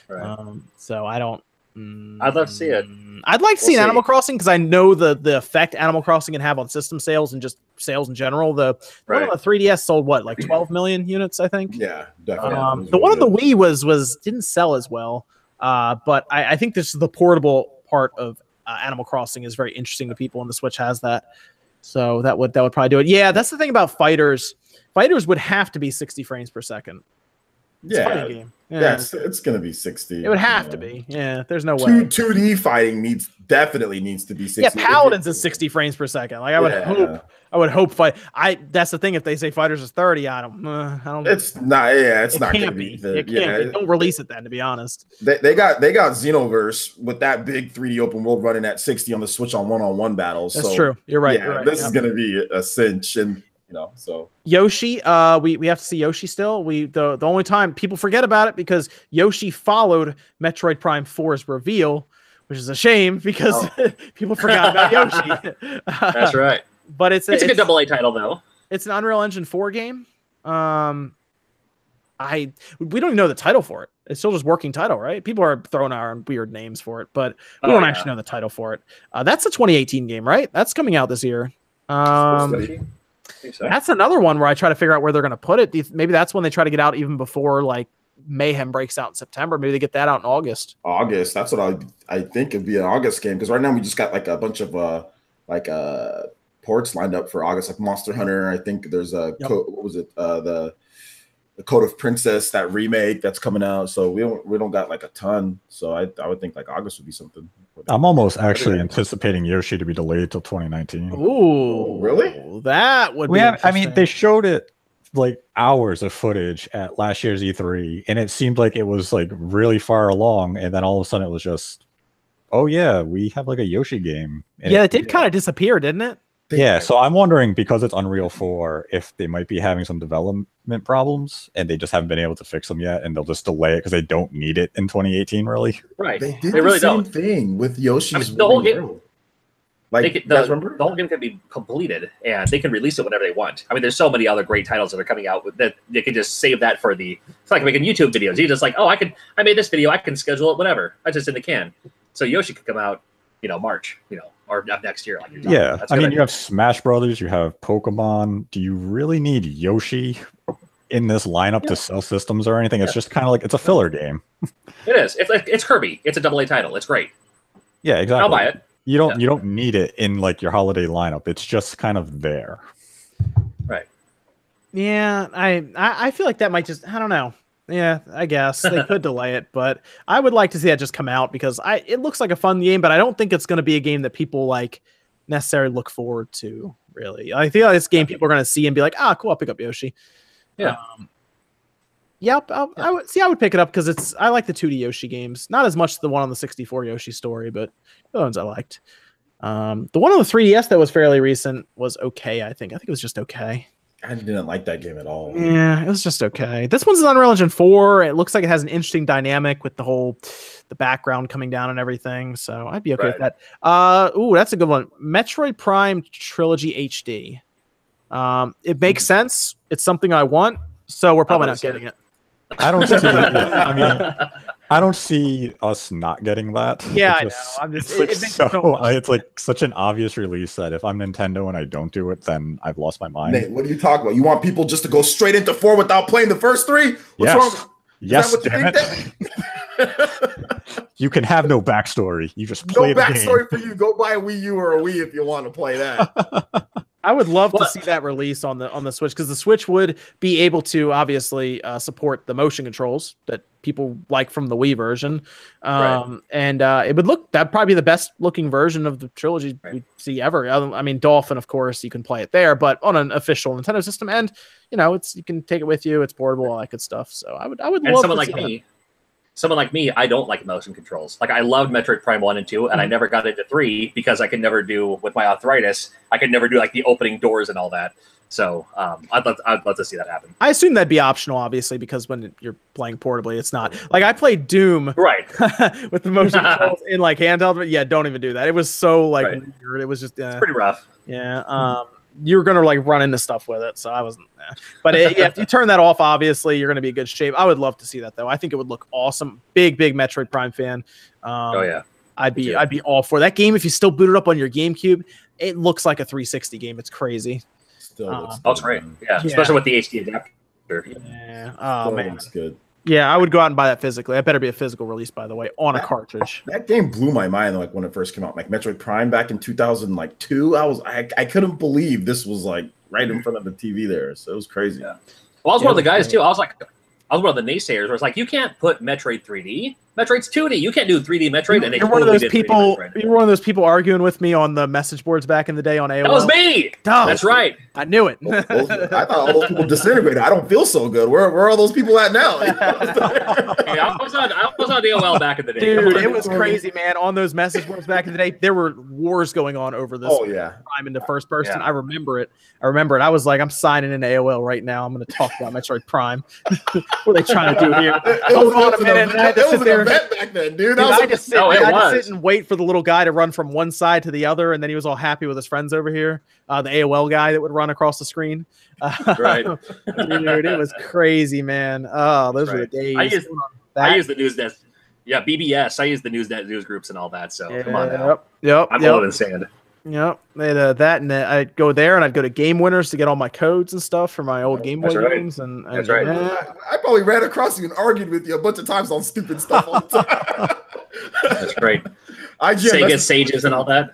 Right. Um, so I don't. Mm, I'd love to see it. I'd like to We'll see an see. Animal Crossing because I know the the effect Animal Crossing can have on system sales and just sales in general. The one Right. on the 3DS sold what like 12 million units, I think. yeah, definitely. Um, the one on the Wii was was didn't sell as well, uh, but I, I think this is the portable part of uh, Animal Crossing is very interesting to people, and the Switch has that. So that would that would probably do it. Yeah, that's the thing about fighters. Fighters would have to be 60 frames per second. It's a yeah, game. Yeah, yeah, it's, it's gonna be sixty. it would have you to be. Yeah, there's no way. two D fighting needs definitely needs to be 60. Yeah. Paladins is 60 frames per second. Like I would Yeah. hope. I would hope fight. I that's the thing. If they say fighters is 30, I don't. Uh, I don't. It's not. Yeah, it's it not gonna be. be. the- it can't yeah. Don't release it then. To be honest. They, they got they got Xenoverse with that big 3D open world running at 60 on the Switch on one on one battles. That's so, true. You're right. Yeah, you're right. this Yep. is gonna be a cinch, and you know. So Yoshi, uh, we, we have to see Yoshi still. We the the only time people forget about it because Yoshi followed Metroid Prime 4's reveal, which is a shame because people forgot about Yoshi. That's right. But it's a, It's a it's, good double A title though. it's an Unreal Engine 4 game. Um, I we don't even know the title for it. It's still just working title, right? People are throwing out weird names for it, but we Oh, don't yeah. actually know the title for it. Uh, that's a 2018 game, right? That's coming out this year. Um, I think so. that's another one where I try to figure out where they're going to put it. Do you th- Maybe that's when they try to get out even before like Mayhem breaks out in September. Maybe they get that out in August. August. That's what I I think it'd be an August game because right now we just got like a bunch of uh like uh ports lined up for August, like Monster Hunter. I think there's a Yep. co- what was it uh the the Code of Princess that remake that's coming out. So we don't we don't got like a ton. So I I would think like August would be something. I'm almost actually anticipating Yoshi to be delayed till 2019. Ooh, oh, really? That would We be. have, I mean, they showed it like hours of footage at last year's E3, and it seemed like it was like really far along, and then all of a sudden it was just, oh yeah, we have like a Yoshi game. And yeah, it did kind of disappear, didn't it? Yeah, so I'm wondering because it's Unreal 4, if they might be having some development problems and they just haven't been able to fix them yet, and they'll just delay it because they don't need it in 2018, really. Right. They did They, did really same don't. thing with Yoshi's I mean, the whole game- World. Like They can, you guys the, remember? the whole game can be completed and they can release it whenever they want. I mean, there's so many other great titles that are coming out that they can just save that for the. It's like making YouTube videos. You just like, oh, I can, I made this video, I can schedule it whenever. I just in the can. So Yoshi could come out, you know, March, you know, or not next year. Like you're Yeah, about. That's I a good mean, you have Smash Brothers, you have Pokemon. Do you really need Yoshi in this lineup to sell systems or anything? It's Yeah. just kind of like it's a filler game. It is. It's like it's Kirby. It's a double A title. It's great. Yeah, exactly. I'll buy it. You don't Yeah. you don't need it in like your holiday lineup. It's just kind of there. Right. Yeah, I, I I feel like that might just I don't know. Yeah, I guess they could delay it, but I would like to see that just come out because I it looks like a fun game, but I don't think it's going to be a game that people like necessarily look forward to. Really, I feel like this game people are going to see and be like, ah, cool, I'll pick up Yoshi. Yeah. Um, Yep, I'll, I would see. I would pick it up because it's. I like the 2D Yoshi games, not as much the one on the 64 Yoshi story, but the ones I liked. Um, the one on the 3DS that was fairly recent was okay. I think. I think it was just okay. I didn't like that game at all. Yeah, it was just okay. This one's an Unreal Engine 4. It looks like it has an interesting dynamic with the whole the background coming down and everything. So I'd be okay with that. Uh ooh, that's a good one. Metroid Prime Trilogy HD. Um, it makes sense. It's something I want, so we're probably not getting it. I don't see. I mean, I don't see us not getting that. Yeah, It's I know. just- I'm just- it's like it so. so I- it's like such an obvious release that if I'm Nintendo and I don't do it, then I've lost my mind. Nate, what are you talking about? You want people just to go straight into four without playing the first three? What's yes, wrong? Is yes, that what damn you it. You can have no backstory. You just no play the game. backstory for you. Go buy a Wii U or a Wii if you want to play that. I would love to see that release on the on the Switch because the Switch would be able to obviously uh, support the motion controls that people like from the Wii version, um, and uh, it would look that'd probably be the best looking version of the trilogy Right. we see ever. I mean, Dolphin, of course, you can play it there, but on an official Nintendo system, and you know, it's you can take it with you, it's portable, all that good stuff. So I would I would and love someone to like see that. Me, someone like me, I don't like motion controls. Like I loved Metroid Prime one and two, and I Mm-hmm. never got into three because I could never do with my arthritis. I could never do like the opening doors and all that. So um, I'd love I'd love to see that happen. I assume that'd be optional, obviously, because when you're playing portably, it's not like I played Doom Right. with the motion controls in like handheld. But yeah, don't even do that. It was so like Right. weird. It was just uh, Pretty rough. yeah. Um, you're gonna like run into stuff with it, so I wasn't. But it, yeah, if you turn that off, obviously you're gonna be in good shape. I would love to see that though. I think it would look awesome. Big big Metroid Prime fan. Um, oh yeah. I'd be I'd be all for that game if you still boot it up on your GameCube. It looks like a 360 game. It's crazy. Still Uh, looks Oh, it's great. Yeah, Yeah. especially with the HD adapter. Yeah. Oh Still man. looks good. Yeah, I would go out and buy that physically. That better be a physical release, by the way, on a cartridge. That game blew my mind like when it first came out. Like Metroid Prime back in 2002. I was I, I couldn't believe this was like right in mm-hmm. front of the TV there. So it was crazy. Yeah. Well, I was Yeah, one of the guys great. too. I was like, I was one of the naysayers where it's like, you can't put Metroid 3D Metroid's 2D. You can't do 3D Metroid. and You're one of those people. You're one of those people arguing with me on the message boards back in the day on AOL. That was me. That's right. I knew it. I thought all those people disintegrated. I don't feel so good. Where, where are all those people at now? Hey, I was on I was on AOL back in the day. Dude, it was crazy, man. On those message boards back in the day, there were wars going on over this oh yeah. time into first person. Yeah. I remember it. I remember it. I was like, I'm signing in AOL right now. I'm going to talk about Metroid Prime. what are they trying to do here? It, it Hold on a minute. An and I had to it sit was an there. back then, dude. Dude, I was I like, just sit, No, I it had was. sit and wait for the little guy to run from one side to the other, and then he was all happy with his friends over here. Uh, the AOL guy that would run across the screen. Uh, Right. dude, it was crazy, man. Oh, those were the days. I used- That- I use the Usenet. Yeah, BBS. I use the Usenet news groups and all that. So come on now. Yep. Yep. I'm yep. old and sand. Yep, they had uh, that, and then I'd go there, and I'd go to Game Winners to get all my codes and stuff for my old Game Boy right. games. And, and That's right. yeah. I, I probably ran across you and argued with you a bunch of times on stupid stuff all the time. That's great. IGN Sega message- Sages and all that.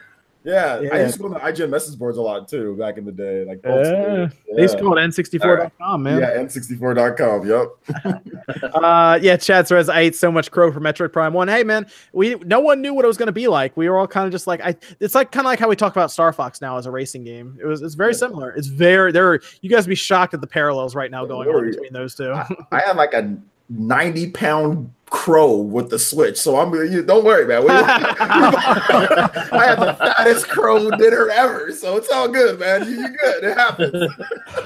Yeah, Yeah. I used to go on the IGN message boards a lot too back in the day. Like Yeah. school. They used to Yeah. call it N64.com, man. Yeah, N64.com. Yep. Uh, yeah, Chad says I ate so much crow for Metroid Prime One. Hey, man, we no one knew what it was going to be like. We were all kind of just like, I. It's like kind of like how we talk about Star Fox now as a racing game. It was. It's very Yeah. similar. It's very. There. You guys be shocked at the parallels right now Don't going on between those two. I, I had like a 90 pound crow with the Switch, so I'm. You, don't worry, man. We- I had the fattest crow dinner ever, so it's all good, man. You, you good? It happens.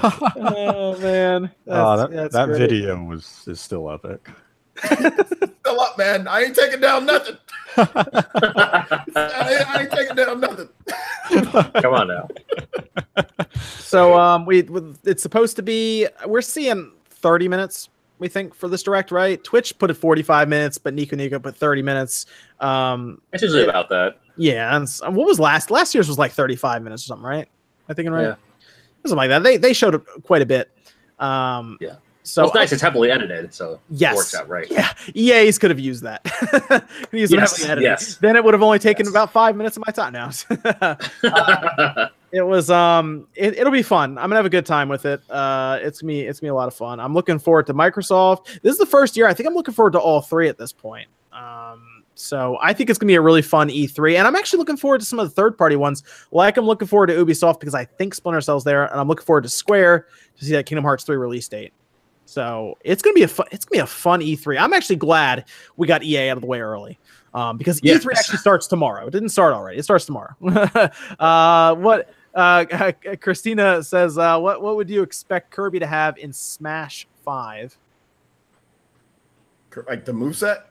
oh man, Oh, That's- that, that's that video was is still epic. Still up, man. I ain't taking down nothing. I ain't, I ain't taking down nothing. Come on now. So um, we it's supposed to be. We're seeing 30 minutes. We think for this direct, right? Twitch put it 45 minutes, but Nico Nico put 30 minutes. Um, It's usually about that. yeah. And s- what was last? Last year's was like 35 minutes or something, right? I think right. Yeah. Something like that. They they showed quite a bit. Um, Yeah. So well, it's nice. It's heavily edited, so Yes. it works out right. Yeah, EA's could have used that. Used Yes, heavily edited. yes. Then it would have only taken Yes. about five minutes of my time now. it was um it, it'll be fun i'm gonna have a good time with it uh it's me it's me a lot of fun i'm looking forward to microsoft this is the first year i think i'm looking forward to all three at this point um so i think it's gonna be a really fun e3 and i'm actually looking forward to some of the third party ones like i'm looking forward to ubisoft because i think splinter cell's there and i'm looking forward to square to see that kingdom hearts 3 release date so it's gonna be a fun it's gonna be a fun e3 i'm actually glad we got ea out of the way early um, because Yes. E3 actually starts tomorrow. It didn't start already. It starts tomorrow. uh, what uh, Christina says, uh, what what would you expect Kirby to have in Smash Five? Like the moveset?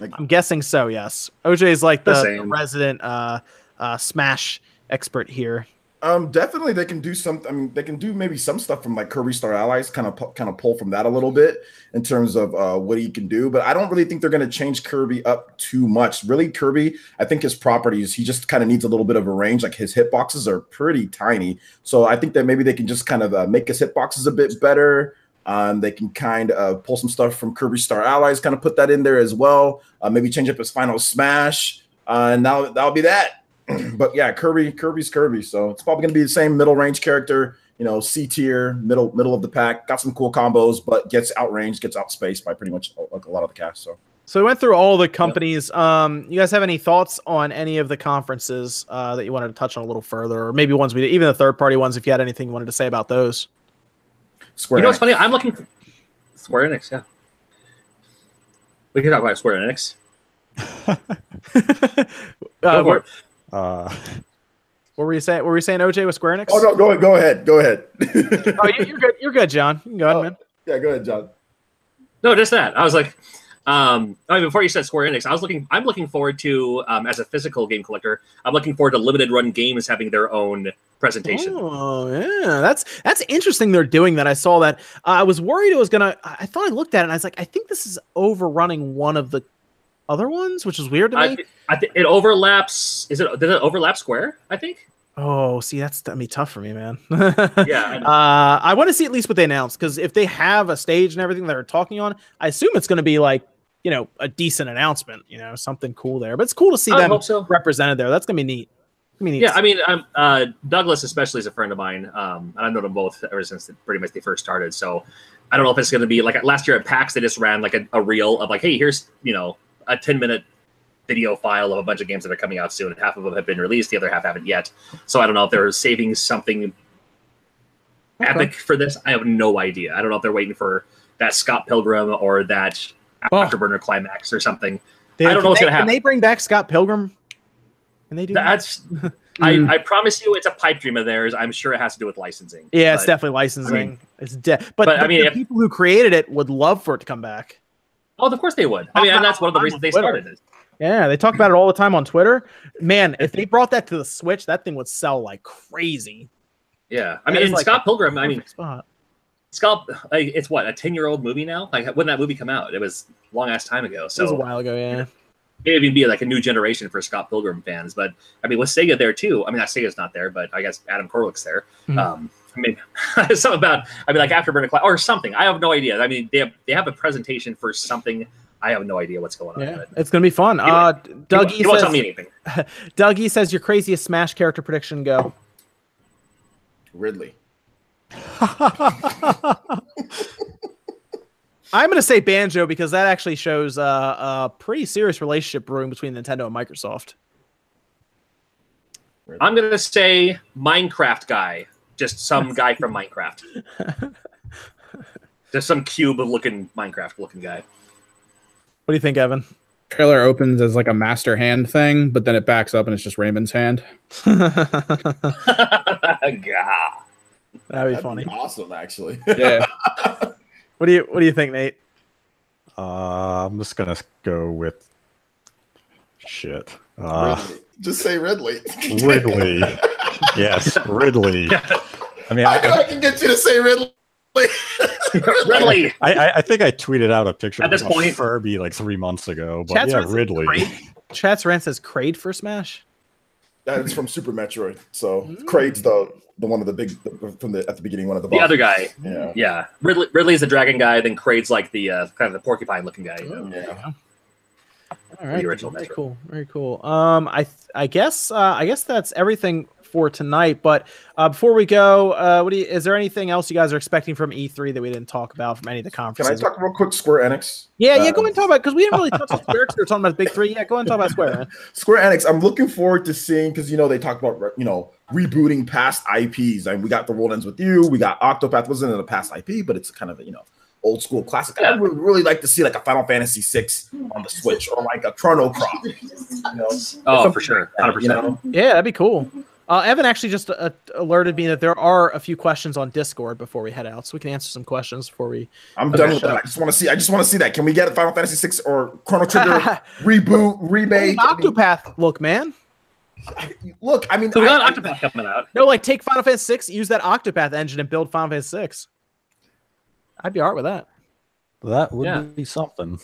I'm guessing so. Yes, OJ is like The the, same. resident uh, uh, Smash expert here. Um, definitely they can do some. I mean, they can do maybe some stuff from like Kirby Star Allies, kind of kind of pull from that a little bit in terms of uh, what he can do. But I don't really think they're going to change Kirby up too much. Really, Kirby, I think his properties, he just kind of needs a little bit of a range. Like his hitboxes are pretty tiny, so I think that maybe they can just kind of uh, make his hitboxes a bit better. Um, they can kind of pull some stuff from Kirby Star Allies, kind of put that in there as well. Uh, maybe change up his final smash, uh, and now that'll be that. but yeah, Kirby, Kirby's Kirby, so it's probably going to be the same middle range character. You know, C tier, middle middle of the pack. Got some cool combos, but gets outranged, gets outspaced by pretty much a, a lot of the cast. So So we went through all the companies. Um, you guys have any thoughts on any of the conferences uh, that you wanted to touch on a little further, or maybe ones we did, even the third party ones? If you had anything you wanted to say about those. Square. You know what's funny? I'm looking for Square Enix. Yeah, we can talk about Square Enix. uh, Go for what, it. Uh, what were you saying? What were you saying, OJ, with Square Enix? Oh no, go ahead, go ahead, go ahead. Oh, you- you're good. You're good, John. You can go ahead, Oh. man. yeah, go ahead, John. No, just that. I was like, um, I mean, before you said Square Enix, I was looking. I'm looking forward to, um, as a physical game collector, I'm looking forward to limited run games having their own presentation. Oh yeah, that's that's interesting. They're doing that. I saw that. Uh, I was worried it was gonna. I I thought I looked at it and I was like, I think this is overrunning one of the other ones, which is weird to me. I, thi- I think it overlaps. Is it? Does it overlap Square? I think. oh, see, that's gonna be tough for me, man. Yeah. I. Uh, I want to see at least what they announced because if they have a stage and everything that they're talking on, I assume it's going to be like you know a decent announcement, you know, something cool there. But it's cool to see them so. represented there. That's gonna be neat. I mean, Yeah, I mean, uh, Douglas especially is a friend of mine, um, and I've known them both ever since the, pretty much they first started. So I don't know if it's going to be like last year at PAX they just ran like a, a reel of like, hey, here's you know a 10 minute video file of a bunch of games that are coming out soon. Half of them have been released, the other half haven't yet. So I don't know if they're saving something epic for this. I have no idea. I don't know if they're waiting for that Scott Pilgrim or that Oh. Afterburner climax or something. They- I don't know what's can gonna happen. Can they bring back Scott Pilgrim? Can they do that? That's I, hmm. I promise you, it's a pipe dream of theirs. I'm sure it has to do with licensing. Yeah, it's definitely licensing. I mean- it's de- but, but, I mean, the if- people who created it would love for it to come back. Oh, of course they would. I mean, and that's one of the reasons they started it. Yeah, they talk about it all the time on Twitter. Man, if they brought that to the Switch, that thing would sell like crazy. Yeah, I That mean, like Scott Pilgrim. I mean, spot. Scott. Like, it's what a ten year old movie now. Like, when that movie come out? It was a long ass time ago. It was a while ago. Yeah, it even be like a new generation for Scott Pilgrim fans. But I mean, with Sega there too. I mean, not Sega's not there, but I guess Adam Corlick's there. Mhm. Um, mean, something about I mean, like Afterburner Cloud or something. I have no idea. I mean, they have they have a presentation for something. I have no idea what's going on. yeah, But it's gonna be fun. Anyway, Uh, you, Dougie you won't tell says, me anything. Dougie says your craziest Smash character prediction. Go. Ridley. I'm gonna say Banjo because that actually shows uh, a pretty serious relationship brewing between Nintendo and Microsoft. I'm gonna say Minecraft guy, just some guy from Minecraft, just some cube looking Minecraft looking guy. What do you think, Evan? Trailer opens as like a master hand thing, but then it backs up and it's just Rayman's hand. That'd be That'd funny. be awesome, actually. Yeah. What do you What do you think, Nate? Uh, I'm just gonna go with shit. Uh, Ridley. Just say Ridley. Ridley. yes, Ridley. I mean, I, can, I, I can get you to say Ridley. Ridley. I, I, I think I tweeted out a picture At of this a point- Furby like three months ago, but Chat's yeah, Rant Ridley. Kraid- Chat's rant says Kraid for Smash. That's from Super Metroid. So Kraid's the the one of the big the, from the at the beginning one of the The other guy. Yeah. Yeah. Ridley, Ridley's the dragon guy, then Kraid's like the uh, kind of the porcupine looking guy. you know? Yeah. All right, original very Metroid. cool, very cool. Um, I th- I guess uh, I guess that's everything for tonight. But uh, before we go, uh, what do you, is there anything else you guys are expecting from E3 that we didn't talk about from any of the conferences? Can I talk real quick Square Enix? yeah, yeah, Uh, go ahead and talk about because we didn't really touch on Square. 'cause we were talking about the big three. Yeah, go ahead and talk about Square. Man. Square Enix, I'm looking forward to seeing because you know they talked about you know rebooting past IPs. and we got The World Ends with You, we got Octopath wasn't in a past IP, but it's kind of you know old school classic. I would really like to see like a Final Fantasy VI on the Switch or like a Chrono Cross. You know? Oh, for sure. 100%. You know? Yeah, that'd be cool. Uh, Evan actually just uh, alerted me that there are a few questions on Discord before we head out, so we can answer some questions before we. I'm done with shut that. up. I just want to see. I just want to see that. Can we get a Final Fantasy VI or Chrono Trigger reboot remake? I mean, Octopath, look, man. look, I mean, So we got I- Octopath coming out. No, like take Final Fantasy Six, use that Octopath engine and build Final Fantasy Six. I'd be alright with that. That would Yeah. be something.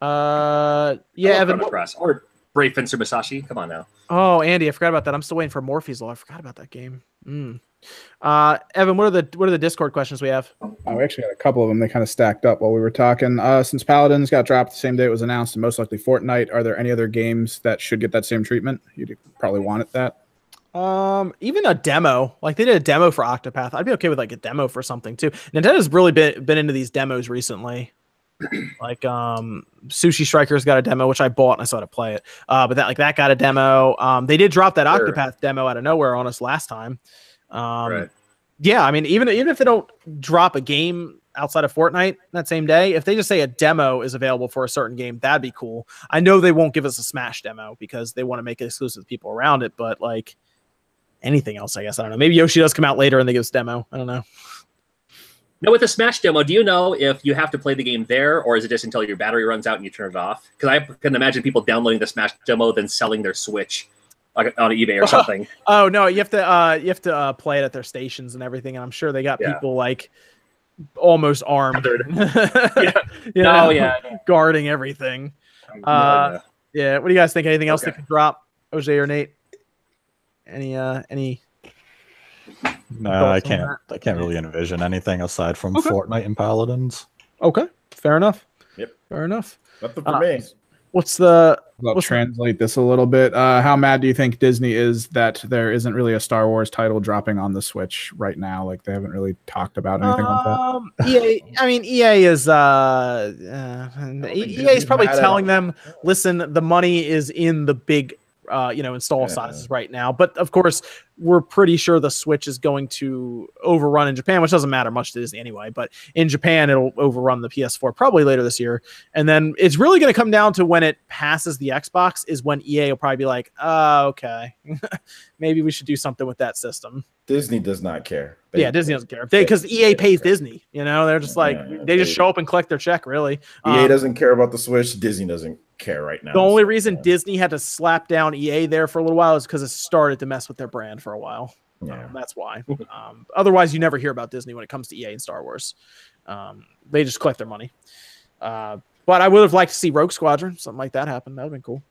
Uh, yeah, Evan. Chrono Or Brave Fencer Musashi. Come on now. Oh, Andy, I forgot about that. I'm still waiting for Morphies Law. I forgot about that game. Mm. Uh, Evan, what are the what are the Discord questions we have? Oh, we actually had a couple of them. They kind of stacked up while we were talking. Uh, since Paladins got dropped the same day it was announced, and most likely Fortnite, are there any other games that should get that same treatment? You'd probably want it that. Um, even a demo, like they did a demo for Octopath. I'd be okay with like a demo for something too. Nintendo's really been been into these demos recently. Like um Sushi Strikers got a demo, which I bought and I saw to play it. Uh, but that like that got a demo. Um, they did drop that Sure. Octopath demo out of nowhere on us last time. Um, right. yeah, I mean, even even if they don't drop a game outside of Fortnite that same day, if they just say a demo is available for a certain game, that'd be cool. I know they won't give us a Smash demo because they want to make it exclusive to people around it, but like anything else, I guess I don't know. Maybe Yoshi does come out later and they give us demo. I don't know. Now, with the Smash demo, do you know if you have to play the game there, or is it just until your battery runs out and you turn it off? Because I can imagine people downloading the Smash demo then selling their Switch like on eBay or something. Oh no, you have to uh you have to uh, play it at their stations and everything, and I'm sure they got Yeah. people like almost armed. Tethered. yeah. Oh yeah. guarding everything. Uh, Yeah. What do you guys think? Anything else that Okay. could drop? OJ or Nate? Any uh any No, I can't. I can't really envision anything aside from Okay. Fortnite and Paladins. Okay, fair enough. Yep. Fair enough. Nothing for Uh, me. What's the I'll translate this a little bit. Uh, how mad do you think Disney is that there isn't really a Star Wars title dropping on the Switch right now? Like they haven't really talked about anything like that. Um, EA, I mean, EA is uh, uh EA is probably telling them. them, listen, the money is in the big, uh, you know, install Yeah. sizes right now. But of course, we're pretty sure the Switch is going to overrun in Japan, which doesn't matter much to Disney anyway. But in Japan, it'll overrun the PS4 probably later this year. And then it's really going to come down to when it passes the Xbox, is when EA will probably be like, oh, okay, maybe we should do something with that system. Disney does not care. They- Yeah, Disney doesn't care they because EA pays Disney. You know, they're just like Yeah, they just show up and collect their check. Really, EA Um, doesn't care about the Switch. Disney doesn't care right now. the only So, reason yeah. Disney had to slap down EA there for a little while is because it started to mess with their brand for a while. Yeah. Um, that's why. Um, otherwise, you never hear about Disney when it comes to EA and Star Wars. Um, they just collect their money. Uh, but I would have liked to see Rogue Squadron, something like that happen. That would have been cool.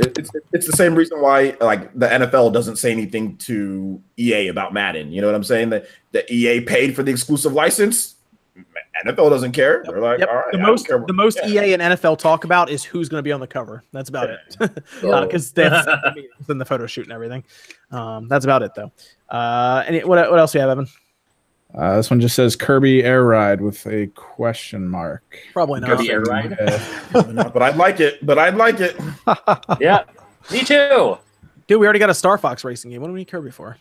It's it's the same reason why like the NFL doesn't say anything to EA about Madden. You know what I'm saying? That the EA paid for the exclusive license. NFL doesn't care. They're like, Yep. all right, the I most the most yeah. EA and NFL talk about is who's going to be on the cover. That's about it. because that's I mean, it's in the photo shoot and everything. Um, that's about it though. Uh, any what what else do you have, Evan? Uh, this one just says Kirby Air Ride with a question mark. Probably not. Kirby Air Ride. Uh, but I'd like it. But I'd like it. yeah, me too. Dude, we already got a Star Fox racing game. What do we need Kirby for?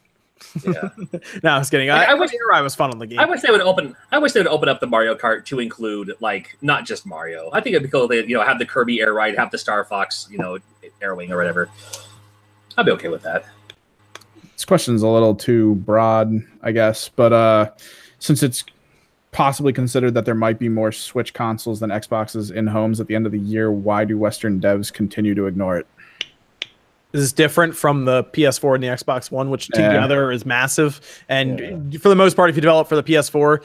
Yeah. no, I was kidding. Like, I, I I wish- wish Air Ride was fun on the game. I wish they would open. I wish they would open up the Mario Kart to include like not just Mario. I think it'd be cool. If they you know have the Kirby Air Ride, have the Star Fox, you know, Air Wing or whatever. I'd be okay with that. this question's a little too broad, I guess, but uh, since it's possibly considered that there might be more Switch consoles than Xboxes in homes at the end of the year, why do Western devs continue to ignore it? This is different from the PS4 and the Xbox One, which Yeah. together is massive. And for the most part, if you develop for the PS4,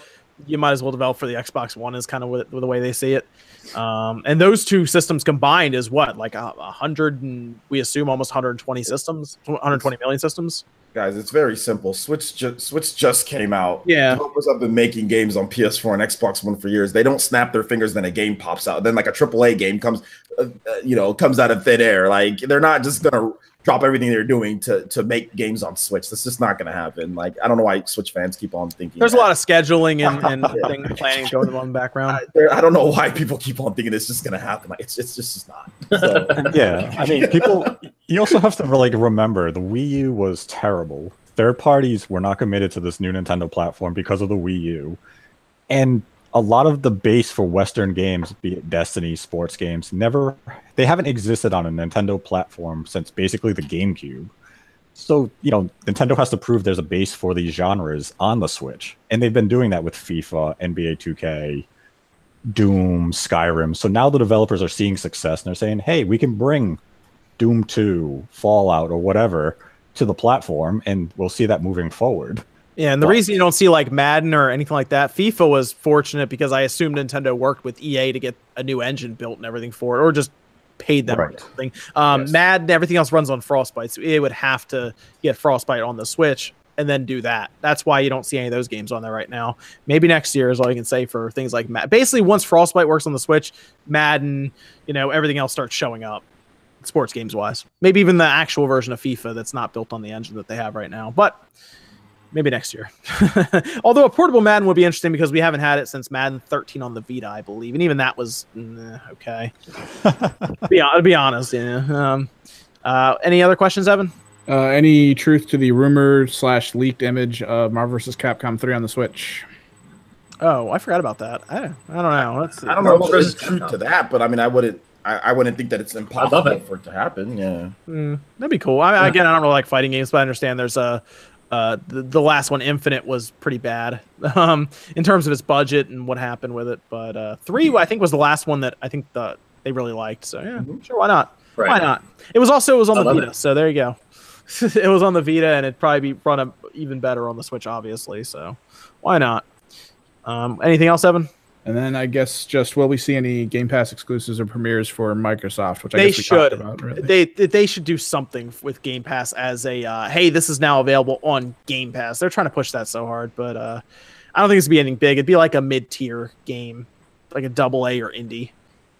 you might as well develop for the Xbox One. Is kind of with the way they see it. Um, and those two systems combined is what like a, a hundred and we assume almost 120 systems, 120 million systems. Guys, it's very simple. Switch ju- Switch just came out. Yeah. Developers have been making games on PS4 and Xbox One for years. They don't snap their fingers, then a game pops out. Then like a AAA game comes, uh, uh, you know, comes out of thin air. Like they're not just gonna drop everything they're doing to to make games on Switch. That's just not gonna happen. Like I don't know why Switch fans keep on thinking. There's a lot of scheduling and, and thing planning going on in the background. I, I don't know why people keep on thinking it's just gonna happen. Like, it's it's just it's not. So, Yeah, I mean, people. You also have to like remember the Wii U was terrible. Third parties were not committed to this new Nintendo platform because of the Wii U, and a lot of the base for Western games, be it Destiny, sports games, never they haven't existed on a Nintendo platform since basically the GameCube. So you know, Nintendo has to prove there's a base for these genres on the Switch, and they've been doing that with FIFA, NBA 2K, Doom, Skyrim. So now the developers are seeing success and they're saying, hey, we can bring Doom 2, Fallout, or whatever to the platform, and we'll see that moving forward. Yeah, and the Well- reason you don't see like Madden or anything like that, FIFA was fortunate because I assume Nintendo worked with EA to get a new engine built and everything for it, or just paid them or Right. something. Um, Yes. Madden, everything else runs on Frostbite, so it would have to get Frostbite on the Switch and then do that. That's why you don't see any of those games on there right now. Maybe next year is all you can say for things like Madden. Basically, once Frostbite works on the Switch, Madden, you know, everything else starts showing up. Sports games wise, maybe even the actual version of FIFA that's not built on the engine that they have right now, but maybe next year. Although a portable Madden would be interesting because we haven't had it since Madden 13 on the Vita, I believe, and even that was mm, okay. be, to be honest, yeah. Um, uh, any other questions, Evan? Uh, any truth to the rumored slash leaked image of Marvel vs. Capcom 3 on the Switch? Oh, I forgot about that. I, I don't know. Let's see. I don't know if there's truth to that, but I mean, I wouldn't. I, I wouldn't think that it's impossible it. for it to happen. Yeah. Mm, that'd be cool. I, again, I don't really like fighting games, but I understand there's a. Uh, the, the last one, Infinite, was pretty bad um, in terms of its budget and what happened with it. But uh, three, I think, was the last one that I think the they really liked. So yeah, Mhm. sure, why not? Right. Why not? It was also it was on I the Vita, it. so there you go. it was on the Vita, and it'd probably be run a, even better on the Switch, obviously. So why not? Um, anything else, Evan? And then I guess just will we see any Game Pass exclusives or premieres for Microsoft, which I They guess we should. about. Really. They they should do something with Game Pass as a uh, hey, this is now available on Game Pass. They're trying to push that so hard, but uh, I don't think it's gonna be anything big. It'd be like a mid tier game, like a double A or indie.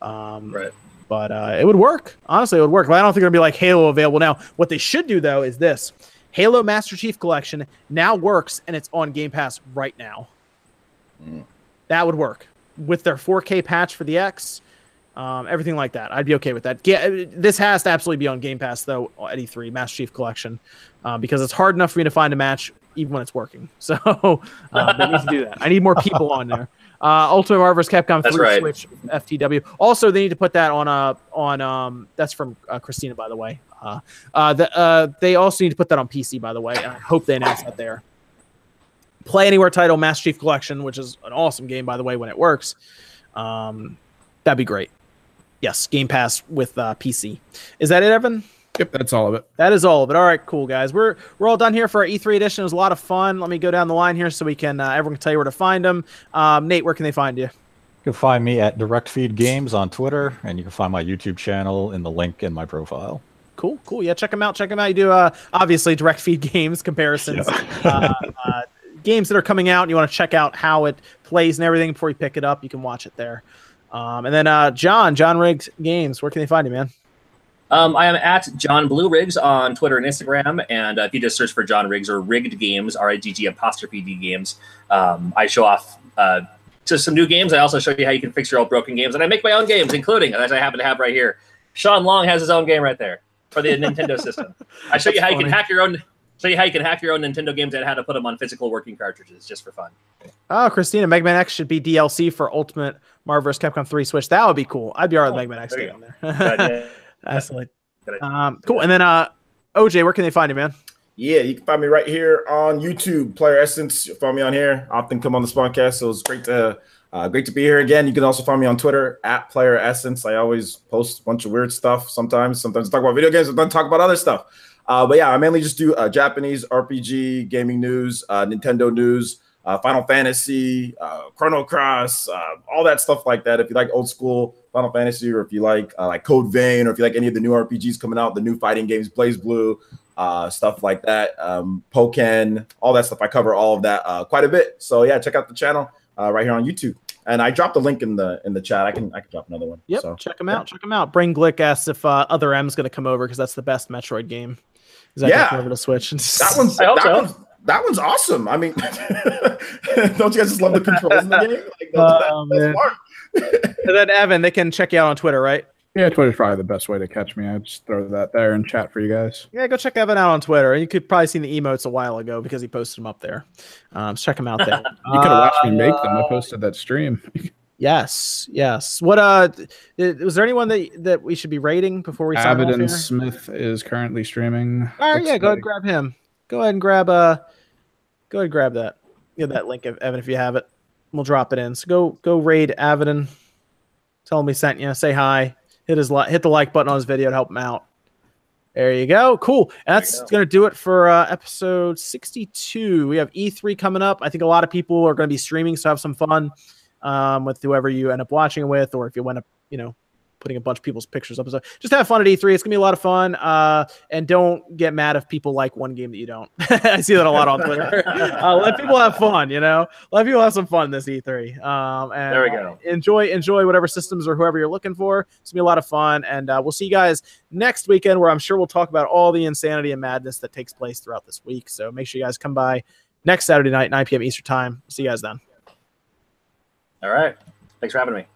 Um, Right. but uh, it would work. Honestly, it would work. But I don't think it'll be like Halo available now. What they should do though is this: Halo Master Chief Collection now works and it's on Game Pass right now. Mm. That would work with their 4K patch for the X, um, everything like that. I'd be okay with that. Yeah, this has to absolutely be on Game Pass though at E3 Master Chief Collection uh, because it's hard enough for me to find a match even when it's working. So uh, they need to do that. I need more people on there. Uh, Ultimate Marvel vs. Capcom That's 3 right. Switch FTW. Also, they need to put that on uh on um that's from uh, Christina by the way. Uh, uh, the, uh, they also need to put that on PC by the way, and I hope they announce that there. Play Anywhere title Master Chief Collection, which is an awesome game by the way when it works. Um, that'd be great. Yes, Game Pass with uh, PC. Is that it, Evan? Yep, that's all of it. That is all of it. All right, cool guys. We're we're all done here for our E3 edition. It was a lot of fun. Let me go down the line here so we can uh, everyone can tell you where to find them. Um, Nate, where can they find you? You can find me at Direct Feed Games on Twitter, and you can find my YouTube channel in the link in my profile. Cool, cool. Yeah, check them out. Check them out. You do uh, obviously direct feed games comparisons, uh, uh, games that are coming out. And you want to check out how it plays and everything before you pick it up. You can watch it there. Um, and then uh, John, John Riggs Games. Where can they find you, man? Um, I am at John Blue Riggs on Twitter and Instagram, and uh, if you just search for John Riggs or Rigged Games, R I G G apostrophe D Games, um, I show off uh, just some new games. I also show you how you can fix your old broken games, and I make my own games, including as I happen to have right here. Sean Long has his own game right there for the Nintendo system. I show you That's how you can hack your own. Show you how you can hack your own Nintendo games and how to put them on physical working cartridges, just for fun. Oh, Christina, Mega Man X should be DLC for Ultimate Marvel vs. Capcom 3 Switch. That would be cool. I'd be all right with Oh, Mega Man X there you getting Good there. idea. Absolutely. Good. Um, cool. And then uh, OJ, where can they find you, man? Yeah, you can find me right here on YouTube, Player Essence. You'll find me on here. I often come on the Spawncast, so it's great to uh, great to be here again. You can also find me on Twitter at Player Essence. I always post a bunch of weird stuff. Sometimes, sometimes I talk about video games. Sometimes I talk about other stuff. Uh, but yeah, I mainly just do uh, Japanese RPG gaming news, uh, Nintendo news, uh, Final Fantasy, uh, Chrono Cross, uh, all that stuff like that. If you like old school Final Fantasy, or if you like uh, like Code Vein, or if you like any of the new RPGs coming out, the new fighting games, BlazBlue, uh, stuff like that, um, Pokken, all that stuff. I cover all of that uh, quite a bit. So yeah, check out the channel uh, right here on YouTube. And I dropped a link in the in the chat. I can I can drop another one. Yep, So check them out. Check them out. Brain Glick asks if uh, Other M's going to come over because that's the best Metroid game. Is that Yeah. gonna over to Switch? that one's I hope that so. one's that one's awesome. I mean, don't you guys just love the controls in the game? Like, Oh, that's man. smart. And then Evan, they can check you out on Twitter, right? Yeah, Twitter's probably the best way to catch me. I just throw that there and chat for you guys. Yeah, go check Evan out on Twitter. You could probably see the emotes a while ago because he posted them up there. Um, so check him out there. You could have watched me make them. Uh, I posted that stream. Yes, yes. What uh, was there anyone that that we should be rating before we sign off Abaddon here? Smith is currently streaming. All right, Looks yeah, go ahead and grab him. Go ahead and grab uh, go ahead and grab that. Get that link, Ev- Evan, if you have it. We'll drop it in. So go go raid Abaddon. Tell him we sent you. Say hi. Hit his li- hit the like button on his video to help him out. There you go. Cool. And that's go. going to do it for uh, episode 62. We have E3 coming up. I think a lot of people are going to be streaming, so have some fun um, with whoever you end up watching it with, or if you end up, you know, putting a bunch of people's pictures up. So just have fun at E3. It's going to be a lot of fun. Uh, and don't get mad if people like one game that you don't. I see that a lot on Twitter. uh, let people have fun, you know? Let people have some fun this E3. Um, and There we go. enjoy enjoy whatever systems or whoever you're looking for. It's gonna be a lot of fun, and uh, we'll see you guys next weekend, where I'm sure we'll talk about all the insanity and madness that takes place throughout this week. So make sure you guys come by next Saturday night, 9 p.m. Eastern time. See you guys then. All right. Thanks for having me.